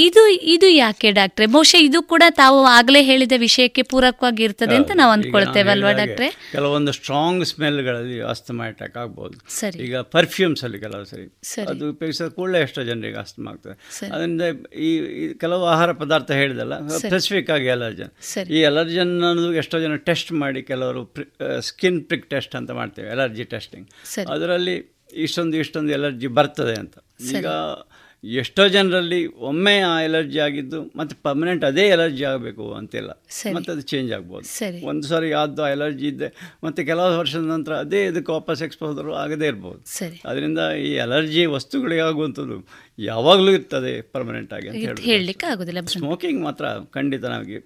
ಇದು ಇದು ಯಾಕೆ ಡಾಕ್ಟ್ರೆ? ಬಹುಶಃ ಇದು ಕೂಡ ತಾವು ಆಗಲೇ ಹೇಳಿದ ವಿಷಯಕ್ಕೆ ಪೂರಕವಾಗಿ ಇರ್ತದೆ ಅಂತ ನಾವು ಅಂದ್ಕೊಳ್ತೇವೆ ಅಲ್ವಾ ಡಾಕ್ಟ್ರೆ? ಕೆಲವೊಂದು ಸ್ಟ್ರಾಂಗ್ ಸ್ಮೆಲ್ಗಳಲ್ಲಿ ಅಸ್ತಮ ಅಟ್ಯಾಕ್ ಆಗ್ಬೋದು. ಸರಿ. ಈಗ ಪರ್ಫ್ಯೂಮ್ಸ್ ಅಲ್ಲಿ ಕೆಲವು ಸರಿ. ಅದು ಉಪಯೋಗಿಸಿದ ಕೂಡಲೇ ಎಷ್ಟೋ ಜನರಿಗೆ ಅಸ್ತಮ ಆಗ್ತದೆ. ಅದರಿಂದ ಈ ಕೆಲವು ಆಹಾರ ಪದಾರ್ಥ ಹೇಳಿದಲ್ಲ ಸ್ಪೆಸಿಫಿಕ್ ಆಗಿ ಅಲರ್ಜಿ ಈ ಅಲರ್ಜನ್ ಅನ್ನೋದು ಎಷ್ಟೋ ಜನ ಟೆಸ್ಟ್ ಮಾಡಿ ಕೆಲವರು ಸ್ಕಿನ್ ಪ್ರಿಕ್ ಟೆಸ್ಟ್ ಅಂತ ಮಾಡ್ತೇವೆ ಅಲರ್ಜಿ ಟೆಸ್ಟಿಂಗ್. ಅದರಲ್ಲಿ ಇಷ್ಟೊಂದು ಇಷ್ಟೊಂದು ಎಲರ್ಜಿ ಬರ್ತದೆ ಅಂತ. ಈಗ ಎಷ್ಟೋ ಜನರಲ್ಲಿ ಒಮ್ಮೆ ಆ ಎಲರ್ಜಿ ಆಗಿದ್ದು ಮತ್ತೆ ಪರ್ಮನೆಂಟ್ ಅದೇ ಎಲರ್ಜಿ ಆಗಬೇಕು ಅಂತಿಲ್ಲ. ಮತ್ತು ಅದು ಚೇಂಜ್ ಆಗ್ಬೋದು. ಒಂದು ಸಾರಿ ಯಾವ್ದು ಎಲರ್ಜಿ ಇದ್ದೆ ಮತ್ತೆ ಕೆಲವು ವರ್ಷದ ನಂತರ ಅದೇ ಇದಕ್ಕೆ ವಾಪಸ್ ಎಕ್ಸ್ಪೋಸರ್ ಆಗದೇ ಇರ್ಬೋದು. ಅದರಿಂದ ಈ ಎಲರ್ಜಿ ವಸ್ತುಗಳಿಗೆ ಆಗುವಂಥದ್ದು ಯಾವಾಗಲೂ ಇರ್ತದೆ ಪರ್ಮನೆಂಟ್ ಆಗಿ ಅಂತ. ಹೇಳಲಿಕ್ಕೆ ಆಗೋದಿಲ್ಲ ಸ್ಮೋಕಿಂಗ್ ಮಾತ್ರ ಖಂಡಿತ ನಮಗೆ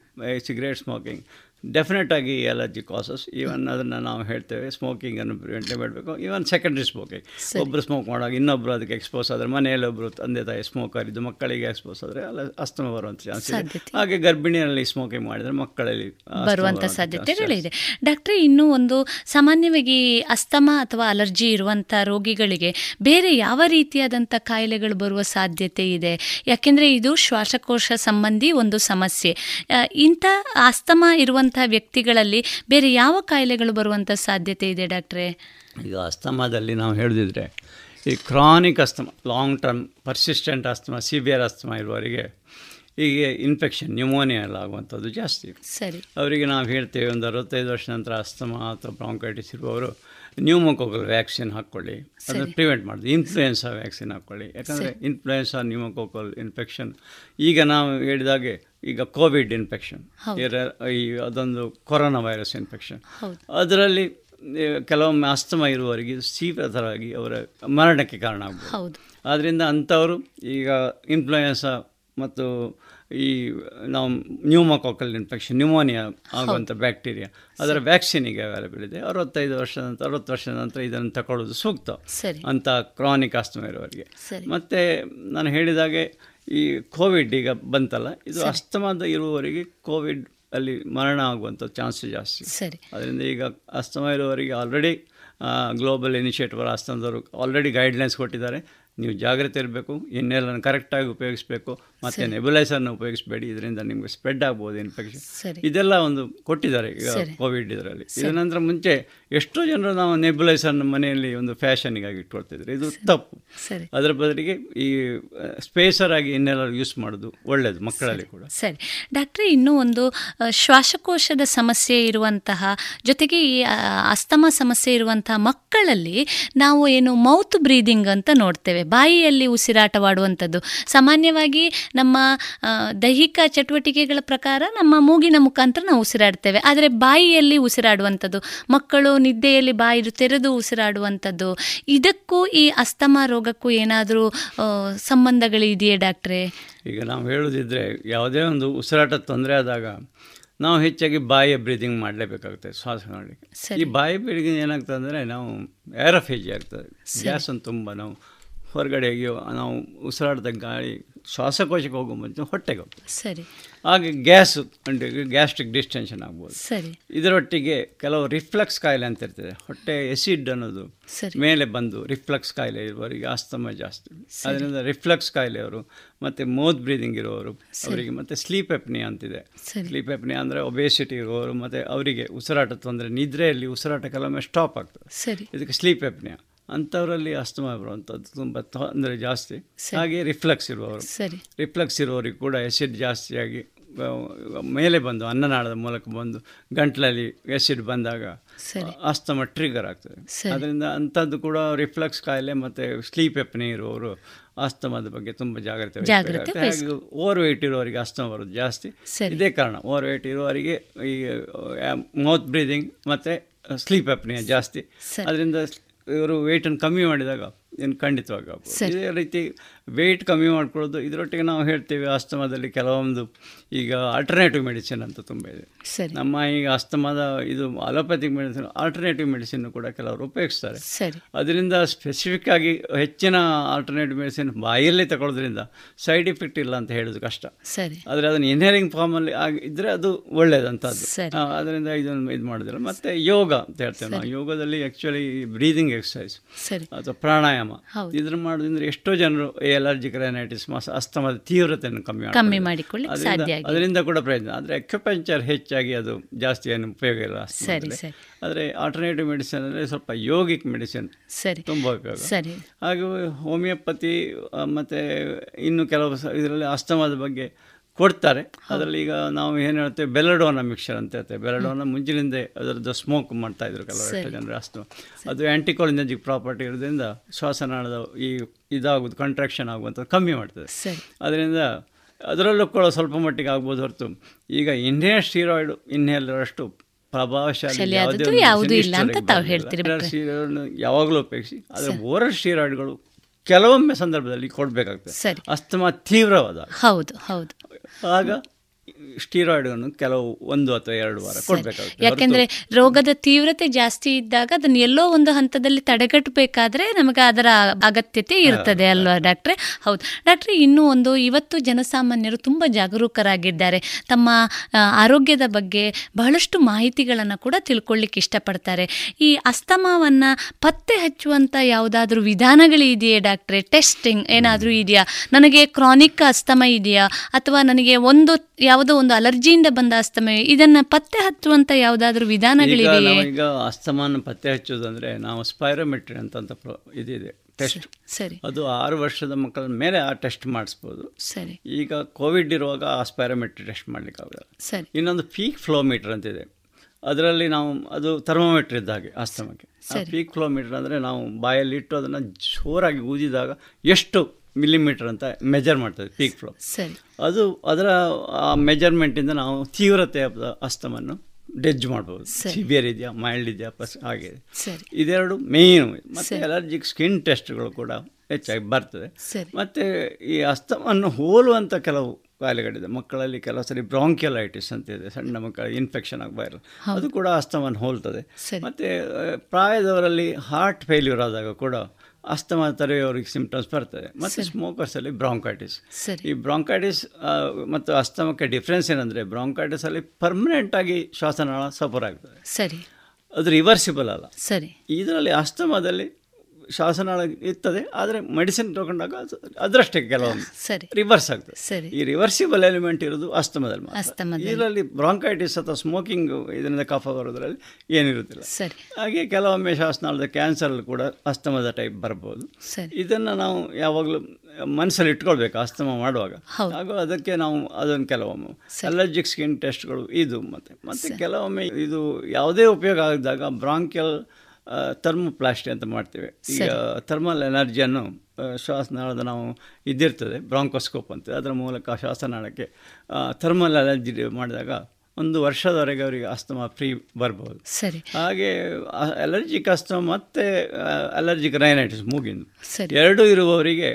ಸಿಗರೇಟ್ ಸ್ಮೋಕಿಂಗ್ ಡೆಫಿನೆಟ್ ಆಗಿ ಎಲರ್ಜಿ ಕಾಸಸ್ ಈವನ್ ಅದನ್ನು ನಾವು ಹೇಳ್ತೇವೆ ಸ್ಮೋಕಿಂಗನ್ನು ಪ್ರಿವೆಂಟ್ ಮಾಡಬೇಕು. Even secondary smoking. ಒಬ್ಬರು ಸ್ಮೋಕ್ ಮಾಡುವಾಗ ಇನ್ನೊಬ್ಬರು ಅದಕ್ಕೆ ಎಕ್ಸ್ಪೋಸ್ ಆದರೆ ಮನೆಯಲ್ಲಿ ಒಬ್ಬರು ತಂದೆ ತಾಯಿ ಸ್ಮೋಕರ್ ಇದ್ದು ಮಕ್ಕಳಿಗೆ ಎಕ್ಸ್ಪೋಸ್ ಆದರೆ ಅಲ್ಲ ಅಸ್ತಮ ಬರುವಂಥ ಚಾನ್ಸ್ ಇದೆ. ಹಾಗೆ ಗರ್ಭಿಣಿಯಲ್ಲಿ ಸ್ಮೋಕಿಂಗ್ ಮಾಡಿದರೆ ಮಕ್ಕಳಲ್ಲಿ ಬರುವಂಥ ಸಾಧ್ಯತೆಗಳಿದೆ. ಡಾಕ್ಟ್ರೆ ಇನ್ನೂ ಒಂದು ಸಾಮಾನ್ಯವಾಗಿ ಅಸ್ತಮ ಅಥವಾ ಅಲರ್ಜಿ ಇರುವಂಥ ರೋಗಿಗಳಿಗೆ ಬೇರೆ ಯಾವ ರೀತಿಯಾದಂಥ ಕಾಯಿಲೆಗಳು ಬರುವ ಸಾಧ್ಯತೆ ಇದೆ? ಯಾಕೆಂದರೆ ಇದು ಶ್ವಾಸಕೋಶ ಸಂಬಂಧಿ ಒಂದು ಸಮಸ್ಯೆ. ಇಂಥ ಅಸ್ತಮ ಇರುವಂತಹ ವ್ಯಕ್ತಿಗಳಲ್ಲಿ ಬೇರೆ ಯಾವ ಕಾಯಿಲೆಗಳು ಬರುವಂತ ಸಾಧ್ಯತೆ ಇದೆ ಡಾಕ್ಟ್ರೆ? ಈಗ ಅಸ್ತಮಾದಲ್ಲಿ ನಾವು ಹೇಳಿದ್ರೆ ಈ chronic asthma long term persistent asthma severe asthma ಇರುವವರಿಗೆ ಈಗ ಇನ್ಫೆಕ್ಷನ್ ನ್ಯೂಮೋನಿಯಾ ಎಲ್ಲ ಆಗುವಂಥದ್ದು ಜಾಸ್ತಿ. ಸರಿ. ಅವರಿಗೆ ನಾವು ಹೇಳ್ತೇವೆ ಒಂದು ಅರವತ್ತೈದು ವರ್ಷ ನಂತರ ಅಸ್ತಮ ಅಥವಾ ಬ್ರಾಂಕೈಟಿಸ್ ಇರುವವರು ನ್ಯೂಮೋಕೋಕಲ್ ವ್ಯಾಕ್ಸಿನ್ ಹಾಕ್ಕೊಳ್ಳಿ. ಅದನ್ನು. ಪ್ರಿವೆಂಟ್ ಮಾಡೋದು. ಇನ್ಫ್ಲೂಯೆನ್ಸಾ ವ್ಯಾಕ್ಸಿನ್ ಹಾಕ್ಕೊಳ್ಳಿ. ಯಾಕಂದರೆ ಇನ್ಫ್ಲುಯೆನ್ಸಾ ಇನ್ಫ್ಲೂಯೆನ್ಸಾ ನ್ಯೂಮೋಕೋಕಲ್ ಇನ್ಫೆಕ್ಷನ್ ಈಗ ನಾವು ಹೇಳಿದಾಗೆ ಈಗ ಕೋವಿಡ್ ಇನ್ಫೆಕ್ಷನ್. ಈ ಅದೊಂದು ಕೊರೋನಾ ವೈರಸ್ ಇನ್ಫೆಕ್ಷನ್ ಅದರಲ್ಲಿ ಕೆಲವೊಮ್ಮೆ ಅಸ್ತಮ ಇರುವವರಿಗೆ ತೀವ್ರತರವಾಗಿ ಅವರ ಮರಣಕ್ಕೆ ಕಾರಣ ಆಗ್ಬೋದು. ಆದ್ದರಿಂದ ಅಂಥವರು ಈಗ ಇನ್ಫ್ಲೂಯೆನ್ಸಾ ಮತ್ತು ಈ ನಾವು ನ್ಯೂಮೋಕಾಕಲ್ ಇನ್ಫೆಕ್ಷನ್ ನ್ಯೂಮೋನಿಯಾ ಆಗುವಂಥ ಬ್ಯಾಕ್ಟೀರಿಯಾ ಅದರ ವ್ಯಾಕ್ಸಿನ್ ಈಗ ಅವೈಲೇಬಲ್ ಇದೆ. ಅರವತ್ತೈದು ವರ್ಷದ ನಂತರ ಅರವತ್ತು ವರ್ಷದ ನಂತರ ಇದನ್ನು ತಗೊಳ್ಳೋದು ಸೂಕ್ತ. ಅಂತ ಕ್ರಾನಿಕ್ ಆಸ್ತಮ ಇರುವವರಿಗೆ. ಮತ್ತು ನಾನು ಹೇಳಿದಾಗೆ ಈ ಕೋವಿಡ್ ಈಗ ಬಂತಲ್ಲ ಇದು ಅಸ್ತಮಾದ ಇರುವವರಿಗೆ ಕೋವಿಡ್ ಅಲ್ಲಿ ಮರಣ ಆಗುವಂಥ ಚಾನ್ಸ್ ಜಾಸ್ತಿ. ಸರಿ. ಅದರಿಂದ ಈಗ ಅಸ್ತಮ ಇರುವವರಿಗೆ ಆಲ್ರೆಡಿ ಗ್ಲೋಬಲ್ ಇನಿಷಿಯೇಟಿವ್ ಅಸ್ತಮದವರು ಆಲ್ರೆಡಿ ಗೈಡ್ಲೈನ್ಸ್ ಕೊಟ್ಟಿದ್ದಾರೆ. ನೀವು ಜಾಗ್ರತೆ ಇರಬೇಕು ಇನ್ನೆಲ್ಲ ಕರೆಕ್ಟಾಗಿ ಉಪಯೋಗಿಸಬೇಕು. ಮತ್ತೆ ಸರಿ. ನೆಬುಲೈಸರ್ನ ಉಪಯೋಗಿಸಬೇಡಿ. ಇದರಿಂದ ನಿಮಗೆ ಸ್ಪ್ರೆಡ್ ಆಗ್ಬೋದು ಇನ್ಫೆಕ್ಷನ್ ಇದೆಲ್ಲ ಒಂದು ಕೊಟ್ಟಿದ್ದಾರೆ ಈಗ ಕೋವಿಡ್ ಇದರಲ್ಲಿ. ಇದನಂತರ ಮುಂಚೆ ಎಷ್ಟೋ ಜನರು ನಾವು ನೆಬುಲೈಸರ್ನ ಮನೆಯಲ್ಲಿ ಒಂದು ಫ್ಯಾಷನ್ಗಾಗಿ ಇಟ್ಕೊಳ್ತಿದ್ರು. ಇದು ತಪ್ಪು. ಅದರ ಬದಲಿಗೆ ಈ ಸ್ಪೇಸರ್ ಆಗಿ ಇನ್ನೆಲ್ಲರೂ ಯೂಸ್ ಮಾಡೋದು ಒಳ್ಳೆಯದು ಮಕ್ಕಳಲ್ಲಿ ಕೂಡ. ಸರಿ. ಡಾಕ್ಟ್ರೆ ಇನ್ನೂ ಒಂದು ಶ್ವಾಸಕೋಶದ ಸಮಸ್ಯೆ ಇರುವಂತಹ ಜೊತೆಗೆ ಈ ಅಸ್ತಮ ಸಮಸ್ಯೆ ಇರುವಂತಹ ಮಕ್ಕಳಲ್ಲಿ ನಾವು ಏನು ಮೌತ್ ಬ್ರೀದಿಂಗ್ ಅಂತ ನೋಡ್ತೇವೆ. ಬಾಯಿಯಲ್ಲಿ ಉಸಿರಾಟವಾಡುವಂಥದ್ದು. ಸಾಮಾನ್ಯವಾಗಿ ನಮ್ಮ ದೈಹಿಕ ಚಟುವಟಿಕೆಗಳ ಪ್ರಕಾರ ನಮ್ಮ ಮೂಗಿನ ಮುಖಾಂತರ ನಾವು ಉಸಿರಾಡ್ತೇವೆ. ಆದರೆ ಬಾಯಿಯಲ್ಲಿ ಉಸಿರಾಡುವಂಥದ್ದು ಮಕ್ಕಳು ನಿದ್ದೆಯಲ್ಲಿ ಬಾಯಿ ತೆರೆದು ಉಸಿರಾಡುವಂಥದ್ದು ಇದಕ್ಕೂ ಈ ಅಸ್ತಮ ರೋಗಕ್ಕೂ ಏನಾದರೂ ಸಂಬಂಧಗಳಿದೆಯೇ ಡಾಕ್ಟ್ರೇ? ಈಗ ನಾವು ಹೇಳೋದಿದ್ರೆ ಯಾವುದೇ ಒಂದು ಉಸಿರಾಟ ತೊಂದರೆ ಆದಾಗ ನಾವು ಹೆಚ್ಚಾಗಿ ಬಾಯಿಯ ಬ್ರೀದಿಂಗ್ ಮಾಡಲೇಬೇಕಾಗುತ್ತೆ ಶ್ವಾಸ ಮಾಡಲಿಕ್ಕೆ ಈ ಬಾಯಿ ಬ್ರೀದಿಂಗ್ ಏನಾಗ್ತದೆ ಅಂದರೆ ನಾವು ಏರಫೇಜಿ ಆಗ್ತದೆ. ಗ್ಯಾಸ್ ಒಂದು ತುಂಬ ನಾವು ಹೊರಗಡೆ ನಾವು ಉಸಿರಾಟದ ಗಾಳಿ ಶ್ವಾಸಕೋಶಕ್ಕೆ ಹೋಗೋ ಮುಂಚೆ ಹೊಟ್ಟೆಗೆ ಹೋಗ್ತದೆ. ಸರಿ. ಹಾಗೆ ಗ್ಯಾಸ್ ಗ್ಯಾಸ್ಟ್ರಿಕ್ ಡಿಸ್ಟೆನ್ಷನ್ ಆಗ್ಬೋದು. ಸರಿ. ಇದರೊಟ್ಟಿಗೆ ಕೆಲವು ರಿಫ್ಲೆಕ್ಸ್ ಕಾಯಿಲೆ ಅಂತ ಇರ್ತದೆ. ಹೊಟ್ಟೆ ಎಸಿಡ್ ಅನ್ನೋದು. ಮೇಲೆ ಬಂದು ರಿಫ್ಲೆಕ್ಸ್ ಕಾಯಿಲೆ ಇರುವವರಿಗೆ ಆಸ್ತಮ ಜಾಸ್ತಿ. ಅದರಿಂದ ರಿಫ್ಲಕ್ಸ್ ಕಾಯಿಲೆಯವರು ಮತ್ತು ಮೌತ್ ಬ್ರೀದಿಂಗ್ ಇರುವವರು ಅವರಿಗೆ ಮತ್ತು ಸ್ಲೀಪ್ ಎಪ್ನಿ ಅಂತಿದೆ. ಸ್ಲೀಪ್ ಎಪ್ನಿ ಅಂದರೆ ಒಬೇಸಿಟಿ ಇರುವವರು ಮತ್ತು ಅವರಿಗೆ ಉಸಿರಾಟ ತೊಂದರೆ ನಿದ್ರೆಯಲ್ಲಿ ಉಸಿರಾಟ ಕೆಲವೊಮ್ಮೆ ಸ್ಟಾಪ್ ಆಗ್ತದೆ. ಸರಿ. ಇದಕ್ಕೆ ಸ್ಲೀಪ್ ಎಪ್ನಿಯಾ. ಅಂಥವರಲ್ಲಿ ಅಸ್ತಮ ಬರುವಂಥದ್ದು ತುಂಬ ತೊಂದರೆ ಜಾಸ್ತಿ. ಹಾಗೆ ರಿಫ್ಲೆಕ್ಸ್ ಇರುವವರು. ಸರಿ. ರಿಫ್ಲೆಕ್ಸ್ ಇರೋರಿಗೆ ಕೂಡ ಎಸಿಡ್ ಜಾಸ್ತಿಯಾಗಿ ಮೇಲೆ ಬಂದು ಅನ್ನನಾಳದ ಮೂಲಕ ಬಂದು ಗಂಟ್ಲಲ್ಲಿ ಎಸಿಡ್ ಬಂದಾಗ. ಅಸ್ತಮ ಟ್ರಿಗರ್ ಆಗ್ತದೆ. ಅದರಿಂದ ಅಂಥದ್ದು ಕೂಡ ರಿಫ್ಲೆಕ್ಸ್ ಕಾಯಿಲೆ ಮತ್ತು ಸ್ಲೀಪ್ ಎಪ್ನಿ ಇರುವವರು ಅಸ್ತಮದ ಬಗ್ಗೆ ತುಂಬ ಜಾಗ್ರತೆ. ಓವರ್ ವೆಯ್ಟ್ ಇರುವವರಿಗೆ ಅಸ್ತಮ ಬರೋದು ಜಾಸ್ತಿ. ಇದೇ ಕಾರಣ ಓವರ್ ವೆಯ್ಟ್ ಇರುವವರಿಗೆ ಈ ಮೌತ್ ಬ್ರೀದಿಂಗ್ ಮತ್ತು ಸ್ಲೀಪ್ ಎಪ್ನಿಯ ಜಾಸ್ತಿ. ಅದರಿಂದ ಇವರು ವೆಯ್ಟನ್ನು ಕಮ್ಮಿ ಮಾಡಿದಾಗ ಏನು ಖಂಡಿತವಾಗ ಆಗ್ಬೋದು. ಇದೇ ರೀತಿ ವೆಯ್ಟ್ ಕಮ್ಮಿ ಮಾಡ್ಕೊಳ್ಳೋದು ಇದರೊಟ್ಟಿಗೆ ನಾವು ಹೇಳ್ತೀವಿ ಆಸ್ತಮದಲ್ಲಿ ಕೆಲವೊಂದು ಈಗ ಆಲ್ಟರ್ನೇಟಿವ್ ಮೆಡಿಸಿನ್ ಅಂತ ತುಂಬ ಇದೆ. ಸರಿ. ನಮ್ಮ ಈಗ ಅಸ್ತಮದ ಇದು ಅಲೋಪತಿಕ್ ಮೆಡಿಸಿನ್ ಆಲ್ಟರ್ನೇಟಿವ್ ಮೆಡಿಸಿನ್ ಕೂಡ ಕೆಲವರು ಉಪಯೋಗಿಸ್ತಾರೆ. ಸರಿ. ಅದರಿಂದ ಸ್ಪೆಸಿಫಿಕ್ ಆಗಿ ಹೆಚ್ಚಿನ ಆಲ್ಟರ್ನೇಟಿವ್ ಮೆಡಿಸಿನ್ ಬಾಯಲ್ಲಿ ತಗೊಳ್ಳೋದ್ರಿಂದ ಸೈಡ್ ಇಫೆಕ್ಟ್ ಇಲ್ಲ ಅಂತ ಹೇಳೋದು ಕಷ್ಟ. ಸರಿ. ಆದರೆ ಅದನ್ನು ಇನ್ಹೇರಿಂಗ್ ಫಾರ್ಮಲ್ಲಿ ಆಗಿ ಇದ್ದರೆ ಅದು ಒಳ್ಳೆಯದಂಥದ್ದು ಅದರಿಂದ ಇದನ್ನು ಇದು ಮಾಡೋದಿಲ್ಲ. ಮತ್ತು ಯೋಗ ಅಂತ ಹೇಳ್ತೇವೆ ನಾವು. ಯೋಗದಲ್ಲಿ ಆ್ಯಕ್ಚುಲಿ ಬ್ರೀದಿಂಗ್ ಎಕ್ಸಸೈಸ್ ಸರಿ. ಅಥವಾ ಪ್ರಾಣಾಯಾಮ. ಇದ್ರ ಇದನ್ನು ಮಾಡೋದ್ರಿಂದ ಎಷ್ಟೋ ಜನರು ಎಲರ್ಜಿಕ್ ರೈನೈಟಿಸ್ ಅಸ್ತಮದ ತೀವ್ರತೆಯನ್ನು ಕಮ್ಮಿ ಕಮ್ಮಿ ಮಾಡ್ಕೊಳ್ಳಿ. ಸಾಧ್ಯ. ಅದರಿಂದ ಕೂಡ ಪ್ರಯೋಜನ. ಆದರೆ ಅಕ್ಯುಪಂಚರ್ ಹೆಚ್ಚಾಗಿ ಅದು ಜಾಸ್ತಿ ಏನು ಉಪಯೋಗ ಇಲ್ಲ. ಸರಿ. ಆದರೆ ಆಲ್ಟರ್ನೇಟಿವ್ ಮೆಡಿಸಿನ್ ಅಂದರೆ ಸ್ವಲ್ಪ ಯೋಗಿಕ್ ಮೆಡಿಸಿನ್ ಸರಿ. ತುಂಬ ಉಪಯೋಗ. ಸರಿ. ಹಾಗೂ ಹೋಮಿಯೋಪತಿ ಮತ್ತು ಇನ್ನು ಕೆಲವು ಇದರಲ್ಲಿ ಅಸ್ತಮದ ಬಗ್ಗೆ ಕೊಡ್ತಾರೆ. ಅದರಲ್ಲಿ ಈಗ ನಾವು ಏನು ಹೇಳ್ತೇವೆ ಬೆಲಡೋನ ಮಿಕ್ಸರ್ ಅಂತ ಹೇಳ್ತೇವೆ. ಬೆಲಡೋನ ಮುಂಚಿನಿಂದ ಅದರದ್ದು ಸ್ಮೋಕ್ ಮಾಡ್ತಾ ಇದ್ರು ಕೆಲವು ಎಷ್ಟು ಜನರು ಅಷ್ಟು ಅದು ಆ್ಯಂಟಿಕೋಲಿನಜಿಕ್ ಪ್ರಾಪರ್ಟಿ ಇರೋದ್ರಿಂದ ಶ್ವಾಸನಾಳದ ಈ ಇದಾಗೋದು ಕಂಟ್ರಾಕ್ಷನ್ ಆಗುವಂಥದ್ದು ಕಮ್ಮಿ ಮಾಡ್ತದೆ. ಅದರಿಂದ ಅದರಲ್ಲೂ ಕೂಡ ಸ್ವಲ್ಪ ಮಟ್ಟಿಗೆ ಆಗ್ಬೋದು ಹೊರತು. ಈಗ ಇನ್ಹೇಲ್ ಸ್ಟೀರಾಯ್ಡ್ ಇನ್ನೆಲ್ಲರಷ್ಟು ಅಷ್ಟು ಪ್ರಭಾವಶಾಲಿ ಯಾವಾಗಲೂ ಉಪಯೋಗಿಸಿ ಆದರೆ ಓರಲ್ ಸ್ಟೀರಾಯ್ಡ್ಗಳು ಕೆಲವೊಮ್ಮೆ ಸಂದರ್ಭದಲ್ಲಿ ಕೊಡಬೇಕಾಗ್ತದೆ. ಅಸ್ತಮಾ ತೀವ್ರವಾದ. ಹೌದು ಹೌದು. ಆಗ ಸ್ಟೀರಾಯ್ಡನ್ನು ಕೆಲವು ಒಂದು ಅಥವಾ ಎರಡು ವಾರ ಕೊಡಬೇಕಾಗುತ್ತೆ. ಯಾಕೆಂದ್ರೆ ರೋಗದ ತೀವ್ರತೆ ಜಾಸ್ತಿ ಇದ್ದಾಗ ಅದನ್ನ ಎಲ್ಲೋ ಒಂದು ಹಂತದಲ್ಲಿ ತಡೆಗಟ್ಟಬೇಕಾದ್ರೆ ನಮಗೆ ಅದರ ಅಗತ್ಯತೆ ಇರ್ತದೆ ಅಲ್ವಾ ಡಾಕ್ಟ್ರೆ? ಹೌದು. ಡಾಕ್ಟ್ರೆ ಇನ್ನೂ ಒಂದು ಇವತ್ತು ಜನಸಾಮಾನ್ಯರು ತುಂಬ ಜಾಗರೂಕರಾಗಿದ್ದಾರೆ. ತಮ್ಮ ಆರೋಗ್ಯದ ಬಗ್ಗೆ ಬಹಳಷ್ಟು ಮಾಹಿತಿಗಳನ್ನು ಕೂಡ ತಿಳ್ಕೊಳ್ಳಿಕ್ಕೆ ಇಷ್ಟಪಡ್ತಾರೆ. ಈ ಅಸ್ತಮಾವನ್ನ ಪತ್ತೆ ಹಚ್ಚುವಂತ ಯಾವುದಾದ್ರೂ ವಿಧಾನಗಳಿದೆಯೇ ಡಾಕ್ಟ್ರೆ? ಟೆಸ್ಟಿಂಗ್ ಏನಾದರೂ ಇದೆಯಾ? ನನಗೆ ಕ್ರಾನಿಕ್ ಅಸ್ತಮ ಇದೆಯಾ? ಅಥವಾ ನನಗೆ ಒಂದು ಯಾವುದೋ ಒಂದು ಅಲರ್ಜಿಯಿಂದ ಬಂದ ಅಸ್ತಮ ಇದನ್ನ ಪತ್ತೆ ಹಚ್ಚುವಂತ ವಿಧಾನಗಳಿವೆ ಈಗ ಅಸ್ತಮಾನ ಪತ್ತೆ ಹಚ್ಚೋದಂದ್ರೆ ನಾವು ಸ್ಪೈರೋಮೆಟ್ರಿ ಅಂತ ಇದಿದೆ ಟೆಸ್ಟ್. ಸರಿ ಅದು ಆರು ವರ್ಷದ ಮಕ್ಕಳ ಮೇಲೆ ಆ ಟೆಸ್ಟ್ ಮಾಡಿಸ್ಬೋದು. ಸರಿ. ಈಗ ಕೋವಿಡ್ ಇರುವಾಗ ಆ ಸ್ಪೈರೋಮೆಟ್ರಿ ಟೆಸ್ಟ್ ಮಾಡಲಿಕ್ಕಾಗಲ್ಲ ಸರಿ. ಇನ್ನೊಂದು ಪೀಕ್ ಫ್ಲೋಮೀಟರ್ ಅಂತಿದೆ. ಅದರಲ್ಲಿ ನಾವು ಅದು ಥರ್ಮೋಮೀಟ್ರ್ ಇದ್ದ ಹಾಗೆ ಅಸ್ತಮಕ್ಕೆ. ಆ ಸರಿ. ಪೀಕ್ ಫ್ಲೋಮೀಟರ್ ಅಂದರೆ ನಾವು ಬಾಯಲ್ಲಿ ಇಟ್ಟು ಅದನ್ನು ಜೋರಾಗಿ ಊದಿದಾಗ ಎಷ್ಟು ಮಿಲಿಮೀಟರ್ ಅಂತ ಮೆಜರ್ ಮಾಡ್ತದೆ ಪೀಕ್ ಫ್ಲೋ ಅದು ಅದರ ಆ ಮೆಜರ್ಮೆಂಟಿಂದ ನಾವು ತೀವ್ರತೆ ಅಸ್ತಮನ್ನು ಡೆಜ್ ಮಾಡ್ಬೋದು. ಸಿವಿಯರ್ ಇದೆಯಾ ಮೈಲ್ಡ್ ಇದೆಯಾ ಪಸ್ ಹಾಗೆ. ಇದೆರಡು ಮೇಯ್ನು ಮತ್ತು ಅಲರ್ಜಿಕ್ ಸ್ಕಿನ್ ಟೆಸ್ಟ್ಗಳು ಕೂಡ ಹೆಚ್ಚಾಗಿ ಬರ್ತದೆ. ಮತ್ತು ಈ ಅಸ್ತಮನ್ನು ಹೋಲುವಂಥ ಕೆಲವು ಕಾಯಿಲೆಗಳಿದೆ. ಮಕ್ಕಳಲ್ಲಿ ಕೆಲವು ಸರಿ ಬ್ರಾಂಕ್ಯಲೈಟಿಸ್ ಅಂತ ಇದೆ. ಸಣ್ಣ ಮಕ್ಕಳ ಇನ್ಫೆಕ್ಷನ್ ಆಗಿ ವೈರಲ್ ಹೌದು. ಅದು ಕೂಡ ಅಸ್ತಮನ್ನು ಹೋಲ್ತದೆ. ಮತ್ತು ಪ್ರಾಯದವರಲ್ಲಿ ಹಾರ್ಟ್ ಫೇಲ್ಯೂರ್ ಆದಾಗ ಕೂಡ ಅಸ್ತಮ ತರೆಯವ್ರಿಗೆ ಸಿಂಪ್ಟಮ್ಸ್ ಬರ್ತದೆ. ಮತ್ತು ಸ್ಮೋಕರ್ಸಲ್ಲಿ ಬ್ರಾಂಕೈಟಿಸ್ ಈ ಬ್ರಾಂಕೈಟಿಸ್ ಮತ್ತು ಅಸ್ತಮಕ್ಕೆ ಡಿಫ್ರೆನ್ಸ್ ಏನಂದರೆ ಬ್ರಾಂಕೈಟಿಸಲ್ಲಿ ಪರ್ಮನೆಂಟಾಗಿ ಶ್ವಾಸನಾಳ ಸಫರ್ ಆಗ್ತದೆ. ಸರಿ. ಅದು ರಿವರ್ಸಿಬಲ್ ಅಲ್ಲ. ಸರಿ. ಇದರಲ್ಲಿ ಅಸ್ತಮದಲ್ಲಿ ಶ್ವಾಸನಾಳ ಇರ್ತದೆ ಆದರೆ ಮೆಡಿಸಿನ್ ತಗೊಂಡಾಗ ಅದು- ಅದರಷ್ಟೇ ಕೆಲವೊಂದು ಸರಿ. ರಿವರ್ಸ್ ಆಗ್ತದೆ. ಸರಿ. ಈ ರಿವರ್ಸಿಬಲ್ ಎಲಿಮೆಂಟ್ ಇರೋದು ಅಸ್ತಮದಲ್ಲಿ. ಇದರಲ್ಲಿ ಬ್ರಾಂಕೈಟಿಸ್ ಅಥವಾ ಸ್ಮೋಕಿಂಗ್ ಇದರಿಂದ ಕಫ ಬರೋದ್ರಲ್ಲಿ ಏನಿರುತ್ತಿಲ್ಲ ಸರಿ. ಹಾಗೆ ಕೆಲವೊಮ್ಮೆ ಶಾಸನಾಳದ ಕ್ಯಾನ್ಸರ್ ಕೂಡ ಅಸ್ತಮದ ಟೈಪ್ ಬರ್ಬೋದು ಇದನ್ನು ನಾವು ಯಾವಾಗಲೂ ಮನಸ್ಸಲ್ಲಿ ಇಟ್ಕೊಳ್ಬೇಕು ಅಸ್ತಮ ಮಾಡುವಾಗ. ಹಾಗೂ ಅದಕ್ಕೆ ನಾವು ಅದನ್ನು ಕೆಲವೊಮ್ಮೆ ಅಲರ್ಜಿಕ್ ಸ್ಕಿನ್ ಟೆಸ್ಟ್ಗಳು ಇದು ಮತ್ತೆ. ಮತ್ತೆ ಕೆಲವೊಮ್ಮೆ ಇದು ಯಾವುದೇ ಉಪಯೋಗ ಆಗಿದಾಗ ಬ್ರಾಂಕಿಯಲ್ ಥರ್ಮೋಪ್ಲಾಸ್ಟಿ ಅಂತ ಮಾಡ್ತೇವೆ. ಈಗ ಥರ್ಮಲ್ ಎನರ್ಜಿಯನ್ನು ಶ್ವಾಸನಾಳದ ನಾವು ಇದ್ದಿರ್ತದೆ ಬ್ರಾಂಕೋಸ್ಕೋಪ್ ಅಂತ. ಅದರ ಮೂಲಕ ಶ್ವಾಸನಾಳಕ್ಕೆ ಥರ್ಮಲ್ ಅಲರ್ಜಿ ಮಾಡಿದಾಗ ಒಂದು ವರ್ಷದವರೆಗೆ ಅವರಿಗೆ ಅಸ್ತಮ ಫ್ರೀ ಬರ್ಬೋದು. ಸರಿ. ಹಾಗೆ ಅಲರ್ಜಿಕ್ ಅಸ್ತಮ ಮತ್ತು ಅಲರ್ಜಿಕ್ ರೈನೈಟಿಸ್ ಮೂಗಿಂದು. ಸರಿ. ಎರಡೂ ಇರುವವರಿಗೆ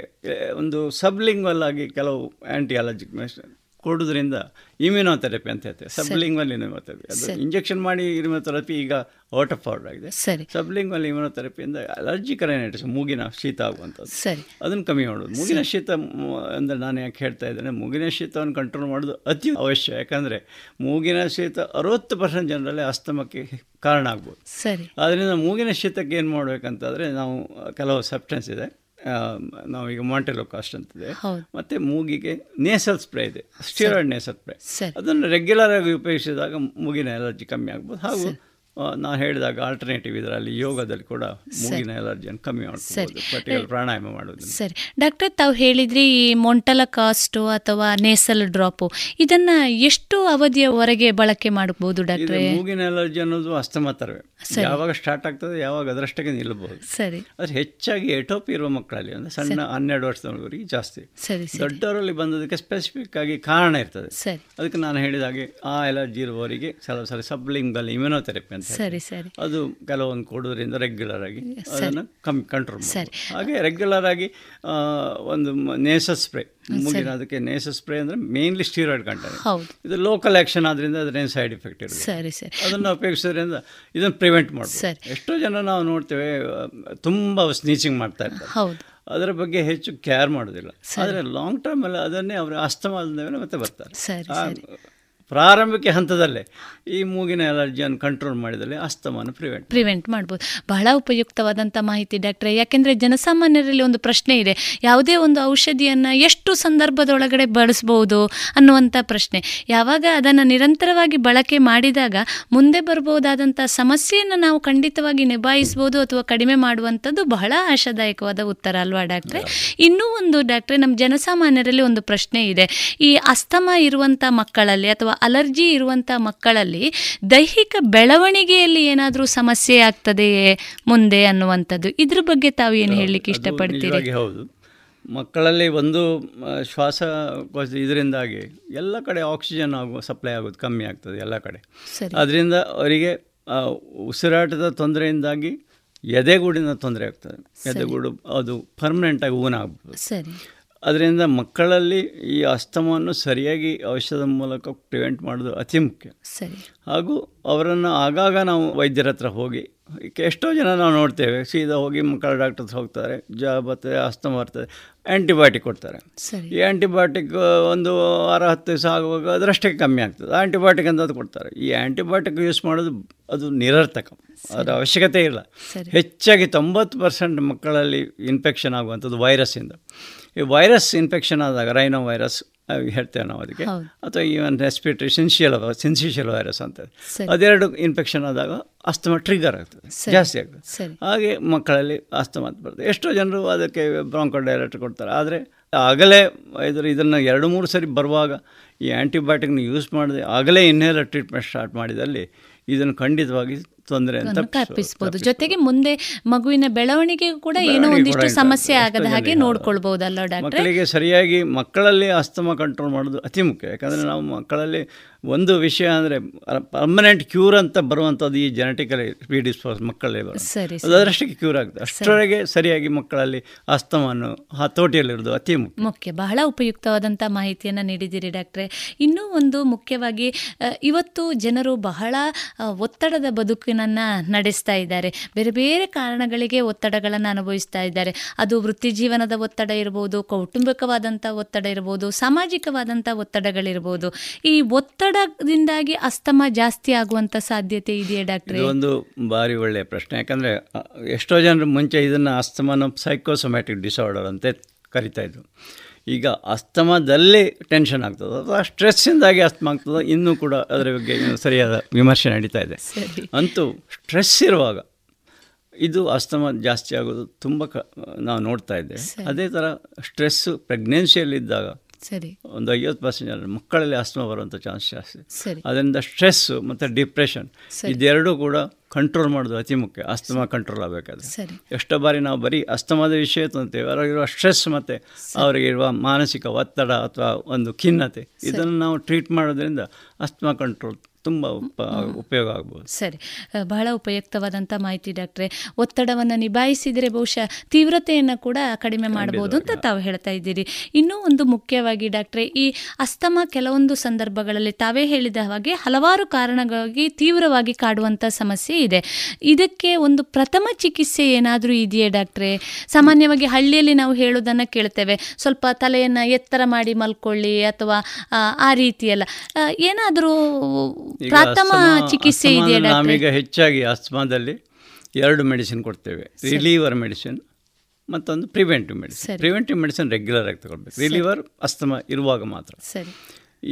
ಒಂದು ಸಬ್ಲಿಂಗ್ವಲ್ ಆಗಿ ಕೆಲವು ಆ್ಯಂಟಿ ಅಲರ್ಜಿಕ್ ಮೆಡಿಸಿನ್ ಕೊಡೋದ್ರಿಂದ ಇಮ್ಯುನೋಥೆರಪಿ ಅಂತ ಹೇಳ್ತೇವೆ. Sublingual immunotherapy. ಅದು ಇಂಜೆಕ್ಷನ್ ಮಾಡಿ ಇಮ್ಯುನೋಥೆರಪಿ ಈಗ ಔಟ್ ಆಫ್ ಆರ್ಡರ್ ಆಗಿದೆ. ಸರಿ. ಸಬ್ಲಿಂಗ್ವಲ್ ಇಮ್ಯುನೋಥೆರಪಿಯಿಂದ ಅಲರ್ಜಿಕ್ ರೈನೈಟಿಸ್ ಮೂಗಿನ ಶೀತ ಆಗುವಂಥದ್ದು. ಸರಿ. ಅದನ್ನು ಕಮ್ಮಿ ಮಾಡೋದು. ಮೂಗಿನ ಶೀತ ಅಂದ್ರೆ ಅಂದರೆ ನಾನು ಯಾಕೆ ಹೇಳ್ತಾ ಇದ್ದೇನೆ ಮೂಗಿನ ಶೀತವನ್ನು ಕಂಟ್ರೋಲ್ ಮಾಡೋದು ಅತಿ ಅವಶ್ಯ. ಯಾಕಂದರೆ ಮೂಗಿನ ಶೀತ ಅರವತ್ತು ಪರ್ಸೆಂಟ್ ಜನರಲ್ಲಿ ಅಸ್ತಮಕ್ಕೆ ಕಾರಣ ಆಗ್ಬೋದು. ಸರಿ. ಆದ್ದರಿಂದ ಮೂಗಿನ ಶೀತಕ್ಕೆ ಏನು ಮಾಡಬೇಕಂತಂದರೆ ನಾವು ಕೆಲವು ಸಬ್ಸ್ಟೆನ್ಸ್ ಇದೆ. ಆ, ಮಾಂಟೆಲೋ ಕಾಸ್ಟ್ ಅಂತಿದೆ. ಇದೆ ಮತ್ತು ಮೂಗಿಗೆ ನೇಸಲ್ ಸ್ಪ್ರೇ ಇದೆ. ಸ್ಟಿರಾಯ್ಡ್ ನೇಸಲ್ ಸ್ಪ್ರೇ ಅದನ್ನು ರೆಗ್ಯುಲರ್ ಆಗಿ ಉಪಯೋಗಿಸಿದಾಗ ಮೂಗಿನ ಎಲರ್ಜಿ ಕಮ್ಮಿ ಆಗ್ಬೋದು. ಹಾಗೂ ನಾನು ಹೇಳಿದಾಗ ಆಲ್ಟರ್ನೇಟಿವ್ ಇದರಲ್ಲಿ ಯೋಗದಲ್ಲಿ ಕೂಡ ಮೂಗಿನ ಎಲರ್ಜಿಯನ್ನು ಕಮ್ಮಿ ಪರ್ಟಿಕ್ಯುಲರ್ ಪ್ರಾಣಾಯಾಮ ಮಾಡೋದು ಸರಿ. ಡಾಕ್ಟರ್ ತಾವು ಹೇಳಿದ್ರಿ ಈ ಮೊಂಟಲ ಕಾಸ್ಟು ಅಥವಾ ನೇಸಲ್ ಡ್ರಾಪು ಇದನ್ನು ಎಷ್ಟು ಅವಧಿಯವರೆಗೆ ಬಳಕೆ ಮಾಡಬಹುದು ಡಾಕ್ಟರ್? ಮೂಗಿನ ಎಲರ್ಜಿ ಅನ್ನೋದು ಅಸ್ತಮ ಥರವೇ ಯಾವಾಗ ಸ್ಟಾರ್ಟ್ ಆಗ್ತದೆ ಯಾವಾಗ ಅದರಷ್ಟಕ್ಕೆ ನಿಲ್ಲಬಹುದು. ಸರಿ. ಅದು ಹೆಚ್ಚಾಗಿ ಎಟೋಪಿ ಇರುವ ಮಕ್ಕಳಲ್ಲಿ ಅಂದರೆ ಸಣ್ಣ ಹನ್ನೆರಡು ವರ್ಷದವರೆಗೆ ಜಾಸ್ತಿ. ಸರಿ ದೊಡ್ಡವರಲ್ಲಿ ಬಂದದಕ್ಕೆ ಸ್ಪೆಸಿಫಿಕ್ ಆಗಿ ಕಾರಣ ಇರ್ತದೆ. ಸರಿ. ಅದಕ್ಕೆ ನಾನು ಹೇಳಿದಾಗೆ ಆ ಎಲರ್ಜಿ ಇರುವವರಿಗೆ ಕೆಲವು ಸಲ ಸಬ್ಲಿಂಗಲ್ ಇಮ್ಯುನೋಥೆರಪಿ ಅಂತ. ಸರಿ ಸರಿ. ಅದು ಕೆಲವೊಂದು ಕೊಡೋದ್ರಿಂದ ರೆಗ್ಯುಲರ್ ಆಗಿ. ಅದನ್ನು ಕಮ್ಮಿ ಕಂಟ್ರೋಲ್ ಸರಿ. ಹಾಗೆ ರೆಗ್ಯುಲರ್ ಆಗಿ ಒಂದು ನೇಸ ಸ್ಪ್ರೇ ಮುಗಿನ ಅದಕ್ಕೆ ನೇಸ ಸ್ಪ್ರೇ ಅಂದರೆ ಮೇನ್ಲಿ ಸ್ಟೀರಾಯ್ಡ್ ಕಂಟೆಂಟ್ ಹೌದು. ಇದು ಲೋಕಲ್ ಆ್ಯಕ್ಷನ್ ಆದ್ರಿಂದ ಅದ್ರೇನು ಸೈಡ್ ಎಫೆಕ್ಟ್ ಇರುತ್ತೆ ಸರಿ ಸರಿ. ಅದನ್ನು ಉಪಯೋಗಿಸೋದ್ರಿಂದ ಇದನ್ನು ಪ್ರಿವೆಂಟ್ ಮಾಡ್ಬೋದು. ಸರಿ. ಎಷ್ಟೋ ಜನ ನಾವು ನೋಡ್ತೇವೆ ತುಂಬಾ ಸ್ನೀಚಿಂಗ್ ಮಾಡ್ತಾ ಇರ್ತಾರೆ. ಹೌದು. ಅದರ ಬಗ್ಗೆ ಹೆಚ್ಚು ಕೇರ್ ಮಾಡೋದಿಲ್ಲ ಆದರೆ ಲಾಂಗ್ ಟರ್ಮಲ್ಲಿ ಅದನ್ನೇ ಅವರು ಅಸ್ತಮಾದ ಮೇಲೆ ಮತ್ತೆ ಬರ್ತಾರೆ. ಸರಿ. ಪ್ರಾರಂಭಿಕ ಹಂತದಲ್ಲೇ ಈ ಮೂಗಿನ ಅಲರ್ಜಿಯನ್ನು ಕಂಟ್ರೋಲ್ ಮಾಡಿದಲ್ಲಿ ಅಸ್ತಮಾನ ಪ್ರಿವೆಂಟ್ ಪ್ರಿವೆಂಟ್ ಮಾಡ್ಬೋದು. ಬಹಳ ಉಪಯುಕ್ತವಾದಂಥ ಮಾಹಿತಿ ಡಾಕ್ಟ್ರೆ. ಯಾಕೆಂದರೆ ಜನಸಾಮಾನ್ಯರಲ್ಲಿ ಒಂದು ಪ್ರಶ್ನೆ ಇದೆ. ಯಾವುದೇ ಒಂದು ಔಷಧಿಯನ್ನು ಎಷ್ಟು ಸಂದರ್ಭದೊಳಗಡೆ ಬಳಸ್ಬೋದು ಅನ್ನುವಂಥ ಪ್ರಶ್ನೆ. ಯಾವಾಗ ಅದನ್ನು ನಿರಂತರವಾಗಿ ಬಳಕೆ ಮಾಡಿದಾಗ ಮುಂದೆ ಬರ್ಬೋದಾದಂಥ ಸಮಸ್ಯೆಯನ್ನು ನಾವು ಖಂಡಿತವಾಗಿ ನಿಭಾಯಿಸ್ಬೋದು ಅಥವಾ ಕಡಿಮೆ ಮಾಡುವಂಥದ್ದು ಬಹಳ ಆಶಾದಾಯಕವಾದ ಉತ್ತರ ಅಲ್ವಾ ಡಾಕ್ಟ್ರೆ? ಇನ್ನೂ ಒಂದು ಡಾಕ್ಟ್ರೆ ನಮ್ಮ ಜನಸಾಮಾನ್ಯರಲ್ಲಿ ಒಂದು ಪ್ರಶ್ನೆ ಇದೆ. ಈ ಅಸ್ತಮ ಇರುವಂಥ ಮಕ್ಕಳಲ್ಲಿ ಅಥವಾ ಅಲರ್ಜಿ ಇರುವಂಥ ಮಕ್ಕಳಲ್ಲಿ ದೈಹಿಕ ಬೆಳವಣಿಗೆಯಲ್ಲಿ ಏನಾದರೂ ಸಮಸ್ಯೆ ಆಗ್ತದೆಯೇ ಮುಂದೆ ಅನ್ನುವಂಥದ್ದು. ಇದ್ರ ಬಗ್ಗೆ ತಾವು ಏನು ಹೇಳಲಿಕ್ಕೆ ಇಷ್ಟಪಡ್ತೀರಿ? ಹೌದು. ಮಕ್ಕಳಲ್ಲಿ ಒಂದು ಶ್ವಾಸ ಇದರಿಂದಾಗಿ ಎಲ್ಲ ಕಡೆ ಆಕ್ಸಿಜನ್ ಆಗುವ ಸಪ್ಲೈ ಆಗೋದು ಕಮ್ಮಿ ಆಗ್ತದೆ ಎಲ್ಲ ಕಡೆ. ಅದರಿಂದ ಅವರಿಗೆ ಉಸಿರಾಟದ ತೊಂದರೆಯಿಂದಾಗಿ ಎದೆಗೂಡಿನ ತೊಂದರೆ ಆಗ್ತದೆ. ಎದೆಗೂಡು ಅದು ಪರ್ಮನೆಂಟಾಗಿ ಊನ ಆಗ್ಬೋದು. ಸರಿ. ಅದರಿಂದ ಮಕ್ಕಳಲ್ಲಿ ಈ ಅಸ್ತಮವನ್ನು ಸರಿಯಾಗಿ ಔಷಧದ ಮೂಲಕ ಪ್ರಿವೆಂಟ್ ಮಾಡೋದು ಅತಿ ಮುಖ್ಯ. ಸರಿ. ಹಾಗೂ ಅವರನ್ನು ಆಗಾಗ ನಾವು ವೈದ್ಯರ ಹತ್ರ ಹೋಗಿ ಎಷ್ಟೋ ಜನ ನಾವು ನೋಡ್ತೇವೆ ಸೀದಾ ಹೋಗಿ ಮಕ್ಕಳ ಡಾಕ್ಟರ್ ಹತ್ರ ಹೋಗ್ತಾರೆ ಜ ಬರ್ತದೆ ಅಸ್ತಮ ಬರ್ತದೆ ಆ್ಯಂಟಿಬಯೋಟಿಕ್ ಕೊಡ್ತಾರೆ. ಸರಿ. ಈ ಆ್ಯಂಟಿಬಯೋಟಿಕ್ ಒಂದು ವಾರ ಹತ್ತು ದಿವಸ ಆಗುವಾಗ ಅದರಷ್ಟೇ ಕಮ್ಮಿ ಆಗ್ತದೆ. ಆ್ಯಂಟಿಬಯೋಟಿಕ್ ಅಂತ ಅದು ಕೊಡ್ತಾರೆ. ಈ ಆ್ಯಂಟಿಬಯೋಟಿಕ್ ಯೂಸ್ ಮಾಡೋದು ಅದು ನಿರರ್ಥಕ. ಅದರ ಅವಶ್ಯಕತೆ ಇಲ್ಲ. ಹೆಚ್ಚಾಗಿ ತೊಂಬತ್ತು ಪರ್ಸೆಂಟ್ ಮಕ್ಕಳಲ್ಲಿ ಇನ್ಫೆಕ್ಷನ್ ಆಗುವಂಥದ್ದು ವೈರಸ್ಸಿಂದ ಈ ವೈರಸ್ ಇನ್ಫೆಕ್ಷನ್ ಆದಾಗ ರೈನೋ ವೈರಸ್ ಹೇಳ್ತೇವೆ ನಾವು ಅದಕ್ಕೆ. ಅಥವಾ even respiratory syncytial syncytial virus ಅಂತ. ಅದೆರಡು ಇನ್ಫೆಕ್ಷನ್ ಆದಾಗ ಅಸ್ತಮ ಟ್ರಿಗರ್ ಆಗ್ತದೆ. ಜಾಸ್ತಿ ಆಗ್ತದೆ. ಹಾಗೆ ಮಕ್ಕಳಲ್ಲಿ ಅಸ್ತಮ ಅಂತ ಬರ್ತದೆ. ಎಷ್ಟೋ ಜನರು ಅದಕ್ಕೆ ಬ್ರಾಂಕೋ ಡೈರೆಕ್ಟ್ ಕೊಡ್ತಾರೆ. ಆದರೆ ಆಗಲೇ ಇದ್ರ ಇದನ್ನು ಎರಡು ಮೂರು ಸರಿ ಬರುವಾಗ ಈ ಆ್ಯಂಟಿಬಯೋಟಿಕ್ನ ಯೂಸ್ ಮಾಡದೆ ಆಗಲೇ ಇನ್ನೇರ ಟ್ರೀಟ್ಮೆಂಟ್ ಸ್ಟಾರ್ಟ್ ಮಾಡಿದಲ್ಲಿ ಇದನ್ನು ಖಂಡಿತವಾಗಿ ತೊಂದರೆ ಅಂತ ತಪ್ಪಿಸಬಹುದು ಜೊತೆಗೆ ಮುಂದೆ ಮಗುವಿನ ಬೆಳವಣಿಗೆಗೂ ಕೂಡ ಏನೋ ಒಂದಿಷ್ಟು ಸಮಸ್ಯೆ ಆಗದ ಹಾಗೆ ನೋಡ್ಕೊಳ್ಬಹುದಲ್ಲ ಡಾಕ್ಟರ್? ಮಕ್ಕಳಿಗೆ ಸರಿಯಾಗಿ ಮಕ್ಕಳಲ್ಲಿ ಅಸ್ತಮ ಕಂಟ್ರೋಲ್ ಮಾಡೋದು ಅತಿ ಮುಖ್ಯ. ಯಾಕಂದ್ರೆ ನಾವು ಮಕ್ಕಳಲ್ಲಿ ಒಂದು ವಿಷಯ ಅಂದರೆ ಪರ್ಮನೆಂಟ್ ಕ್ಯೂರ್ ಅಂತ ಬರುವಂಥದ್ದು ಈ ಜೆನೆಟಿಕಲಿ ಪ್ರಿಡಿಸ್ಪೋಸ್ ಮಕ್ಕಳಲ್ಲಿ ಬರೋದು ಅದರಷ್ಟಕ್ಕೆ ಕ್ಯೂರ್ ಆಗ್ತದೆ. ಅಷ್ಟರೊಳಗೆ ಸರಿಯಾಗಿ ಮಕ್ಕಳಲ್ಲಿ ಅಸ್ತಮನ್ನು ಹತೋಟಿಯಲ್ಲಿರೋದು ಅತಿ ಮುಖ್ಯ. ಮುಖ್ಯ. ಬಹಳ ಉಪಯುಕ್ತವಾದಂಥ ಮಾಹಿತಿಯನ್ನು ನೀಡಿದ್ದೀರಿ ಡಾಕ್ಟ್ರೆ. ಇನ್ನೂ ಒಂದು ಮುಖ್ಯವಾಗಿ ಇವತ್ತು ಜನರು ಬಹಳ ಒತ್ತಡದ ಬದುಕಿನನ್ನು ನಡೆಸ್ತಾ ಇದ್ದಾರೆ. ಬೇರೆ ಬೇರೆ ಕಾರಣಗಳಿಗೆ ಒತ್ತಡಗಳನ್ನು ಅನುಭವಿಸ್ತಾ ಇದ್ದಾರೆ. ಅದು ವೃತ್ತಿ ಜೀವನದ ಒತ್ತಡ ಇರ್ಬೋದು ಕೌಟುಂಬಿಕವಾದಂಥ ಒತ್ತಡ ಇರ್ಬೋದು ಸಾಮಾಜಿಕವಾದಂಥ ಒತ್ತಡಗಳಿರ್ಬೋದು. ಈ ಒತ್ತಡದಿಂದಾಗಿ ಅಸ್ತಮ ಜಾಸ್ತಿ ಆಗುವಂತ ಸಾಧ್ಯತೆ ಇದೆಯಾ ಡಾಕ್ಟರ್? ಒಂದು ಭಾರಿ ಒಳ್ಳೆಯ ಪ್ರಶ್ನೆ. ಯಾಕಂದರೆ ಎಷ್ಟೋ ಜನರು ಮುಂಚೆ ಇದನ್ನು ಅಸ್ತಮನ ಸೈಕೋಸೊಮ್ಯಾಟಿಕ್ ಡಿಸಾರ್ಡರ್ ಅಂತ ಕರಿತಾ ಇದ್ರು. ಈಗ ಅಸ್ತಮದಲ್ಲಿ ಟೆನ್ಷನ್ ಆಗ್ತದೆ ಅಥವಾ ಸ್ಟ್ರೆಸ್ಸಿಂದಾಗಿ ಅಸ್ತಮ ಆಗ್ತದೆ ಇನ್ನೂ ಕೂಡ ಅದರ ಬಗ್ಗೆ ಸರಿಯಾದ ವಿಮರ್ಶೆ ನಡೀತಾ ಇದೆ. ಅಂತೂ ಸ್ಟ್ರೆಸ್ ಇರುವಾಗ ಇದು ಅಸ್ತಮ ಜಾಸ್ತಿ ಆಗೋದು ತುಂಬ ಕ ನಾವು ನೋಡ್ತಾ ಇದ್ದೇವೆ. ಅದೇ ಥರ ಸ್ಟ್ರೆಸ್ಸು ಪ್ರೆಗ್ನೆನ್ಸಿಯಲ್ಲಿದ್ದಾಗ ಸರಿ. ಒಂದು ಐವತ್ತು ಪರ್ಸೆಂಟ್ ಜನ ಮಕ್ಕಳಲ್ಲಿ ಅಸ್ತಮ ಬರುವಂಥ ಚಾನ್ಸ್ ಜಾಸ್ತಿ. ಸರಿ. ಅದರಿಂದ ಸ್ಟ್ರೆಸ್ಸು ಮತ್ತು ಡಿಪ್ರೆಷನ್. ಇದೆರಡೂ ಕೂಡ ಕಂಟ್ರೋಲ್ ಮಾಡೋದು ಅತಿ ಮುಖ್ಯ. ಅಸ್ತಮ ಕಂಟ್ರೋಲ್ ಆಗಬೇಕಾದ್ರೆ. ಸರಿ. ಎಷ್ಟೋ ಬಾರಿ ನಾವು ಬರೀ ಅಸ್ತಮದ ವಿಷಯ ತಂತೇವೆ ಅವರಿಗಿರುವ ಸ್ಟ್ರೆಸ್ ಮತ್ತು ಅವರಿಗಿರುವ ಮಾನಸಿಕ ಒತ್ತಡ ಅಥವಾ ಒಂದು ಖಿನ್ನತೆ ಇದನ್ನು ನಾವು ಟ್ರೀಟ್ ಮಾಡೋದ್ರಿಂದ ಅಸ್ತಮ ಕಂಟ್ರೋಲ್ ತುಂಬ ಉಪ ಉಪಯೋಗ ಆಗ್ಬೋದು. ಸರಿ. ಬಹಳ ಉಪಯುಕ್ತವಾದಂಥ ಮಾಹಿತಿ ಡಾಕ್ಟ್ರೆ ಒತ್ತಡವನ್ನು ನಿಭಾಯಿಸಿದರೆ ಬಹುಶಃ ತೀವ್ರತೆಯನ್ನು ಕೂಡ ಕಡಿಮೆ ಮಾಡಬಹುದು ಅಂತ ತಾವು ಹೇಳ್ತಾ ಇದ್ದೀರಿ. ಇನ್ನೂ ಒಂದು ಮುಖ್ಯವಾಗಿ ಡಾಕ್ಟ್ರೆ ಈ ಅಸ್ತಮ ಕೆಲವೊಂದು ಸಂದರ್ಭಗಳಲ್ಲಿ ತಾವೇ ಹೇಳಿದ ಹಾಗೆ ಹಲವಾರು ಕಾರಣಗಳಿಗೆ ತೀವ್ರವಾಗಿ ಕಾಡುವಂಥ ಸಮಸ್ಯೆ ಇದೆ. ಇದಕ್ಕೆ ಒಂದು ಪ್ರಥಮ ಚಿಕಿತ್ಸೆ ಏನಾದರೂ ಇದೆಯೇ ಡಾಕ್ಟ್ರೆ? ಸಾಮಾನ್ಯವಾಗಿ ಹಳ್ಳಿಯಲ್ಲಿ ನಾವು ಹೇಳೋದನ್ನು ಕೇಳ್ತೇವೆ. ಸ್ವಲ್ಪ ತಲೆಯನ್ನು ಎತ್ತರ ಮಾಡಿ ಮಲ್ಕೊಳ್ಳಿ ಅಥವಾ ಆ, ರೀತಿಯೆಲ್ಲ. ಏನಾದರೂ ಪ್ರಥಮ ಚಿಕಿತ್ಸೆ ಇದೆ ನಾವೀಗ ಹೆಚ್ಚಾಗಿ ಅಸ್ಮಾದಲ್ಲಿ ಎರಡು ಮೆಡಿಸಿನ್ ಕೊಡ್ತೇವೆ. ರಿಲೀವರ್ ಮೆಡಿಸಿನ್ ಮತ್ತೊಂದು preventive medicine. Preventive medicine regular ಆಗಿ ತಗೊಳ್ಬೇಕು. ರಿಲೀವರ್ ಅಸ್ತಮ ಇರುವಾಗ ಮಾತ್ರ. ಸರಿ.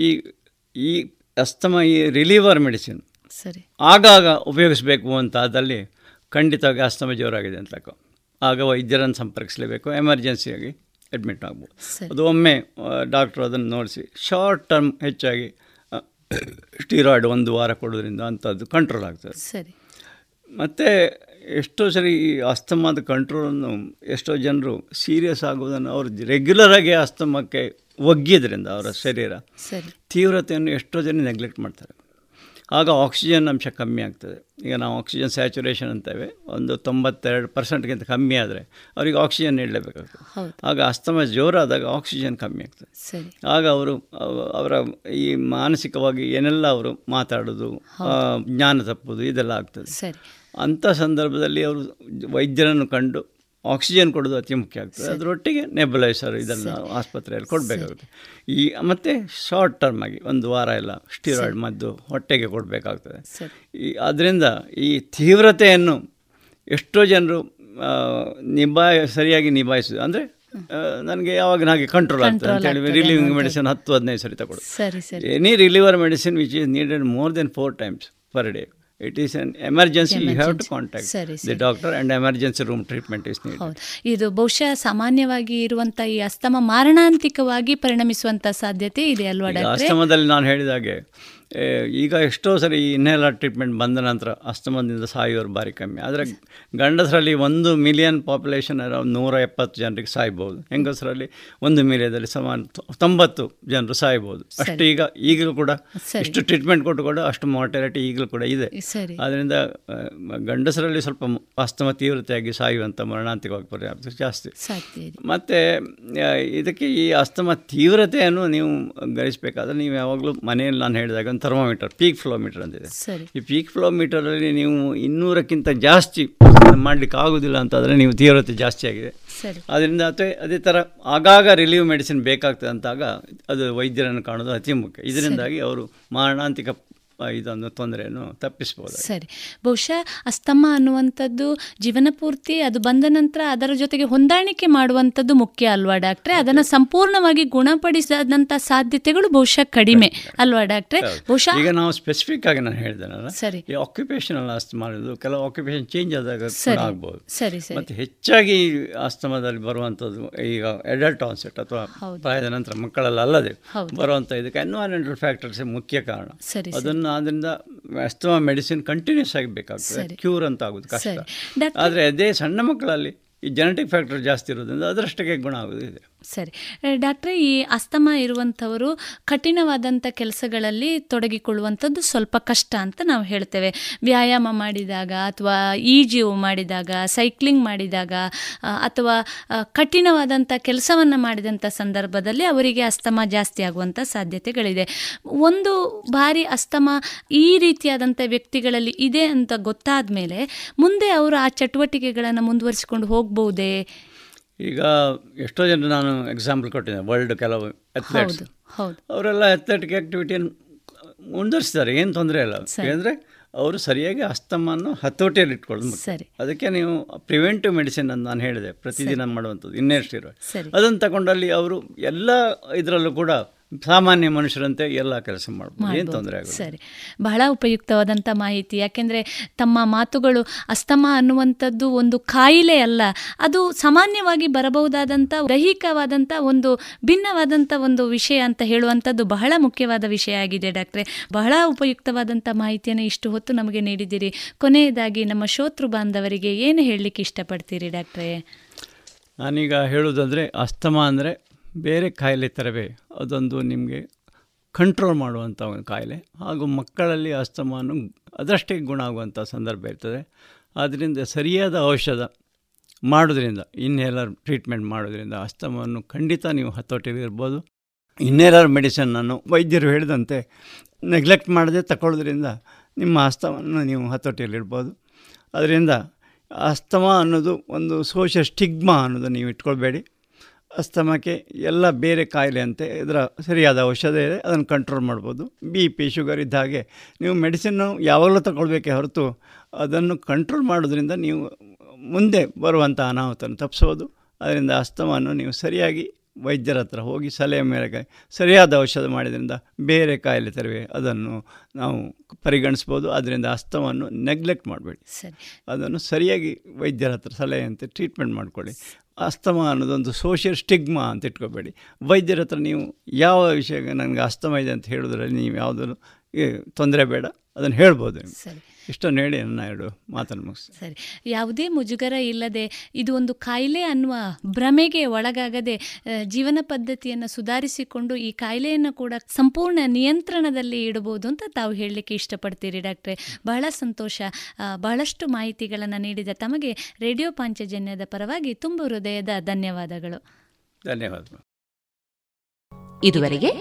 ಈ ಈ ಅಸ್ತಮ ಈ ರಿಲೀವರ್ ಮೆಡಿಸಿನ್ ಸರಿ. ಆಗಾಗ ಉಪಯೋಗಿಸಬೇಕು ಅಂತ ಆದಲ್ಲಿ ಖಂಡಿತವಾಗಿ ಅಸ್ತಮ ಜೋರಾಗಿದೆ ಅಂತ ಲೆಕ್ಕ. ಆಗ ವೈದ್ಯರನ್ನು ಸಂಪರ್ಕಿಸಲೇಬೇಕು. ಎಮರ್ಜೆನ್ಸಿಯಾಗಿ ಅಡ್ಮಿಟ್ ಆಗ್ಬೋದು. ಅದು ಒಮ್ಮೆ ಡಾಕ್ಟ್ರು ಅದನ್ನು ನೋಡಿಸಿ ಶಾರ್ಟ್ ಟರ್ಮ್ ಹೆಚ್ಚಾಗಿ ಸ್ಟೀರಾಯ್ಡ್ ಒಂದು ವಾರ ಕೊಡೋದ್ರಿಂದ ಅಂಥದ್ದು ಕಂಟ್ರೋಲ್ ಆಗ್ತದೆ. ಸರಿ. ಮತ್ತು ಎಷ್ಟೋ ಸರಿ ಈ ಅಸ್ತಮಾದ ಕಂಟ್ರೋಲನ್ನು ಎಷ್ಟೋ ಜನರು ಸೀರಿಯಸ್ ಆಗೋದನ್ನು ಅವರು ರೆಗ್ಯುಲರಾಗಿ ಅಸ್ತಮಕ್ಕೆ ಒಗ್ಗಿದ್ರಿಂದ ಅವರ ಶರೀರ ತೀವ್ರತೆಯನ್ನು ಎಷ್ಟೋ ಜನ ನೆಗ್ಲೆಕ್ಟ್ ಮಾಡ್ತಾರೆ. ಆಗ ಆಕ್ಸಿಜನ್ ಅಂಶ ಕಮ್ಮಿ ಆಗ್ತದೆ. ಈಗ ನಾವು ಆಕ್ಸಿಜನ್ ಸ್ಯಾಚುರೇಷನ್ ಅಂತೇವೆ. ಒಂದು ತೊಂಬತ್ತೆರಡು ಪರ್ಸೆಂಟ್ಗಿಂತ ಕಮ್ಮಿ ಆದರೆ ಅವರಿಗೆ ಆಕ್ಸಿಜನ್ ನೀಡಲೇಬೇಕಾಗ್ತದೆ. ಆಗ ಅಸ್ತಮ ಜೋರಾದಾಗ ಆಕ್ಸಿಜನ್ ಕಮ್ಮಿ ಆಗ್ತದೆ. ಆಗ ಅವರು ಅವ- ಅವರ ಈ ಮಾನಸಿಕವಾಗಿ ಏನೆಲ್ಲ ಅವರು ಮಾತಾಡೋದು ಜ್ಞಾನ ತಪ್ಪೋದು ಇದೆಲ್ಲ ಆಗ್ತದೆ. ಸರಿ. ಅಂಥ ಸಂದರ್ಭದಲ್ಲಿ ಅವರು ವೈದ್ಯರನ್ನು ಕಂಡು ಆಕ್ಸಿಜನ್ ಕೊಡೋದು ಅತಿ ಮುಖ್ಯ ಆಗ್ತದೆ. ಅದರೊಟ್ಟಿಗೆ ನೆಬಲೈಸರ್ ಇದೆಲ್ಲ ಆಸ್ಪತ್ರೆಯಲ್ಲಿ ಕೊಡಬೇಕಾಗುತ್ತೆ. ಈ ಮತ್ತು ಶಾರ್ಟ್ ಟರ್ಮ್ ಆಗಿ ಒಂದು ವಾರ ಎಲ್ಲ ಸ್ಟೀರಾಯ್ಡ್ ಮದ್ದು ಹೊಟ್ಟೆಗೆ ಕೊಡಬೇಕಾಗ್ತದೆ. ಈ ಅದರಿಂದ ಈ ತೀವ್ರತೆಯನ್ನು ಎಷ್ಟೋ ಜನರು ನಿಭಾಯ ಸರಿಯಾಗಿ ನಿಭಾಯಿಸೋದು. ಅಂದರೆ ನನಗೆ ಯಾವಾಗ ಹಾಗೆ ಕಂಟ್ರೋಲ್ ಆಗ್ತದೆ. ಹೇಳಿ ಅಂತೇಳಿ ರಿಲೀವಿಂಗ್ ಮೆಡಿಸಿನ್ ಹತ್ತು ಹದಿನೈದು ಸರಿ ತಗೊಳ್ಳೋದು. ಸರಿ ಸರಿ. Any reliever medicine which is needed more than four times per day it is an emergency you have to Emergency. Contact the. Doctor and emergency room treatment is need ಇದು ಬಹುಶಃ ಸಾಮಾನ್ಯವಾಗಿ ಇರುವಂಥ ಈ ಅಸ್ತಮ ಮಾರಣಾಂತಿಕವಾಗಿ ಪರಿಣಮಿಸುವಂಥ ಸಾಧ್ಯತೆ ಇದೆ ಅಲ್ವಾ ಅಸ್ತಮದಲ್ಲಿ ನಾನು ಹೇಳಿದ ಹಾಗೆ ಈಗ ಎಷ್ಟೋ ಸರಿ ಇನ್ನೆಲ್ಲ ಟ್ರೀಟ್ಮೆಂಟ್ ಬಂದ ನಂತರ ಅಸ್ತಮದಿಂದ ಸಾಯೋರು ಭಾರಿ ಕಮ್ಮಿ. ಆದರೆ ಗಂಡಸರಲ್ಲಿ ಒಂದು ಮಿಲಿಯನ್ ಪಾಪ್ಯುಲೇಷನ್ ಅರೌಂಡ್ ನೂರ ಎಪ್ಪತ್ತು ಜನರಿಗೆ ಸಾಯ್ಬೋದು. ಹೆಂಗಸರಲ್ಲಿ ಒಂದು ಮಿಲಿಯದಲ್ಲಿ ಸಮಾನ ತೊಂಬತ್ತು ಜನರು ಸಾಯ್ಬೋದು. ಅಷ್ಟು ಈಗ ಈಗಲೂ ಕೂಡ. ಎಷ್ಟು ಟ್ರೀಟ್ಮೆಂಟ್ ಕೊಟ್ಟು ಕೂಡ ಅಷ್ಟು ಮಾರ್ಟಾಲಿಟಿ ಈಗಲೂ ಕೂಡ ಇದೆ. ಅದರಿಂದ ಆದ್ದರಿಂದ ಗಂಡಸರಲ್ಲಿ ಸ್ವಲ್ಪ ಅಸ್ತಮ ತೀವ್ರತೆಯಾಗಿ ಸಾಯುವಂಥ ಮರಣಾಂತಿಕವಾಗಿ ಪರಿಣಾಮ ಜಾಸ್ತಿ. ಮತ್ತು ಇದಕ್ಕೆ ಈ ಅಸ್ತಮ ತೀವ್ರತೆಯನ್ನು ನೀವು ಗರಿಸಬೇಕಾದ್ರೆ ನೀವು ಯಾವಾಗಲೂ ಮನೆಯಲ್ಲಿ ನಾನು ಹೇಳಿದಾಗ ಒಂದು ಥರ್ಮೋಮೀಟರ್ ಪೀಕ್ ಫ್ಲೋಮೀಟರ್ ಅಂತಿದೆ. ಈ ಪೀಕ್ ಫ್ಲೋಮೀಟರಲ್ಲಿ ನೀವು ಇನ್ನೂರಕ್ಕಿಂತ ಜಾಸ್ತಿ ಮಾಡಲಿಕ್ಕೆ ಆಗೋದಿಲ್ಲ ಅಂತಂದರೆ ನೀವು ತೀವ್ರತೆ ಜಾಸ್ತಿ ಆಗಿದೆ. ಅದರಿಂದ ಅಥವಾ ಅದೇ ಥರ ಆಗಾಗ ರಿಲೀವ್ ಮೆಡಿಸಿನ್ ಬೇಕಾಗ್ತದೆ ಅಂತಾಗ ಅದು ವೈದ್ಯರನ್ನು ಕಾಣೋದು ಅತಿ ಮುಖ್ಯ. ಇದರಿಂದಾಗಿ ಅವರು ಮಾರಣಾಂತಿಕ ಇದೊಂದು ತೊಂದರೆಯನ್ನು ತಪ್ಪಿಸ್ಬೋದು. ಸರಿ. ಬಹುಶಃ ಅಸ್ತಮ ಅನ್ನುವಂಥದ್ದು ಜೀವನ ಪೂರ್ತಿ ಅದು ಬಂದ ನಂತರ ಅದರ ಜೊತೆಗೆ ಹೊಂದಾಣಿಕೆ ಮಾಡುವಂಥದ್ದು ಮುಖ್ಯ ಅಲ್ವಾ ಡಾಕ್ಟ್ರೆ? ಅದನ್ನು ಸಂಪೂರ್ಣವಾಗಿ ಗುಣಪಡಿಸಿದಂಥ ಸಾಧ್ಯತೆಗಳು ಬಹುಶಃ ಕಡಿಮೆ ಅಲ್ವಾ ಡಾಕ್ಟ್ರೆ? ಬಹುಶಃ ಈಗ ನಾವು ಸ್ಪೆಸಿಫಿಕ್ ಆಗಿ ನಾನು ಹೇಳಿದ್ದೇನಲ್ಲ ಸರಿ. ಈ ಆಕ್ಯುಪೇಷನಲ್ ಅಸ್ತಮ ಮಾಡೋದು ಕೆಲವು ಆಕ್ಯುಪೇಷನ್ ಚೇಂಜ್ ಆದಾಗ ಸರಿ. ಆಗ್ಬೋದು. ಸರಿ ಸರಿ. ಮತ್ತು ಹೆಚ್ಚಾಗಿ ಅಸ್ತಮದಲ್ಲಿ ಬರುವಂಥದ್ದು ಈಗ ಅಡಲ್ಟ್ ಆನ್ಸೆಟ್ ಅಥವಾ. ಪ್ರಾಯದ ನಂತರ ಮಕ್ಕಳಲ್ಲ ಅಲ್ಲದೆ. ಬರುವಂಥ ಇದಕ್ಕೆ ಎನ್ವೈರನ್ಮೆಂಟಲ್ ಫ್ಯಾಕ್ಟರ್ಸ್ ಮುಖ್ಯ ಕಾರಣ. ಅದನ್ನು ಅದರಿಂದ ಅಸ್ತಮ ಮೆಡಿಸಿನ್ ಕಂಟಿನ್ಯೂಸ್ ಆಗಿ ಬೇಕಾಗ್ತದೆ. ಕ್ಯೂರ್ ಅಂತ ಆಗೋದು ಕಷ್ಟ. ಆದರೆ ಅದೇ ಸಣ್ಣ ಮಕ್ಕಳಲ್ಲಿ ಈ ಜೆನೆಟಿಕ್ ಫ್ಯಾಕ್ಟರ್ ಜಾಸ್ತಿ ಇರೋದ್ರಿಂದ ಅದರಷ್ಟಕ್ಕೆ ಗುಣ ಆಗೋದು ಇದೆ ಸರಿ. ಡಾಕ್ಟ್ರೆ, ಈ ಅಸ್ತಮ ಇರುವಂಥವರು ಕಠಿಣವಾದಂಥ ಕೆಲಸಗಳಲ್ಲಿ ತೊಡಗಿಕೊಳ್ಳುವಂಥದ್ದು ಸ್ವಲ್ಪ ಕಷ್ಟ ಅಂತ ನಾವು ಹೇಳ್ತೇವೆ. ವ್ಯಾಯಾಮ ಮಾಡಿದಾಗ ಅಥವಾ ಈಜು ಮಾಡಿದಾಗ, ಸೈಕ್ಲಿಂಗ್ ಮಾಡಿದಾಗ ಅಥವಾ ಕಠಿಣವಾದಂಥ ಕೆಲಸವನ್ನು ಮಾಡಿದಂಥ ಸಂದರ್ಭದಲ್ಲಿ ಅವರಿಗೆ ಅಸ್ತಮ ಜಾಸ್ತಿ ಆಗುವಂಥ ಸಾಧ್ಯತೆಗಳಿದೆ. ಒಂದು ಬಾರಿ ಅಸ್ತಮ ಈ ರೀತಿಯಾದಂಥ ವ್ಯಕ್ತಿಗಳಲ್ಲಿ ಇದೆ ಅಂತ ಗೊತ್ತಾದ ಮೇಲೆ ಮುಂದೆ ಅವರು ಆ ಚಟುವಟಿಕೆಗಳನ್ನು ಮುಂದುವರಿಸಿಕೊಂಡು ಹೋಗ್ಬೋದೇ? ಈಗ ಎಷ್ಟೋ ಜನ ನಾನು ಎಕ್ಸಾಂಪಲ್ ಕೊಟ್ಟಿದ್ದೆ ವರ್ಲ್ಡ್ ಕೆಲವು ಅಥ್ಲೆಟ್ಸ್ ಅವರೆಲ್ಲ ಅಥ್ಲೆಟಿಕ್ ಆ್ಯಕ್ಟಿವಿಟಿಯನ್ನು ಮುಂದುವರಿಸ್ತಾರೆ ಏನು ತೊಂದರೆ ಇಲ್ಲ. ಅಂದರೆ ಅವರು ಸರಿಯಾಗಿ ಅಸ್ತಮನ್ನು ಹತೋಟಿಯಲ್ಲಿ. ಸರಿ. ಅದಕ್ಕೆ ನೀವು ಪ್ರಿವೆಂಟಿವ್ ಮೆಡಿಸಿನ್ ಅಂತ ನಾನು ಹೇಳಿದೆ ಪ್ರತಿದಿನ ಮಾಡುವಂಥದ್ದು ಇನ್ನೆಷ್ಟು ಇರೋ ಅದನ್ನು ತಗೊಂಡಲ್ಲಿ ಅವರು ಎಲ್ಲ ಇದರಲ್ಲೂ ಕೂಡ ಸಾಮಾನ್ಯ ಮನುಷ್ಯರಂತೆ ಎಲ್ಲ ಕೆಲಸ ಮಾಡ್ಬೋದು. ಏನು ತೊಂದರೆ ಸರಿ. ಬಹಳ ಉಪಯುಕ್ತವಾದಂಥ ಮಾಹಿತಿ. ಯಾಕೆಂದರೆ ತಮ್ಮ ಮಾತುಗಳು ಅಸ್ತಮ ಅನ್ನುವಂಥದ್ದು ಒಂದು ಕಾಯಿಲೆ ಅಲ್ಲ. ಅದು ಸಾಮಾನ್ಯವಾಗಿ ಬರಬಹುದಾದಂಥ ದೈಹಿಕವಾದಂಥ ಒಂದು ಭಿನ್ನವಾದಂಥ ಒಂದು ವಿಷಯ ಅಂತ ಹೇಳುವಂಥದ್ದು ಬಹಳ ಮುಖ್ಯವಾದ ವಿಷಯ ಆಗಿದೆ ಡಾಕ್ಟ್ರೆ. ಬಹಳ ಉಪಯುಕ್ತವಾದಂಥ ಮಾಹಿತಿಯನ್ನು ಇಷ್ಟು ಹೊತ್ತು ನಮಗೆ ನೀಡಿದ್ದೀರಿ. ಕೊನೆಯದಾಗಿ ನಮ್ಮ ಶೋತೃ ಬಾಂಧವರಿಗೆ ಏನು ಹೇಳಲಿಕ್ಕೆ ಇಷ್ಟಪಡ್ತೀರಿ ಡಾಕ್ಟ್ರೇ? ನಾನೀಗ ಹೇಳೋದಂದರೆ ಅಸ್ತಮ ಅಂದರೆ ಬೇರೆ ಕಾಯಿಲೆ ಥರವೇ ಅದೊಂದು ನಿಮಗೆ ಕಂಟ್ರೋಲ್ ಮಾಡುವಂಥ ಒಂದು ಕಾಯಿಲೆ. ಹಾಗೂ ಮಕ್ಕಳಲ್ಲಿ ಅಸ್ತಮಾನು ಅದರಷ್ಟೇ ಗುಣ ಆಗುವಂಥ ಸಂದರ್ಭ ಇರ್ತದೆ. ಆದ್ದರಿಂದ ಸರಿಯಾದ ಔಷಧ ಮಾಡೋದ್ರಿಂದ ಇನ್ನೇಲರ್ ಟ್ರೀಟ್ಮೆಂಟ್ ಮಾಡೋದ್ರಿಂದ ಅಸ್ತಮವನ್ನು ಖಂಡಿತ ನೀವು ಹತೋಟಿಲಿರ್ಬೋದು ಇನ್ನೇಲರ್ ಮೆಡಿಸನ್ನನ್ನು ವೈದ್ಯರು ಹೇಳಿದಂತೆ ನೆಗ್ಲೆಕ್ಟ್ ಮಾಡದೆ ತಗೊಳ್ಳೋದ್ರಿಂದ ನಿಮ್ಮ ಅಸ್ತಮವನ್ನು ನೀವು ಹತೋಟಿಯಲ್ಲಿರ್ಬೋದು ಅದರಿಂದ ಅಸ್ತಮ ಅನ್ನೋದು ಒಂದು ಸೋಷಿಯಲ್ ಸ್ಟಿಗ್ಮಾ ಅನ್ನೋದು ನೀವು ಇಟ್ಕೊಳ್ಬೇಡಿ. ಅಸ್ತಮಕ್ಕೆ ಎಲ್ಲ ಬೇರೆ ಕಾಯಿಲೆ ಅಂತೆ, ಇದರ ಸರಿಯಾದ ಔಷಧ ಇದೆ, ಅದನ್ನು ಕಂಟ್ರೋಲ್ ಮಾಡ್ಬೋದು. ಬಿ ಪಿ ಶುಗರ್ ಇದ್ದ ಹಾಗೆ ನೀವು ಮೆಡಿಸಿನ್ನು ಯಾವಾಗಲೂ ತಗೊಳ್ಬೇಕೇ ಹೊರತು ಅದನ್ನು ಕಂಟ್ರೋಲ್ ಮಾಡೋದ್ರಿಂದ ನೀವು ಮುಂದೆ ಬರುವಂಥ ಅನಾಹುತನ ತಪ್ಪಿಸೋದು. ಅದರಿಂದ ಅಸ್ತಮವನ್ನು ನೀವು ಸರಿಯಾಗಿ ವೈದ್ಯರ ಹತ್ರ ಹೋಗಿ ಸಲಹೆ ಮೇರೆಗೆ ಸರಿಯಾದ ಔಷಧ ಮಾಡಿದ್ರಿಂದ ಬೇರೆ ಕಾಯಿಲೆ ತರುವೆ ಅದನ್ನು ನಾವು ಪರಿಗಣಿಸ್ಬೋದು. ಅದರಿಂದ ಅಸ್ತಮವನ್ನು ನೆಗ್ಲೆಕ್ಟ್ ಮಾಡಬೇಡಿ. ಅದನ್ನು ಸರಿಯಾಗಿ ವೈದ್ಯರ ಹತ್ರ ಸಲಹೆಯಂತೆ ಟ್ರೀಟ್ಮೆಂಟ್ ಮಾಡಿಕೊಳ್ಳಿ. ಅಸ್ತಮ ಅನ್ನೋದೊಂದು ಸೋಷಿಯಲ್ ಸ್ಟಿಗ್ಮಾ ಅಂತ ಇಟ್ಕೋಬೇಡಿ. ವೈದ್ಯರ ಹತ್ರ ನೀವು ಯಾವ ವಿಷಯ ನನಗೆ ಅಸ್ತಮ ಇದೆ ಅಂತ ಹೇಳಿದ್ರೆ ನೀವು ಯಾವುದನ್ನು ತೊಂದರೆ ಬೇಡ. ಅದನ್ನು ಹೇಳ್ಬೋದು. ಸರಿ. ಇಷ್ಟನ್ನು ಹೇಳಿ ನನ್ನ ಎರಡು ಮಾತನ್ನು ಮುಗಿಸಿ ಸರಿ. ಯಾವುದೇ ಮುಜುಗರ ಇಲ್ಲದೆ ಇದು ಒಂದು ಕಾಯಿಲೆ ಅನ್ನುವ ಭ್ರಮೆಗೆ ಒಳಗಾಗದೆ ಜೀವನ ಪದ್ಧತಿಯನ್ನು ಸುಧಾರಿಸಿಕೊಂಡು ಈ ಕಾಯಿಲೆಯನ್ನು ಕೂಡ ಸಂಪೂರ್ಣ ನಿಯಂತ್ರಣದಲ್ಲಿ ಇಡಬಹುದು ಅಂತ ತಾವು ಹೇಳಲಿಕ್ಕೆ ಇಷ್ಟಪಡ್ತೀರಿ ಡಾಕ್ಟ್ರೆ. ಬಹಳ ಸಂತೋಷ. ಬಹಳಷ್ಟು ಮಾಹಿತಿಗಳನ್ನು ನೀಡಿದ ತಮಗೆ ರೇಡಿಯೋ ಪಾಂಚಜನ್ಯದ ಪರವಾಗಿ ತುಂಬ ಹೃದಯದ ಧನ್ಯವಾದಗಳು. ಧನ್ಯವಾದಗಳು. ಇದುವರೆಗೆ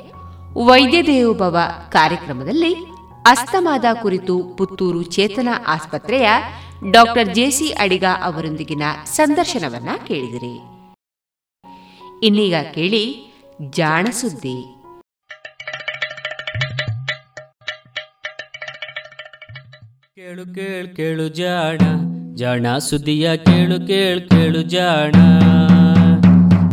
ವೈದ್ಯ ದೇವೋಭವ ಕಾರ್ಯಕ್ರಮದಲ್ಲಿ ಅಸ್ತಮಾದ ಕುರಿತು ಪುತ್ತೂರು ಚೇತನ ಆಸ್ಪತ್ರೆಯ ಡಾಕ್ಟರ್ ಜೆಸಿ ಅಡಿಗ ಅವರೊಂದಿಗಿನ ಸಂದರ್ಶನವನ್ನ ಕೇಳಿದಿರಿ. ಇನ್ನೀಗ ಕೇಳಿ ಜಾಣ ಸುದ್ದಿ. ಕೇಳು ಕೇಳು ಕೇಳು ಜಾಣ ಜಾಣ ಸುದ್ದಿಯ ಕೇಳು ಕೇಳು ಕೇಳು ಜಾಣ.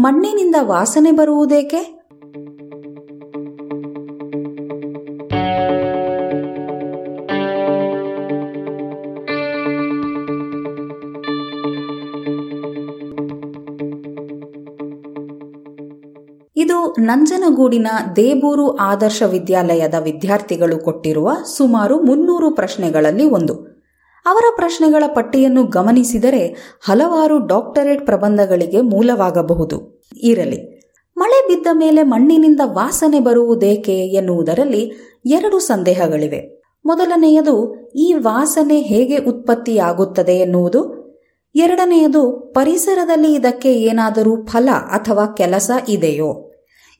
ಮಣ್ಣಿನಿಂದ ವಾಸನೆ ಬರುವುದೇಕೆ? ಇದು ನಂಜನಗೂಡಿನ ದೇಬೂರು ಆದರ್ಶ ವಿದ್ಯಾಲಯದ ವಿದ್ಯಾರ್ಥಿಗಳು ಕೊಟ್ಟಿರುವ ಸುಮಾರು ಮುನ್ನೂರು ಪ್ರಶ್ನೆಗಳಲ್ಲಿ ಒಂದು. ಅವರ ಪ್ರಶ್ನೆಗಳ ಪಟ್ಟಿಯನ್ನು ಗಮನಿಸಿದರೆ ಹಲವಾರು ಡಾಕ್ಟರೇಟ್ ಪ್ರಬಂಧಗಳಿಗೆ ಮೂಲವಾಗಬಹುದು. ಇರಲಿ. ಮಳೆ ಬಿದ್ದ ಮೇಲೆ ಮಣ್ಣಿನಿಂದ ವಾಸನೆ ಬರುವುದೇಕೆ ಎನ್ನುವುದರಲ್ಲಿ ಎರಡು ಸಂದೇಹಗಳಿವೆ. ಮೊದಲನೆಯದು, ಈ ವಾಸನೆ ಹೇಗೆ ಉತ್ಪತ್ತಿಯಾಗುತ್ತದೆ ಎನ್ನುವುದು. ಎರಡನೆಯದು, ಪರಿಸರದಲ್ಲಿ ಇದಕ್ಕೆ ಏನಾದರೂ ಫಲ ಅಥವಾ ಕೆಲಸ ಇದೆಯೋ.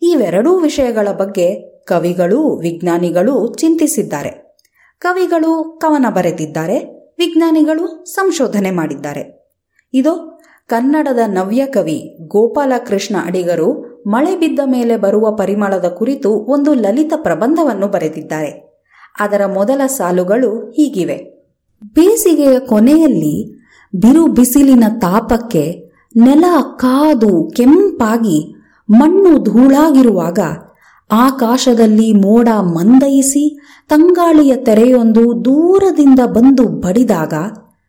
ಇವೆರಡೂ ವಿಷಯಗಳ ಬಗ್ಗೆ ಕವಿಗಳು, ವಿಜ್ಞಾನಿಗಳು ಚಿಂತಿಸಿದ್ದಾರೆ. ಕವಿಗಳು ಕವನ ಬರೆದಿದ್ದಾರೆ. ವಿಜ್ಞಾನಿಗಳು ಸಂಶೋಧನೆ ಮಾಡಿದ್ದಾರೆ. ಇದು ಕನ್ನಡದ ನವ್ಯ ಕವಿ ಗೋಪಾಲಕೃಷ್ಣ ಅಡಿಗರು ಮಳೆ ಬಿದ್ದ ಮೇಲೆ ಬರುವ ಪರಿಮಳದ ಕುರಿತು ಒಂದು ಲಲಿತ ಪ್ರಬಂಧವನ್ನು ಬರೆದಿದ್ದಾರೆ. ಅದರ ಮೊದಲ ಸಾಲುಗಳು ಹೀಗಿವೆ. ಬೇಸಿಗೆಯ ಕೊನೆಯಲ್ಲಿ ಬಿರು ಬಿಸಿಲಿನ ತಾಪಕ್ಕೆ ನೆಲ ಕಾದು ಕೆಂಪಾಗಿ ಮಣ್ಣು ಧೂಳಾಗಿರುವಾಗ ಆಕಾಶದಲ್ಲಿ ಮೋಡ ಮಂದಯಿಸಿ ತಂಗಾಳಿಯ ತೆರೆಯೊಂದು ದೂರದಿಂದ ಬಂದು ಬಡಿದಾಗ,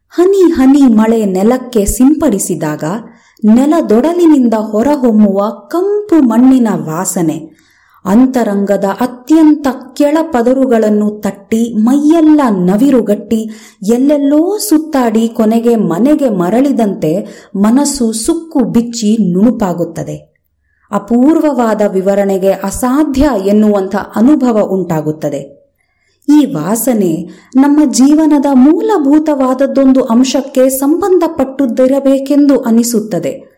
ಹನಿ ಹನಿ ಮಳೆ ನೆಲಕ್ಕೆ ಸಿಂಪಡಿಸಿದಾಗ, ನೆಲದೊಡಲಿನಿಂದ ಹೊರಹೊಮ್ಮುವ ಕಂಪು ಮಣ್ಣಿನ ವಾಸನೆ, ಅಂತರಂಗದ ಅತ್ಯಂತ ಕೆಳ ಪದರುಗಳನ್ನು ತಟ್ಟಿ ಮೈಯೆಲ್ಲ ನವಿರುಗಟ್ಟಿ ಎಲ್ಲೆಲ್ಲೋ ಸುತ್ತಾಡಿ ಕೊನೆಗೆ ಮನೆಗೆ ಮರಳಿದಂತೆ ಮನಸ್ಸು ಸುಕ್ಕು ಬಿಚ್ಚಿ ನುಣುಪಾಗುತ್ತದೆ. ಅಪೂರ್ವವಾದ ವಿವರಣೆಗೆ ಅಸಾಧ್ಯ ಎನ್ನುವಂಥ ಅನುಭವ ಉಂಟಾಗುತ್ತದೆ. ಈ ವಾಸನೆ ನಮ್ಮ ಜೀವನದ ಮೂಲಭೂತವಾದದ್ದೊಂದು ಅಂಶಕ್ಕೆ ಸಂಬಂಧಪಟ್ಟುದಿರಬೇಕೆಂದು ಅನಿಸುತ್ತದೆ.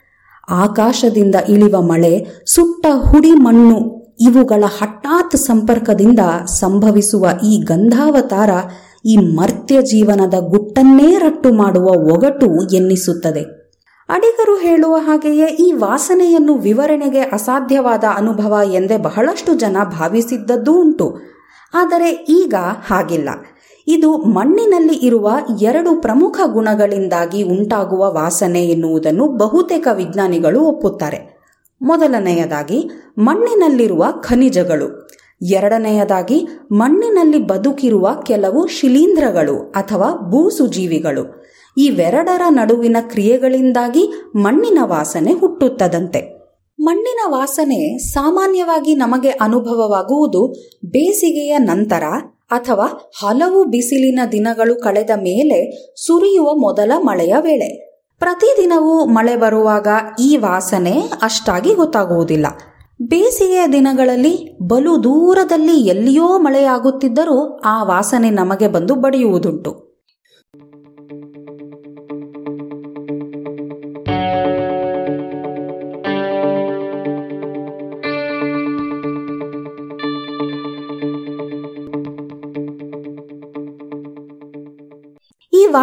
ಆಕಾಶದಿಂದ ಇಳಿವ ಮಳೆ, ಸುಟ್ಟ ಹುಡಿ ಮಣ್ಣು ಇವುಗಳ ಹಠಾತ್ ಸಂಪರ್ಕದಿಂದ ಸಂಭವಿಸುವ ಈ ಗಂಧಾವತಾರ ಈ ಮರ್ತ್ಯ ಜೀವನದ ಗುಟ್ಟನ್ನೇ ರಟ್ಟು ಮಾಡುವ ಒಗಟು ಎನ್ನಿಸುತ್ತದೆ. ಅಡಿಗರು ಹೇಳುವ ಹಾಗೆಯೇ ಈ ವಾಸನೆಯನ್ನು ವಿವರಣೆಗೆ ಅಸಾಧ್ಯವಾದ ಅನುಭವ ಎಂದೇ ಬಹಳಷ್ಟು ಜನ ಭಾವಿಸಿದ್ದದ್ದೂ ಉಂಟು. ಆದರೆ ಈಗ ಹಾಗಿಲ್ಲ. ಇದು ಮಣ್ಣಿನಲ್ಲಿ ಇರುವ ಎರಡು ಪ್ರಮುಖ ಗುಣಗಳಿಂದಾಗಿ ಉಂಟಾಗುವ ವಾಸನೆ ಎನ್ನುವುದನ್ನು ಬಹುತೇಕ ವಿಜ್ಞಾನಿಗಳು ಒಪ್ಪುತ್ತಾರೆ. ಮೊದಲನೆಯದಾಗಿ, ಮಣ್ಣಿನಲ್ಲಿರುವ ಖನಿಜಗಳು. ಎರಡನೆಯದಾಗಿ, ಮಣ್ಣಿನಲ್ಲಿ ಬದುಕಿರುವ ಕೆಲವು ಶಿಲೀಂಧ್ರಗಳು ಅಥವಾ ಬೂಸುಜೀವಿಗಳು ಇವೆರಡರ ನಡುವಿನ ಕ್ರಿಯೆಗಳಿಂದಾಗಿ ಮಣ್ಣಿನ ವಾಸನೆ ಹುಟ್ಟುತ್ತದಂತೆ. ಮಣ್ಣಿನ ವಾಸನೆ ಸಾಮಾನ್ಯವಾಗಿ ನಮಗೆ ಅನುಭವವಾಗುವುದು ಬೇಸಿಗೆಯ ನಂತರ ಅಥವಾ ಹಲವು ಬಿಸಿಲಿನ ದಿನಗಳು ಕಳೆದ ಮೇಲೆ ಸುರಿಯುವ ಮೊದಲ ಮಳೆಯ ವೇಳೆ. ಪ್ರತಿದಿನವೂ ಮಳೆ ಬರುವಾಗ ಈ ವಾಸನೆ ಅಷ್ಟಾಗಿ ಗೊತ್ತಾಗುವುದಿಲ್ಲ. ಬೇಸಿಗೆಯ ದಿನಗಳಲ್ಲಿ ಬಲು ದೂರದಲ್ಲಿ ಎಲ್ಲಿಯೋ ಮಳೆಯಾಗುತ್ತಿದ್ದರೂ ಆ ವಾಸನೆ ನಮಗೆ ಬಂದು ಬಡಿಯುವುದುಂಟು.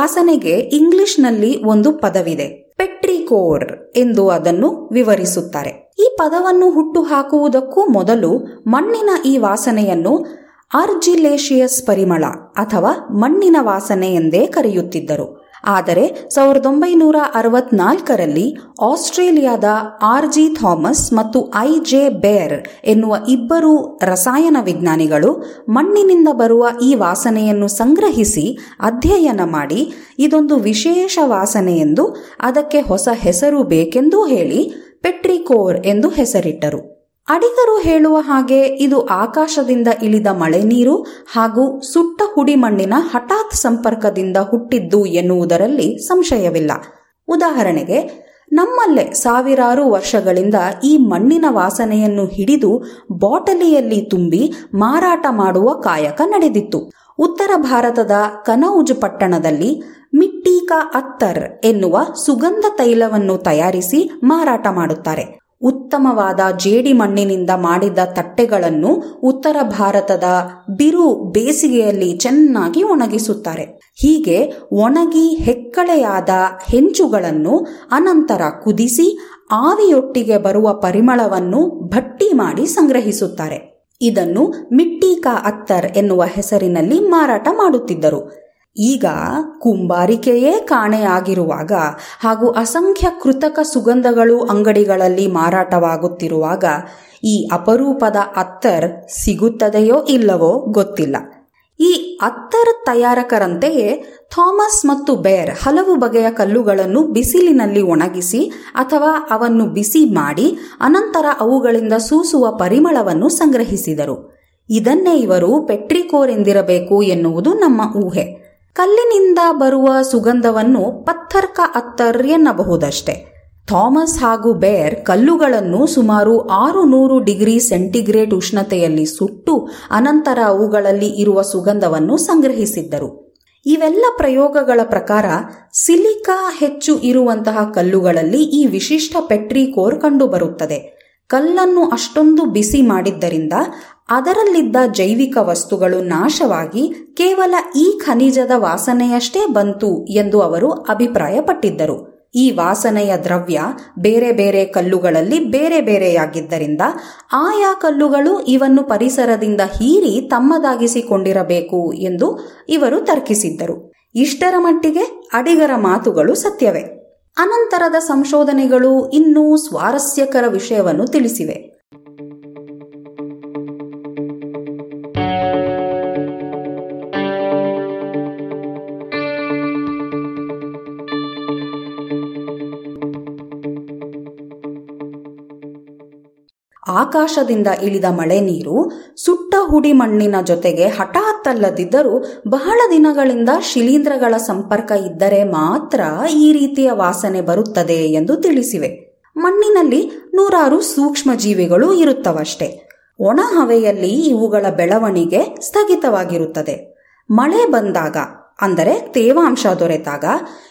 ವಾಸನೆಗೆ ಇಂಗ್ಲಿಷ್ನಲ್ಲಿ ಒಂದು ಪದವಿದೆ, ಪೆಟ್ರಿಕೋರ್ ಎಂದು ಅದನ್ನು ವಿವರಿಸುತ್ತಾರೆ. ಈ ಪದವನ್ನು ಹುಟ್ಟು ಹಾಕುವುದಕ್ಕೂ ಮೊದಲು ಮಣ್ಣಿನ ಈ ವಾಸನೆಯನ್ನು ಆರ್ಜಿಲೇಷಿಯಸ್ ಪರಿಮಳ ಅಥವಾ ಮಣ್ಣಿನ ವಾಸನೆ ಎಂದೇ ಕರೆಯುತ್ತಿದ್ದರು. ಆದರೆ ಸಾವಿರದ ಒಂಬೈನೂರ ಅರವತ್ನಾಲ್ಕರಲ್ಲಿ ಆಸ್ಟ್ರೇಲಿಯಾದ ಆರ್ ಜಿ ಥಾಮಸ್ ಮತ್ತು ಐ ಜೆ ಬೇರ್ ಎನ್ನುವ ಇಬ್ಬರು ರಸಾಯನ ವಿಜ್ಞಾನಿಗಳು ಮಣ್ಣಿನಿಂದ ಬರುವ ಈ ವಾಸನೆಯನ್ನು ಸಂಗ್ರಹಿಸಿ ಅಧ್ಯಯನ ಮಾಡಿ ಇದೊಂದು ವಿಶೇಷ ವಾಸನೆ ಎಂದು ಅದಕ್ಕೆ ಹೊಸ ಹೆಸರು ಬೇಕೆಂದೂ ಹೇಳಿ ಪೆಟ್ರಿಕೋರ್ ಎಂದು ಹೆಸರಿಟ್ಟರು. ಅಡಿಗರು ಹೇಳುವ ಹಾಗೆ ಇದು ಆಕಾಶದಿಂದ ಇಳಿದ ಮಳೆ ನೀರು ಹಾಗೂ ಸುಟ್ಟ ಹುಡಿಮಣ್ಣಿನ ಹಠಾತ್ ಸಂಪರ್ಕದಿಂದ ಹುಟ್ಟಿದ್ದು ಎನ್ನುವುದರಲ್ಲಿ ಸಂಶಯವಿಲ್ಲ. ಉದಾಹರಣೆಗೆ, ನಮ್ಮಲ್ಲೇ ಸಾವಿರಾರು ವರ್ಷಗಳಿಂದ ಈ ಮಣ್ಣಿನ ವಾಸನೆಯನ್ನು ಹಿಡಿದು ಬಾಟಲಿಯಲ್ಲಿ ತುಂಬಿ ಮಾರಾಟ ಮಾಡುವ ಕಾಯಕ ನಡೆದಿತ್ತು. ಉತ್ತರ ಭಾರತದ ಕನೌಜ್ ಪಟ್ಟಣದಲ್ಲಿ ಮಿಟ್ಟೀಕಾ ಅತ್ತರ್ ಎನ್ನುವ ಸುಗಂಧ ತೈಲವನ್ನು ತಯಾರಿಸಿ ಮಾರಾಟ ಮಾಡುತ್ತಾರೆ. ಉತ್ತಮವಾದ ಜೇಡಿ ಮಣ್ಣಿನಿಂದ ಮಾಡಿದ ತಟ್ಟೆಗಳನ್ನು ಉತ್ತರ ಭಾರತದ ಬಿರು ಬೇಸಿಗೆಯಲ್ಲಿ ಚೆನ್ನಾಗಿ ಒಣಗಿಸುತ್ತಾರೆ. ಹೀಗೆ ಒಣಗಿ ಹೆಕ್ಕಳೆಯಾದ ಹೆಂಚುಗಳನ್ನು ಅನಂತರ ಕುದಿಸಿ ಆವಿಯೊಟ್ಟಿಗೆ ಬರುವ ಪರಿಮಳವನ್ನು ಭಟ್ಟಿ ಮಾಡಿ ಸಂಗ್ರಹಿಸುತ್ತಾರೆ. ಇದನ್ನು ಮಿಟ್ಟಿಕಾ ಅತ್ತರ್ ಎನ್ನುವ ಹೆಸರಿನಲ್ಲಿ ಮಾರಾಟ ಮಾಡುತ್ತಿದ್ದರು. ಈಗ ಕುಂಬಾರಿಕೆಯೇ ಕಾಣೆಯಾಗಿರುವಾಗ ಹಾಗೂ ಅಸಂಖ್ಯ ಕೃತಕ ಸುಗಂಧಗಳು ಅಂಗಡಿಗಳಲ್ಲಿ ಮಾರಾಟವಾಗುತ್ತಿರುವಾಗ ಈ ಅಪರೂಪದ ಅತ್ತರ್ ಸಿಗುತ್ತದೆಯೋ ಇಲ್ಲವೋ ಗೊತ್ತಿಲ್ಲ. ಈ ಅತ್ತರ್ ತಯಾರಕರಂತೆಯೇ ಥಾಮಸ್ ಮತ್ತು ಬೇರ್ ಹಲವು ಬಗೆಯ ಕಲ್ಲುಗಳನ್ನು ಬಿಸಿಲಿನಲ್ಲಿ ಒಣಗಿಸಿ ಅಥವಾ ಅವನ್ನು ಬಿಸಿ ಮಾಡಿ ಅನಂತರ ಅವುಗಳಿಂದ ಸೂಸುವ ಪರಿಮಳವನ್ನು ಸಂಗ್ರಹಿಸಿದರು. ಇದನ್ನೇ ಇವರು ಪೆಟ್ರಿಕೋರ್ ಎಂದಿರಬೇಕು ಎನ್ನುವುದು ನಮ್ಮ ಊಹೆ. ಕಲ್ಲಿನಿಂದ ಬರುವ ಸುಗಂಧವನ್ನು ಪತ್ಥರ್ಕ ಅತ್ತರ್ ಎನ್ನಬಹುದಷ್ಟೆ. ಥಾಮಸ್ ಹಾಗೂ ಬೇರ್ ಕಲ್ಲುಗಳನ್ನು ಸುಮಾರು ಆರು ನೂರು ಡಿಗ್ರಿ ಸೆಂಟಿಗ್ರೇಡ್ ಉಷ್ಣತೆಯಲ್ಲಿ ಸುಟ್ಟು ಅನಂತರ ಅವುಗಳಲ್ಲಿ ಇರುವ ಸುಗಂಧವನ್ನು ಸಂಗ್ರಹಿಸಿದ್ದರು. ಇವೆಲ್ಲ ಪ್ರಯೋಗಗಳ ಪ್ರಕಾರ ಸಿಲಿಕಾ ಹೆಚ್ಚು ಇರುವಂತಹ ಕಲ್ಲುಗಳಲ್ಲಿ ಈ ವಿಶಿಷ್ಟ ಪೆಟ್ರಿಕೋರ್ ಕಂಡುಬರುತ್ತದೆ. ಕಲ್ಲನ್ನು ಅಷ್ಟೊಂದು ಬಿಸಿ ಮಾಡಿದ್ದರಿಂದ ಅದರಲ್ಲಿದ್ದ ಜೈವಿಕ ವಸ್ತುಗಳು ನಾಶವಾಗಿ ಕೇವಲ ಈ ಖನಿಜದ ವಾಸನೆಯಷ್ಟೇ ಬಂತು ಎಂದು ಅವರು ಅಭಿಪ್ರಾಯಪಟ್ಟಿದ್ದರು. ಈ ವಾಸನೆಯ ದ್ರವ್ಯ ಬೇರೆ ಬೇರೆ ಕಲ್ಲುಗಳಲ್ಲಿ ಬೇರೆ ಬೇರೆಯಾಗಿದ್ದರಿಂದ ಆಯಾ ಕಲ್ಲುಗಳು ಇವನ್ನು ಪರಿಸರದಿಂದ ಹೀರಿ ತಮ್ಮದಾಗಿಸಿಕೊಂಡಿರಬೇಕು ಎಂದು ಇವರು ತರ್ಕಿಸಿದ್ದರು. ಇಷ್ಟರ ಮಟ್ಟಿಗೆ ಅಡಿಗರ ಮಾತುಗಳು ಸತ್ಯವೇ. ಅನಂತರದ ಸಂಶೋಧನೆಗಳು ಇನ್ನೂ ಸ್ವಾರಸ್ಯಕರ ವಿಷಯವನ್ನು ತಿಳಿಸಿವೆ. ಆಕಾಶದಿಂದ ಇಳಿದ ಮಳೆ ನೀರು ಸುಟ್ಟ ಹುಡಿ ಮಣ್ಣಿನ ಜೊತೆಗೆ ಹಠಾತ್ತಲ್ಲದಿದ್ದರೂ ಬಹಳ ದಿನಗಳಿಂದ ಶಿಲೀಂಧ್ರಗಳ ಸಂಪರ್ಕ ಇದ್ದರೆ ಮಾತ್ರ ಈ ರೀತಿಯ ವಾಸನೆ ಬರುತ್ತದೆ ಎಂದು ತಿಳಿಸಿವೆ. ಮಣ್ಣಿನಲ್ಲಿ ನೂರಾರು ಸೂಕ್ಷ್ಮ ಜೀವಿಗಳು ಇರುತ್ತವಷ್ಟೇ. ಒಣ ಹವೆಯಲ್ಲಿ ಇವುಗಳ ಬೆಳವಣಿಗೆ ಸ್ಥಗಿತವಾಗಿರುತ್ತದೆ. ಮಳೆ ಬಂದಾಗ, ಅಂದರೆ ತೇವಾಂಶ ದೊರೆತಾಗ,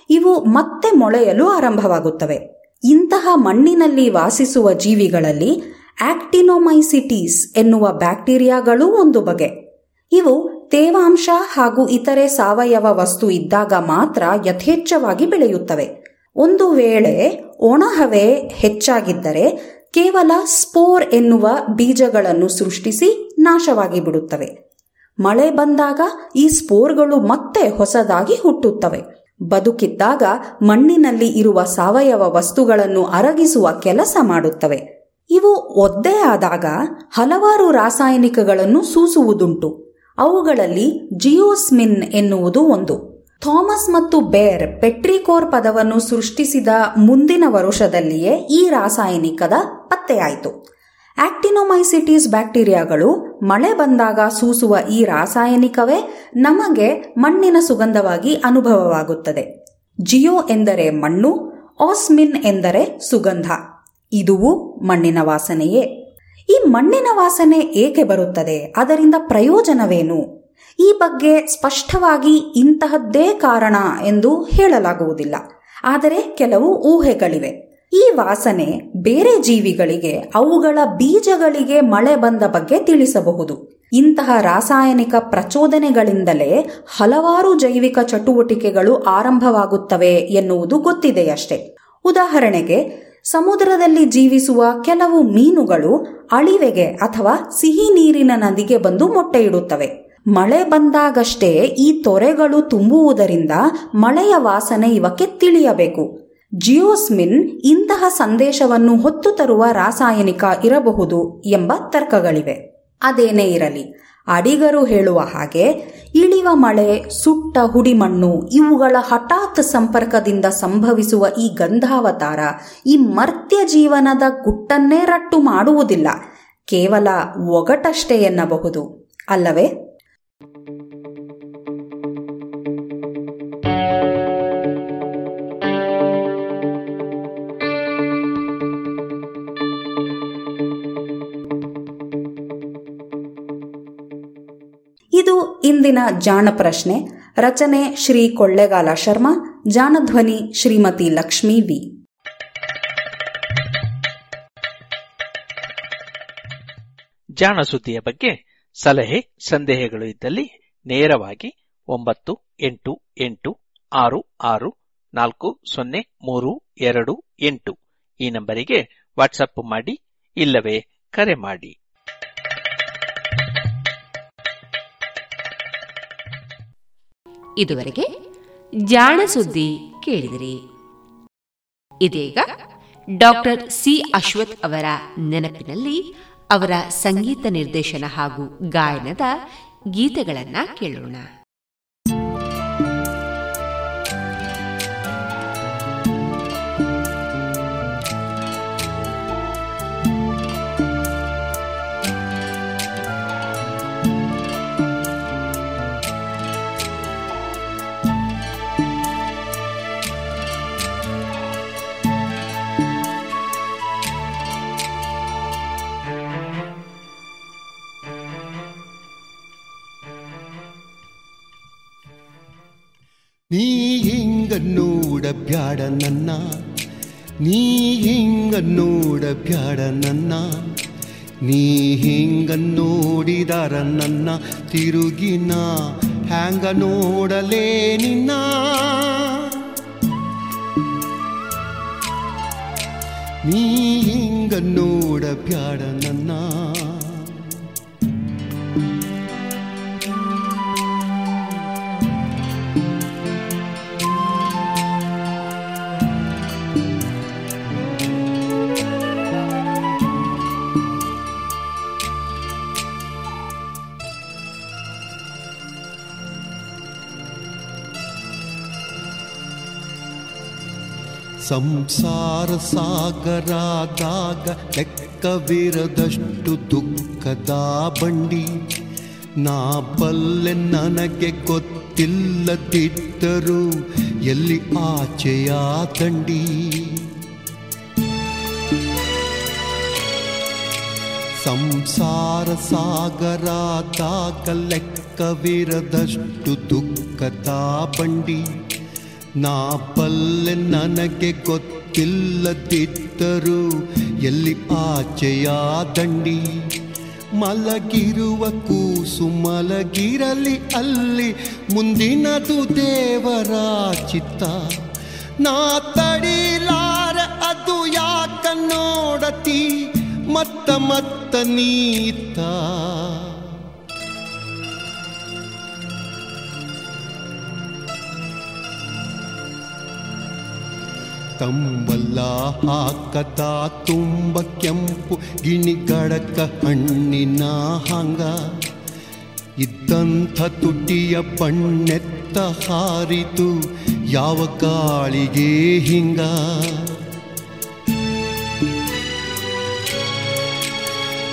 ಇವು ಮತ್ತೆ ಮೊಳೆಯಲು ಆರಂಭವಾಗುತ್ತವೆ. ಇಂತಹ ಮಣ್ಣಿನಲ್ಲಿ ವಾಸಿಸುವ ಜೀವಿಗಳಲ್ಲಿ ಆಕ್ಟಿನೋಮೈಸಿಟೀಸ್ ಎನ್ನುವ ಬ್ಯಾಕ್ಟೀರಿಯಾಗಳೂ ಒಂದು ಬಗೆ. ಇವು ತೇವಾಂಶ ಹಾಗೂ ಇತರೆ ಸಾವಯವ ವಸ್ತು ಇದ್ದಾಗ ಮಾತ್ರ ಯಥೇಚ್ಛವಾಗಿ ಬೆಳೆಯುತ್ತವೆ. ಒಂದು ವೇಳೆ ಒಣಹವೆ ಹೆಚ್ಚಾಗಿದ್ದರೆ ಕೇವಲ ಸ್ಪೋರ್ ಎನ್ನುವ ಬೀಜಗಳನ್ನು ಸೃಷ್ಟಿಸಿ ನಾಶವಾಗಿ ಬಿಡುತ್ತವೆ. ಮಳೆ ಬಂದಾಗ ಈ ಸ್ಪೋರ್ಗಳು ಮತ್ತೆ ಹೊಸದಾಗಿ ಹುಟ್ಟುತ್ತವೆ. ಬದುಕಿದ್ದಾಗ ಮಣ್ಣಿನಲ್ಲಿ ಇರುವ ಸಾವಯವ ವಸ್ತುಗಳನ್ನು ಅರಗಿಸುವ ಕೆಲಸ ಮಾಡುತ್ತವೆ. ಇವು ಒದ್ದೆ ಆದಾಗ ಹಲವಾರು ರಾಸಾಯನಿಕಗಳನ್ನು ಸೂಸುವುದುಂಟು. ಅವುಗಳಲ್ಲಿ ಜಿಯೋಸ್ಮಿನ್ ಎನ್ನುವುದು ಒಂದು. ಥಾಮಸ್ ಮತ್ತು ಬೇರ್ ಪೆಟ್ರಿಕೋರ್ ಪದವನ್ನು ಸೃಷ್ಟಿಸಿದ ಮುಂದಿನ ವರುಷದಲ್ಲಿಯೇ ಈ ರಾಸಾಯನಿಕದ ಪತ್ತೆಯಾಯಿತು. ಆಕ್ಟಿನೋಮೈಸಿಟೀಸ್ ಬ್ಯಾಕ್ಟೀರಿಯಾಗಳು ಮಳೆ ಬಂದಾಗ ಸೂಸುವ ಈ ರಾಸಾಯನಿಕವೇ ನಮಗೆ ಮಣ್ಣಿನ ಸುಗಂಧವಾಗಿ ಅನುಭವವಾಗುತ್ತದೆ. ಜಿಯೋ ಎಂದರೆ ಮಣ್ಣು, ಆಸ್ಮಿನ್ ಎಂದರೆ ಸುಗಂಧ. ಇದುವು ಮಣ್ಣಿನ ವಾಸನೆಯೇ. ಈ ಮಣ್ಣಿನ ವಾಸನೆ ಏಕೆ ಬರುತ್ತದೆ? ಅದರಿಂದ ಪ್ರಯೋಜನವೇನು? ಈ ಬಗ್ಗೆ ಸ್ಪಷ್ಟವಾಗಿ ಇಂತಹದ್ದೇ ಕಾರಣ ಎಂದು ಹೇಳಲಾಗುವುದಿಲ್ಲ. ಆದರೆ ಕೆಲವು ಊಹೆಗಳಿವೆ. ಈ ವಾಸನೆ ಬೇರೆ ಜೀವಿಗಳಿಗೆ, ಅವುಗಳ ಬೀಜಗಳಿಗೆ ಮಳೆ ಬಂದ ಬಗ್ಗೆ ತಿಳಿಸಬಹುದು. ಇಂತಹ ರಾಸಾಯನಿಕ ಪ್ರಚೋದನೆಗಳಿಂದಲೇ ಹಲವಾರು ಜೈವಿಕ ಚಟುವಟಿಕೆಗಳು ಆರಂಭವಾಗುತ್ತವೆ ಎನ್ನುವುದು ಗೊತ್ತಿದೆಯಷ್ಟೇ. ಉದಾಹರಣೆಗೆ ಸಮುದ್ರದಲ್ಲಿ ಜೀವಿಸುವ ಕೆಲವು ಮೀನುಗಳು ಅಳಿವೆಗೆ ಅಥವಾ ಸಿಹಿ ನೀರಿನ ನದಿಗೆ ಬಂದು ಮೊಟ್ಟೆ ಇಡುತ್ತವೆ ಮಳೆ ಬಂದಾಗಷ್ಟೇ ಈ ತೊರೆಗಳು ತುಂಬುವುದರಿಂದ ಮಳೆಯ ವಾಸನೆ ಇವಕ್ಕೆ ತಿಳಿಯಬೇಕು. ಜಿಯೋಸ್ಮಿನ್ ಇಂತಹ ಸಂದೇಶವನ್ನು ಹೊತ್ತು ತರುವ ರಾಸಾಯನಿಕ ಇರಬಹುದು ಎಂಬ ತರ್ಕಗಳಿವೆ. ಅದೇನೇ ಇರಲಿ ಅಡಿಗರು ಹೇಳುವ ಹಾಗೆ, ಇಳಿವ ಮಳೆ, ಸುಟ್ಟ ಹುಡಿಮಣ್ಣು ಇವುಗಳ ಹಠಾತ್ ಸಂಪರ್ಕದಿಂದ ಸಂಭವಿಸುವ ಈ ಗಂಧಾವತಾರ ಈ ಮರ್ತ್ಯ ಜೀವನದ ಗುಟ್ಟನ್ನೇ ರಟ್ಟು ಮಾಡುವುದಿಲ್ಲ. ಕೇವಲ ಒಗಟಷ್ಟೇ ಎನ್ನಬಹುದು. ಅಲ್ಲವೇ? ಇಂದಿನ ಜಾಣ ಪ್ರಶ್ನೆ, ರಚನೆ ಶ್ರೀ ಕೊಳ್ಳೆಗಾಲ ಶರ್ಮಾ ಜಾಣಧ್ವನಿ ಶ್ರೀಮತಿ ಲಕ್ಷ್ಮೀ ವಿ. ಜಾಣ ಸುದ್ದಿಯ ಬಗ್ಗೆ ಸಲಹೆ, ಸಂದೇಹಗಳು ಇದ್ದಲ್ಲಿ ನೇರವಾಗಿ ಒಂಬತ್ತು, ಎಂಟು ಎಂಟು, ಆರು ಆರು, ನಾಲ್ಕು, ಸೊನ್ನೆ, ಮೂರು, ಎರಡು, ಎಂಟು ಈ ನಂಬರಿಗೆ ವಾಟ್ಸಪ್ ಮಾಡಿ ಇಲ್ಲವೇ ಕರೆ ಮಾಡಿ. ಇದುವರೆಗೆ ಜಾಣ ಸುದ್ದಿ ಕೇಳಿದಿರಿ. ಇದೀಗ ಡಾಕ್ಟರ್ ಸಿ ಅಶ್ವಥ್ ಅವರ ನೆನಪಿನಲ್ಲಿ ಅವರ ಸಂಗೀತ ನಿರ್ದೇಶನ ಹಾಗೂ ಗಾಯನದ ಗೀತೆಗಳನ್ನು ಕೇಳೋಣ. ನೀ ಹಿಂಗ ನೋಡ ಬ್ಯಾಡ ನನ್ನ. ನೀ ಹಿಂಗ ನೋಡ ಬ್ಯಾಡ ನನ್ನ. ನೀ ಹಿಂಗ ನೋಡಿದಾರ ನನ್ನ ತಿರುಗಿನ ಹ್ಯಾಂಗ ನೋಡಲೇ ನಿನ್ನ. ನೀ ಹಿಂಗ ನೋಡ ಬ್ಯಾಡ ನನ್ನ. ಸಂಸಾರ ಸಾಗರಾದಾಗ ಲೆಕ್ಕವಿರದಷ್ಟು ದುಃಖದ ಬಂಡಿ. ನಾ ಬಲ್ಲೆ ನನಗೆ ಗೊತ್ತಿಲ್ಲದಿದ್ದರೂ ಎಲ್ಲಿ ಆಚೆಯ ದಂಡಿ. ಸಂಸಾರ ಸಾಗರಾದಾಗ ಲೆಕ್ಕವಿರದಷ್ಟು ದುಃಖದ ಬಂಡಿ. ನಾ ಪಲ್ಲೆ ನನಗೆ ಗೊತ್ತಿಲ್ಲದಿದ್ದರು ಎಲ್ಲಿ ಆಚೆಯ ದಂಡಿ ಮಲಗಿರುವ ಕೂಸು ಮಲಗಿರಲಿ ಅಲ್ಲಿ ಮುಂದಿನದು ದೇವರ ಚಿತ್ತ. ನಾ ತಡಿಲಾರ ಅದು ಯಾಕ ನೋಡತಿ? ಮತ್ತ ಮತ್ತ ನೀತ. ತಂಬಲ್ಲ ಹಾಕತ ತುಂಬ ಕೆಂಪು ಗಿಣಿಗಡಕ ಹಣ್ಣಿನ ಹಂಗ. ಇದ್ದಂಥ ತುಟಿಯ ಪಣ್ಣೆತ್ತ ಹಾರಿತು ಯಾವ ಕಾಳಿಗೆ ಹಿಂಗ.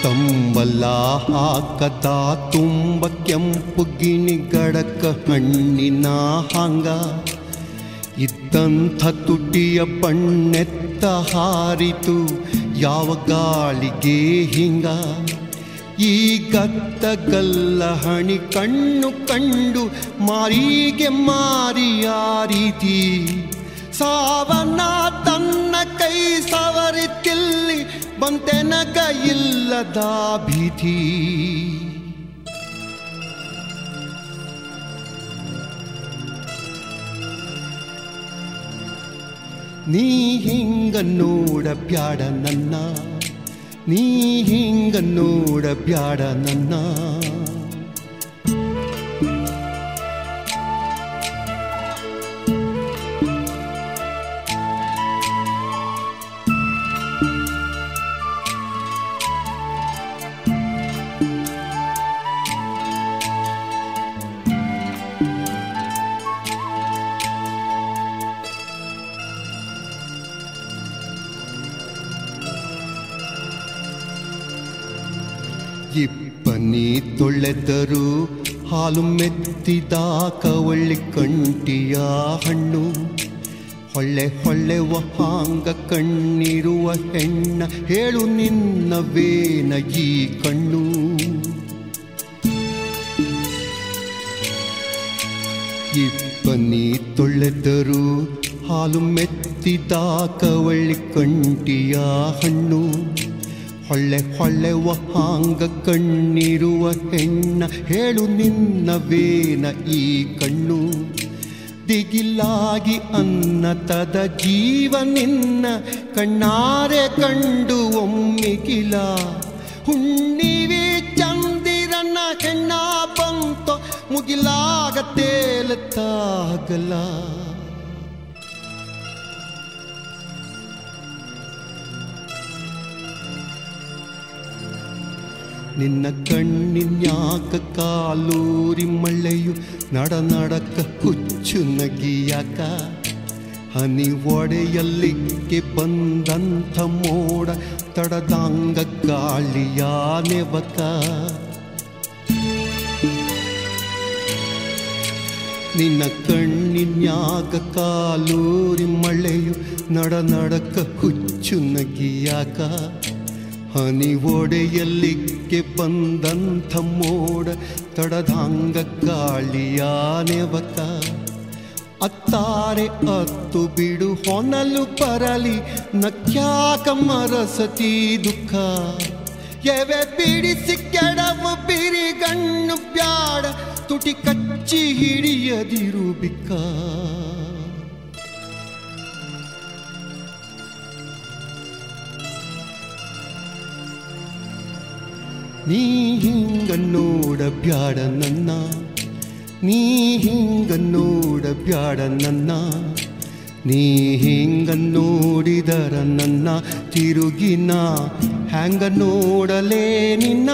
ತಂಬಲ್ಲ ಹಾಕತ ತುಂಬ ಕೆಂಪು ಗಿಣಿಗಡಕ ಹಣ್ಣಿನ ಹಂಗ. ಇದ್ದಂಥ ತುಟಿಯ ಬಣ್ಣೆತ್ತ ಹಾರಿತು, ಯಾವ ಗಾಳಿಗೆ ಹಿಂಗ? ಈ ಗತ್ತಗಲ್ಲ ಹಣಿ ಕಣ್ಣು ಕಂಡು ಮಾರಿಗೆ ಮಾರಿಯ ಸಾವನ ತನ್ನ ಕೈ ಸವರಿತಿಲ್ಲಿ ಬಂತೆನಗ ಇಲ್ಲದ ಭೀತಿ. ನೀ ಹಿಂಗ ನೋಡ ಬ್ಯಾಡ ನನ್ನ. ನೀ ಹಿಂಗ ನೋಡ ಬ್ಯಾಡ ನನ್ನ. ತೊಳೆದರು ಹಾಲು ಮೆತ್ತಿದ ಕವಳ್ಳಿ ಕಂಟಿಯ ಹಣ್ಣು. ಹೊಳ್ಳೆ ಹೊಳ್ಳೆವ ಹಾಂಗ ಕಣ್ಣಿರುವ ಹೆಣ್ಣ, ಹೇಳು ನಿನ್ನವೇನ ಈ ಕಣ್ಣು. ಇಪ್ಪನಿ ತೊಳೆದರು ಹಾಲು ಮೆತ್ತಿದ ಕವಳ್ಳಿ ಕಂಟಿಯ ಹಣ್ಣು. ಹೊಳ್ಳೆ ಹೊಳ್ಳೆವ ಹಾಂಗ ಕಣ್ಣಿರುವ ಹೆಣ್ಣ ಹೇಳು ನಿನ್ನವೇನ ಈ ಕಣ್ಣು? ದಿಗಿಲಾಗಿ ಅನ್ನತದ ಜೀವ ನಿನ್ನ ಕಣ್ಣಾರೆ ಕಂಡು ಒಮ್ಮಿಗಿಲ ಹುಣ್ಣಿವಿ ಚಂದಿರನ ಹೆಣ್ಣ ಬಂತ ಮುಗಿಲಾಗ ತೇಲತ್ತಾಗಲ. ನಿನ್ನ ಕಣ್ಣಿನ್ಯಾಕ ಕಾಲೂರಿ ಮಳೆಯು ನಡ ನಡಕ ಹುಚ್ಚು ನಗಿಯಾಕ? ಹನಿ ಒಡೆಯಲ್ಲಿಕ್ಕೆ ಬಂದಂಥ ಮೋಡ ತಡದಾಂಗ ಗಾಳಿಯ ನೆವಕ? ನಿನ್ನ ಕಣ್ಣಿನ್ಯಾಗ ಕಾಲೂರಿ ಮಳೆಯು ನಡ ನಡಕ ಹುಚ್ಚು ನಗಿಯಾಕ? ಹನಿ ಒಡೆಯಲ್ಲಿಕ್ಕೆ ಬಂದಂಥ ಮೋಡ ತಡದಾಂಗ ಗಾಳಿಯ ನೆವಕ ಅತ್ತಾರೆ ಅತ್ತು ಬಿಡು, ಹೊನಲು ಪರಲಿ, ನಕ್ಯಾಕ ಮರಸತಿ ದುಃಖ. ಎವೆ ಬಿಡಿಸಿ ಕೆಡವು ಬಿರಿಗಣ್ಣು ಬ್ಯಾಡ, ತುಟಿ ಕಚ್ಚಿ ಹಿಡಿಯದಿರು ಬಿಕ್ಕ. ನೀ ಹಿಂಗ ನೋಡ ಬ್ಯಾಡ ನನ್ನ. ನೀ ಹಿಂಗ ನೋಡ ಬ್ಯಾಡ ನನ್ನ. ನೀ ಹಿಂಗ ನೋಡಿದರ ನನ್ನ ತಿರುಗಿನ. ಹ್ಯಾಂಗ ನೋಡಲೇ ನಿನ್ನ?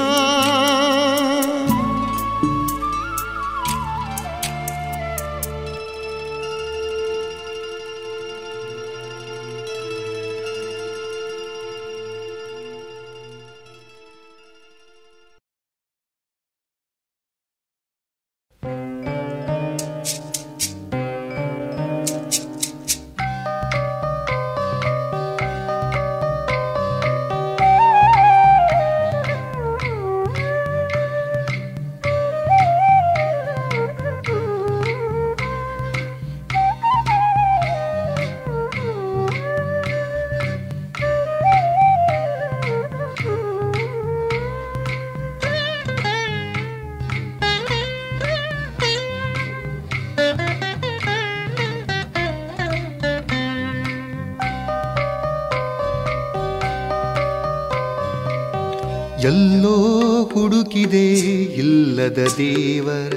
ಇಲ್ಲದ ದೇವರ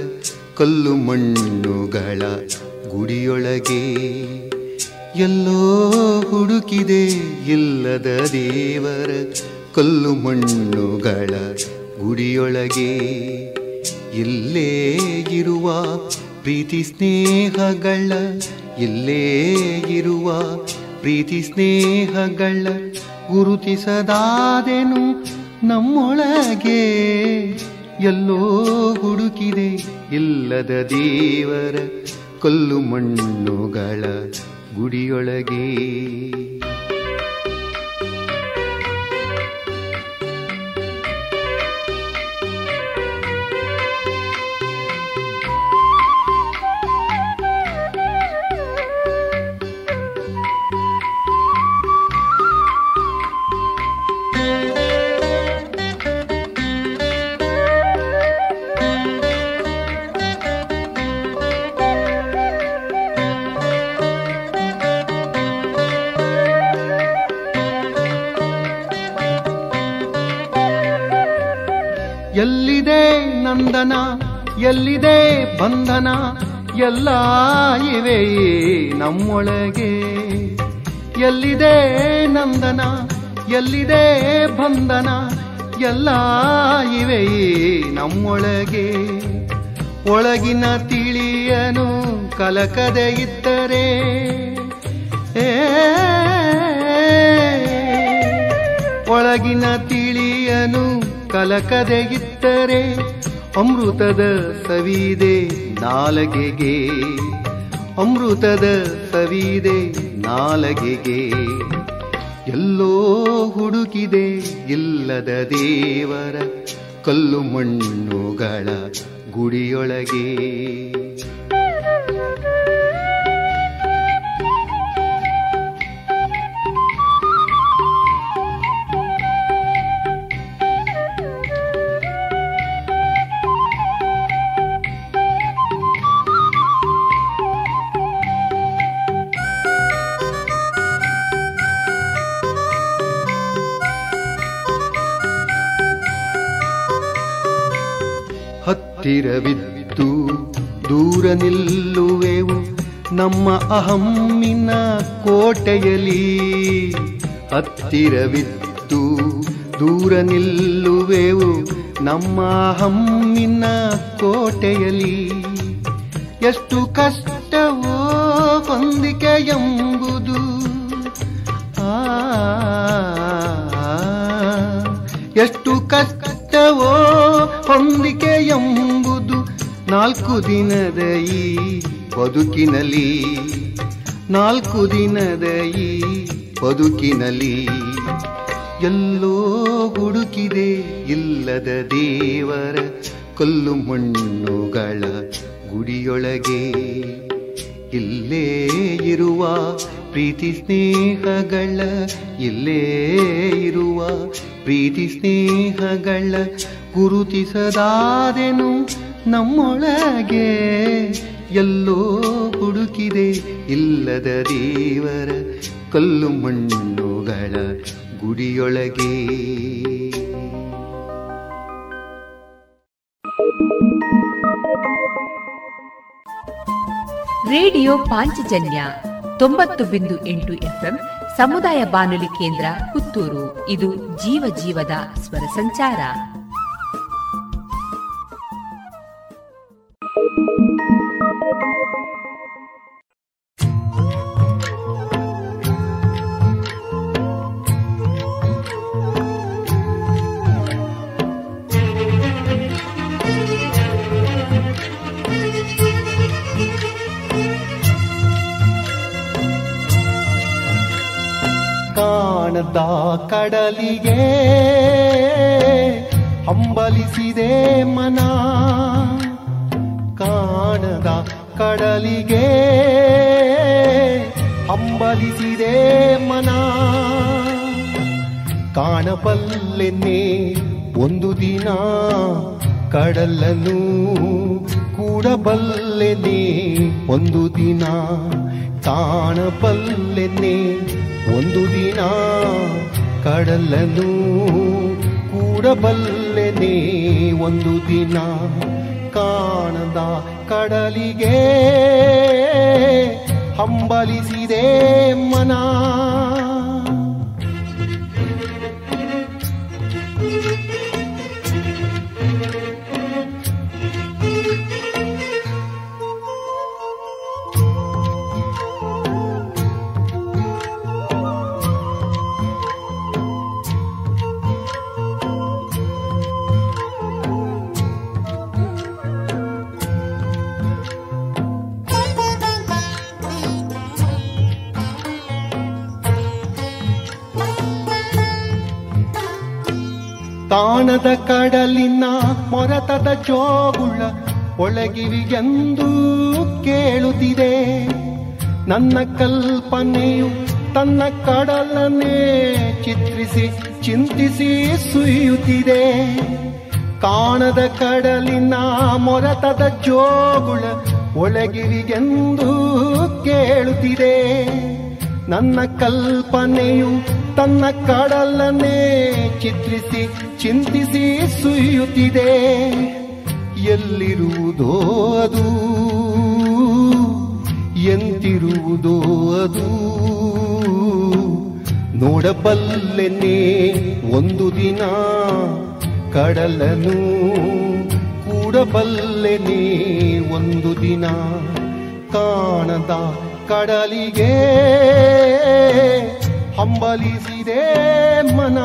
ಕಲ್ಲು ಮಣ್ಣುಗಳ ಗುಡಿಯೊಳಗೆ ಎಲ್ಲೋ ಹುಡುಕಿದೆ ಇಲ್ಲದ ದೇವರ ಕಲ್ಲು ಮಣ್ಣುಗಳ ಗುಡಿಯೊಳಗೆ. ಇಲ್ಲೇ ಇರುವ ಪ್ರೀತಿ ಸ್ನೇಹಗಳ, ಇಲ್ಲೇ ಇರುವ ಪ್ರೀತಿ ಸ್ನೇಹಗಳ ಗುರುತಿಸದಾದೆನು ನಮ್ಮೊಳಗೆ. ಎಲ್ಲೋ ಹುಡುಕಿದೆ ಇಲ್ಲದ ದೇವರ ಕಲ್ಲು ಮಣ್ಣುಗಳ ಗುಡಿಯೊಳಗೆ. ನಂದನ ಎಲ್ಲಿದೆ ಬಂಧನ? ಎಲ್ಲ ಇವೆ ನಮ್ಮೊಳಗೆ. ಎಲ್ಲಿದೆ ನಂದನ, ಎಲ್ಲಿದೆ ಬಂಧನ? ಎಲ್ಲ ಇವೆ ನಮ್ಮೊಳಗೆ. ಒಳಗಿನ ತಿಳಿಯನು ಕಲಕದೆ ಇದ್ದರೆ. ಒಳಗಿನ ತಿಳಿಯನು ಕಲಕದೆ ಇದ್ದರೆ. ಅಮೃತದ ಸವಿದೆ ನಾಲಗೆಗೆ. ಅಮೃತದ ಸವಿದೆ ನಾಲಗೆಗೆ. ಎಲ್ಲೋ ಹುಡುಕಿದೆ ಇಲ್ಲದ ದೇವರ ಕಲ್ಲು ಮಣ್ಣುಗಳ ಗುಡಿಯೊಳಗೆ. ಹತ್ತಿರವಿದ್ದು ದೂರ ನಿಲ್ಲುವೆವು ನಮ್ಮ ಅಹಮ್ಮಿನ ಕೋಟೆಯಲಿ ಹತ್ತಿರವಿದ್ದು ದೂರ ನಿಲ್ಲುವೆವು ನಮ್ಮ ಅಹಮ್ಮಿನ ಕೋಟೆಯಲಿ ಎಷ್ಟು ಕಷ್ಟವೋ ಹೊಂದಿಕೆ ಎಂಬುದು. ಆ, ಎಷ್ಟು ಕಷ್ಟವೋ ಹೊಂದಿಕೆ ನಾಲ್ಕು ದಿನದ ಈ ಬದುಕಿನಲ್ಲಿ, ನಾಲ್ಕು ದಿನದ ಈ ಬದುಕಿನಲ್ಲಿ ಎಲ್ಲೋ ಹುಡುಕಿದೆ ಇಲ್ಲದ ದೇವರ ಕಲ್ಲು ಮಣ್ಣುಗಳ ಗುಡಿಯೊಳಗೆ. ಇಲ್ಲೇ ಇರುವ ಪ್ರೀತಿ ಸ್ನೇಹಗಳ, ಇಲ್ಲೇ ಇರುವ ಪ್ರೀತಿ ಸ್ನೇಹಗಳ ಗುರುತಿಸದಾದೆನು ನಮ್ಮೊಳಗೆ ಎಲ್ಲೋ ಹುಡುಕಿದೆ ಇಲ್ಲದ ದೇವರ ಕಲ್ಲು ಮಣ್ಣುಗಳ ಗುಡಿಯೊಳಗೆ. ರೇಡಿಯೋ ಪಾಂಚಜನ್ಯ ತೊಂಬತ್ತು ಬಿಂದು ಎಂಟು ಎಫ್ಎಂ ಸಮುದಾಯ ಬಾನುಲಿ ಕೇಂದ್ರ ಪುತ್ತೂರು. ಇದು ಜೀವ ಜೀವದ ಸ್ವರ ಸಂಚಾರ. ಕಾಣದ ಕಡಲಿಗೆ ಹಂಬಲಿಸಿದೆ ಮನ. ಕಡಲಿಗೆ ಹಂಬಲಿಸಿದೆ ಮನ. ಕಾಣಬಲ್ಲೆನ್ನೆ ಒಂದು ದಿನ ಕಡಲನ್ನು ಕೂಡಬಲ್ಲೆನೆ ಒಂದು ದಿನ. ಕಾಣಬಲ್ಲೆನೆ ಒಂದು ದಿನ ಕಡಲನ್ನು ಕೂಡಬಲ್ಲೆನೆ ಒಂದು ದಿನ. ಕಾಣದ ಕಡಲಿಗೆ ಹಂಬಲಿಸಿದೆ ಮನ. ತಾಣದ ಕಡಲಿನ ಮೊರತದ ಜೋಗುಳ ಒಳಗಿವಿಗೆಂದು ಕೇಳುತ್ತಿದೆ. ನನ್ನ ಕಲ್ಪನೆಯು ತನ್ನ ಕಡಲನ್ನೇ ಚಿತ್ರಿಸಿ ಚಿಂತಿಸಿ ಸುಯುತ್ತಿದೆ ಕಾಣದ ಕಡಲಿನ ಮೊರತದ ಜೋಗುಳ ಒಳಗಿವಿಗೆಂದು ಕೇಳುತ್ತಿದೆ. ನನ್ನ ಕಲ್ಪನೆಯು ತನ್ನ ಕಡಲನ್ನೇ ಚಿತ್ರಿಸಿ, ಚಿಂತಿಸಿ ಸುಯ್ಯುತ್ತಿದೆ ಎಲ್ಲಿರುವುದೋ ಅದು, ಎಂತಿರುವುದೋ ಅದು. ನೋಡಬಲ್ಲೆನೆ ಒಂದು ದಿನ ಕಡಲನು ಕೂಡಬಲ್ಲೆನೆ ಒಂದು ದಿನ ಕಾಣದ ಕಡಲಿಗೆ. ಹಂಬಲಿಸಿದೆ ಮನ.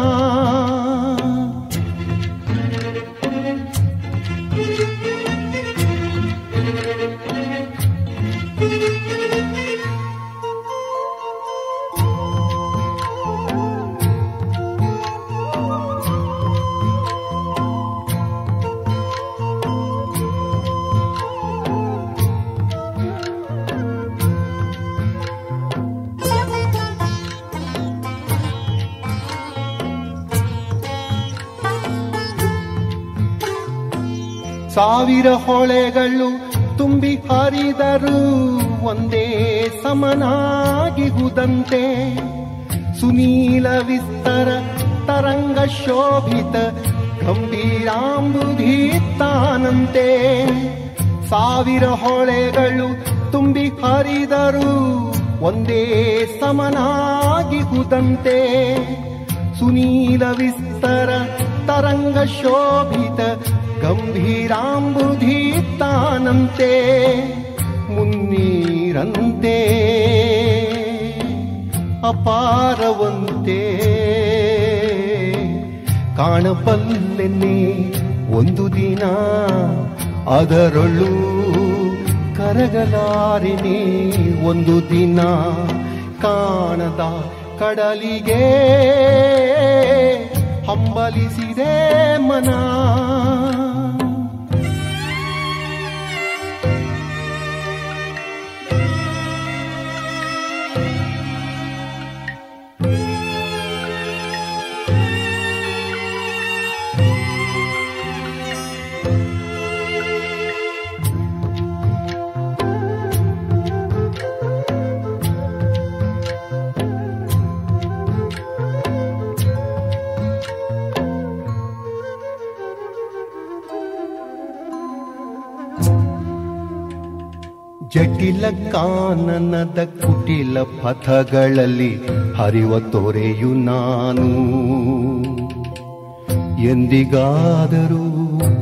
ಸಾವಿರ ಹೊಳೆಗಳು ತುಂಬಿ ಹರಿದರು ಒಂದೇ ಸಮನಾಗಿಹುದಂತೆ. ಸುನೀಲ ವಿಸ್ತರ ತರಂಗ ಶೋಭಿತ ಗಂಭೀರಾಂಬುಧೀತಾನಂತೆ ಸಾವಿರ ಹೊಳೆಗಳು ತುಂಬಿ ಹರಿದರು ಒಂದೇ ಸಮನಾಗಿಹುದಂತೆ. ಸುನೀಲ ವಿಸ್ತರ ತರಂಗ ಶೋಭಿತ ಗಂಭೀರಾಂಬುಧಿ ತಾನಂತೆ ಮುನ್ನೀರಂತೆ, ಅಪಾರವಂತೆ. ಕಾಣಬಲ್ಲೆನ್ನೆ ಒಂದು ದಿನ ಅದರಳು ಕರಗಲಾರಿನಿ ಒಂದು ದಿನ ಕಾಣದ ಕಡಲಿಗೆ ಹಂಬಲಿಸಿದೆ ಮನ. ಜಟಿಲ ಕಾನನದ ಕುಟಿಲ ಪಥಗಳಲ್ಲಿ ಹರಿವ ತೊರೆಯು ನಾನು. ಎಂದಿಗಾದರೂ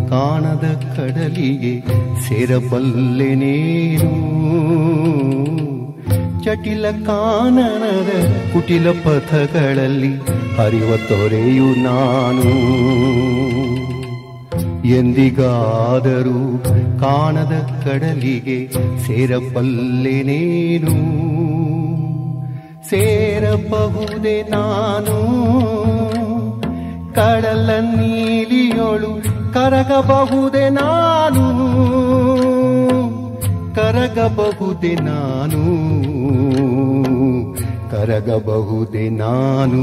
ಕಾಣದ ಕಡಲಿಗೆ ಸೇರಬಲ್ಲೆನೇನು ಜಟಿಲ ಕಾನನದ ಕುಟಿಲ ಪಥಗಳಲ್ಲಿ ಹರಿವ ತೊರೆಯು ನಾನು. ಎಂದಿಗಾದರೂ ಕಾಣದ ಕಡಲಿಗೆ ಸೇರಬಲ್ಲೆನೇನು ಸೇರಬಹುದೇ ನಾನು. ಕಡಲ ನೀಲಿಯೊಳು ಕರಗಬಹುದೇ ನಾನು. ಕರಗಬಹುದೇ ನಾನು. ಕರಗಬಹುದೇ ನಾನು.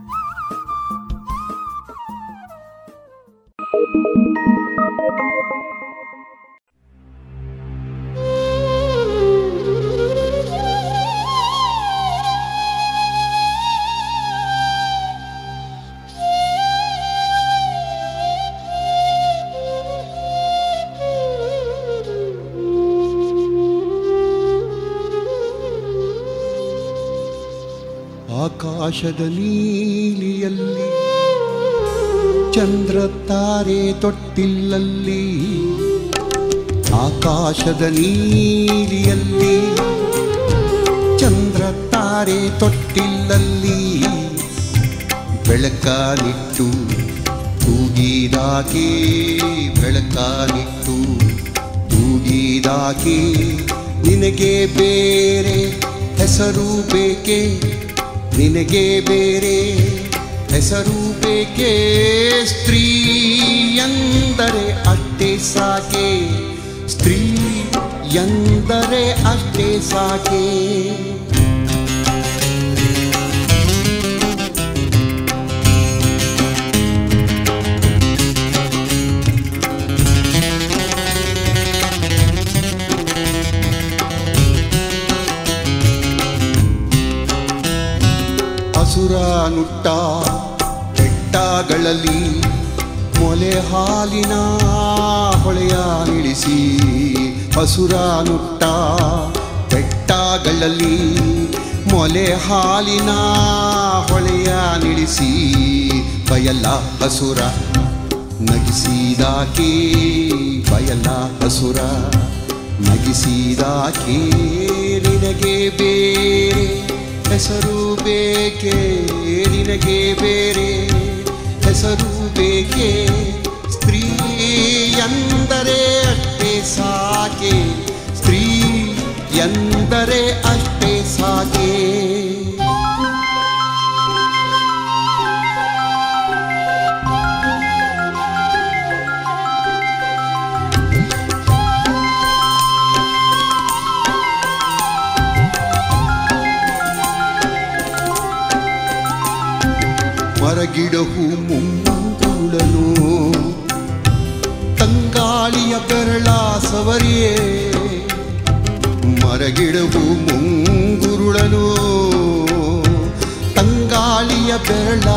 ಆಕಾಶದ ನೀಲಿಯಲ್ಲಿ, ಚಂದ್ರ ತಾರೆ ತೊಟ್ಟಿಲ್ಲಲ್ಲಿ, ಆಕಾಶದ ನೀಲಿಯಲ್ಲಿ, ಚಂದ್ರ ತಾರೆ ತೊಟ್ಟಿಲ್ಲಲ್ಲಿ, ಬೆಳಕಾಲಿಟ್ಟು ತೂಗಿದಾಕಿ ಬೆಳಕಾಲಿಟ್ಟು ತೂಗಿದಾಕಿ, ನಿನಗೆ ಬೇರೆ ಹೆಸರು ಬೇಕೆ? ನಿನಗೆ ಬೇರೆ ಹೆಸರು ಬೇಕೆ? ಸ್ತ್ರೀ ಎಂದರೆ ಅಷ್ಟೇ ಸಾಕೆ? ಸ್ತ್ರೀ ಎಂದರೆ ಅಷ್ಟೇ ಸಾಕೆ? ನುಟ್ಟ, ಬೆಟ್ಟಗಳಲ್ಲಿ ಮೊಲೆ ಹಾಲಿನ ಹೊಳೆಯ ನಿಳಿಸಿ, ಹಸುರ ನುಟ್ಟ, ಬೆಟ್ಟಗಳಲ್ಲಿ ಮೊಲೆ ಹಾಲಿನ ಹೊಳೆಯ ನಿಳಿಸಿ, ಬಯಲ ಹಸುರ ನಗಿಸಿದಾಕೆ, ಬಯಲ ಹಸುರ ನಗಿಸಿದಾಕೆ, ನಿನಗೆ ಬೇರೆ ಹೆಸರು ಬೇಕೆ? ನಿನಗೆ ಬೇರೆ ಹೆಸರು ಬೇಕೆ? ಸ್ತ್ರೀ ಎಂದರೆ ಅಷ್ಟೇ ಸಾಕೆ? ಸ್ತ್ರೀ ಎಂದರೆ ಅಷ್ಟೇ ಸಾಕೆ? ಮರಗಿಡಹು ಮುಂಗುಳನು ತಂಗಾಳಿಯ ಬೆರಳ ಸವರಿಯೇ. ಮರಗಿಡವು ಮುಂಗುರುಳನು ತಂಗಾಳಿಯ ಬೆರಳ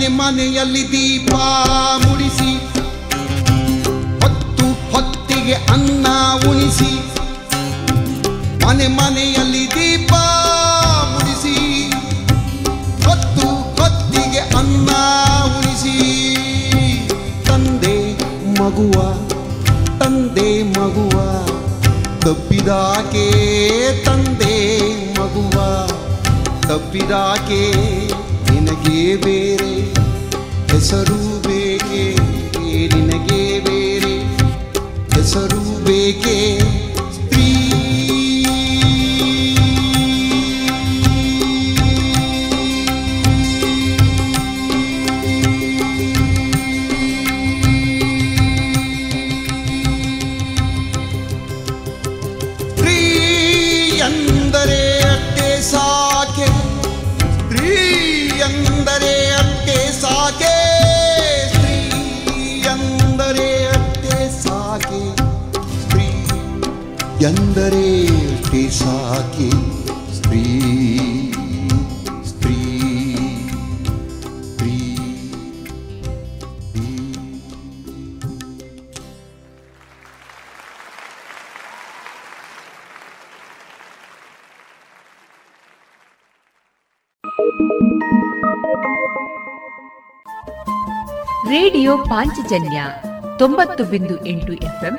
ಮನೆ ಮನೆಯಲ್ಲಿ ದೀಪ ಮುಡಿಸಿ, ಹೊತ್ತು ಹೊತ್ತಿಗೆ ಅನ್ನ ಉಣಿಸಿ, ಮನೆ ಮನೆಯಲ್ಲಿ ದೀಪ ಮುಡಿಸಿ, ಹೊತ್ತು ಹೊತ್ತಿಗೆ ಅನ್ನ ಉಣಿಸಿ. ತಂದೆ ಮಗುವ ತಂದೆ ಮಗುವ, ತಪ್ಪಿದಾಕೆ ತಂದೆ ಮಗುವ, ತಪ್ಪಿದಾಕೆ ನಿನಗೆ ಬೇರೆ ಹೆಸರು ಬೇಕೆ ನಿನಗೆ ಬೇರೆ ಹೆಸರು ಬೇಕೆ. ಎಂದರೆ ಅಟ್ಟೆ ಸಾಕೆ ಸ್ತ್ರೀ ಸ್ತ್ರೀ ಸ್ತ್ರೀ ರೇಡಿಯೋ ಪಾಂಚಜನ್ಯ ತೊಂಬತ್ತು ಬಿಂದು ಎಂಟು ಎಫ್ಎಂ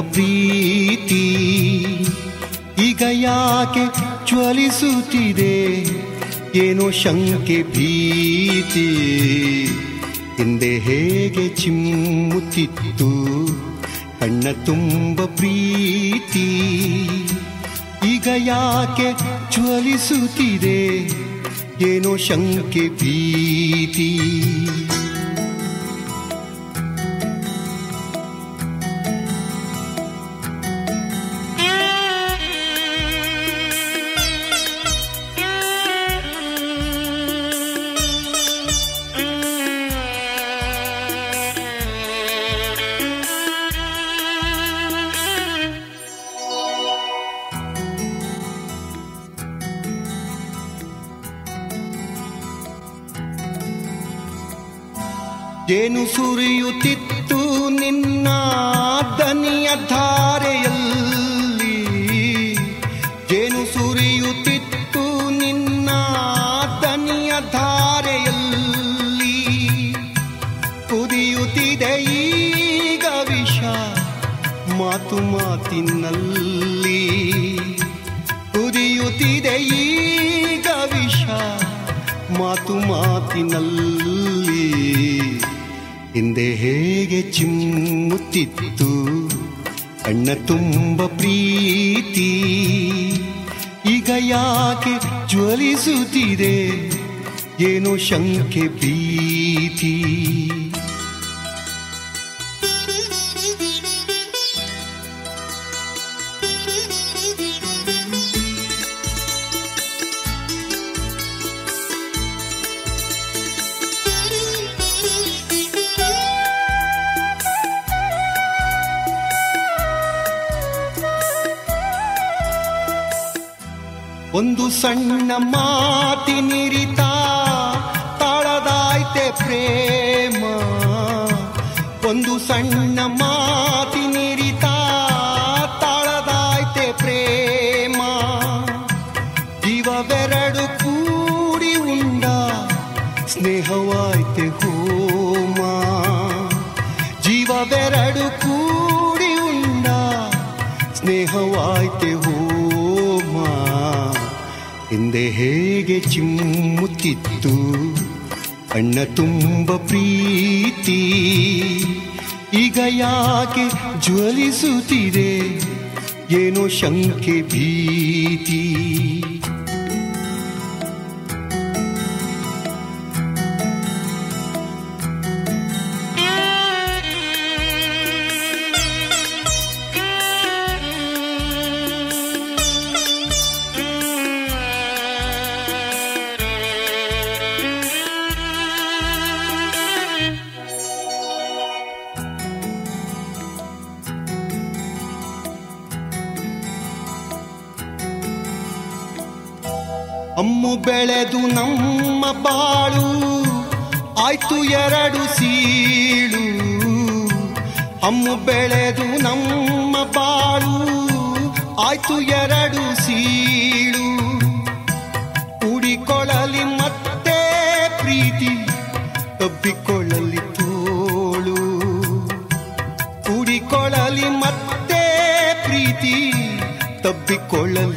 ಪ್ರೀತಿ ಈಗ ಯಾಕೆ ಜ್ವಲಿಸುತ್ತಿದೆ? ಏನೋ ಶಂಕೆ, ಭೀತಿ. ಹಿಂದೆ ಹೇಗೆ ಚಿಮ್ಮುತ್ತಿತ್ತು? ಕಣ್ಣ ತುಂಬ ಪ್ರೀತಿ. ಈಗ ಯಾಕೆ ಜ್ವಲಿಸುತ್ತಿದೆ? ಏನೋ ಶಂಕೆ, ಭೀತಿ. ಶಂಕೆ ಭೀತಿ ಒಂದು ಸಣ್ಣ ಮಾತಿನಿರಿತ ತಾಳದಾಯ್ತೆ ಪ್ರೇಮ. ಒಂದು ಸಣ್ಣ ಮಾತಿನಿರಿತ ತಾಳದಾಯ್ತೆ ಪ್ರೇಮ. ಜೀವವೆರಡು ಕೂಡಿ ಉಂಡ, ಸ್ನೇಹವಾಯ್ತೆ ಹೋಮ. ಜೀವವೆರಡು ಕೂಡಿ ಉಂಡ, ಸ್ನೇಹವಾಯ್ತೆ ಹೋಮ. ಹಿಂದೆ ಹೇಗೆ ಚಿಮ್ಮುತ್ತಿತ್ತು ಅಣ್ಣ ತುಂಬ ಪ್ರೀತಿ. ಈಗ ಯಾಕೆ ಜ್ವಲಿಸುತ್ತಿದೆ? ಏನೋ ಶಂಕೆ ಭೀತಿ.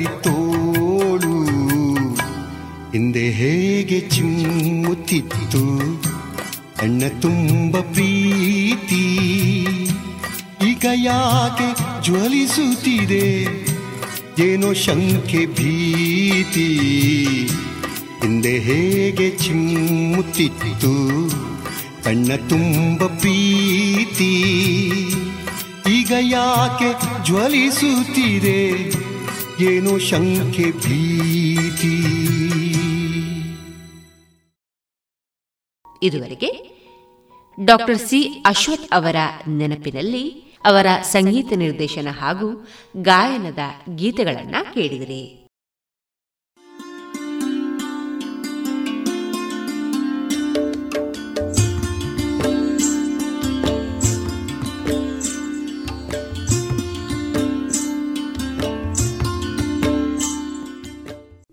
ತೋಳು. ಹಿಂದೆ ಹೇಗೆ ಚಿಮ್ಮುತ್ತಿತ್ತು. ಅಣ್ಣ ತುಂಬ ಪ್ರೀತಿ. ಈಗ ಯಾಕೆ ಜ್ವಲಿಸುತ್ತಿದೆ? ಏನೋ ಶಂಕೆ ಭೀತಿ. ಹಿಂದೆ ಹೇಗೆ ಚಿಮ್ಮುತ್ತಿತ್ತು. ಕಣ್ಣ ತುಂಬ ಪ್ರೀತಿ. ಈಗ ಯಾಕೆ ಜ್ವಲಿಸುತ್ತಿದೆ? ಏನೋ ಶಂಕೆ ಭೀತಿ? ಇದುವರೆಗೆ ಡಾಕ್ಟರ್ ಸಿ ಅಶ್ವಥ್ ಅವರ ನೆನಪಿನಲ್ಲಿ ಅವರ ಸಂಗೀತ ನಿರ್ದೇಶನ ಹಾಗೂ ಗಾಯನದ ಗೀತೆಗಳನ್ನ ಕೇಳಿದಿರಿ.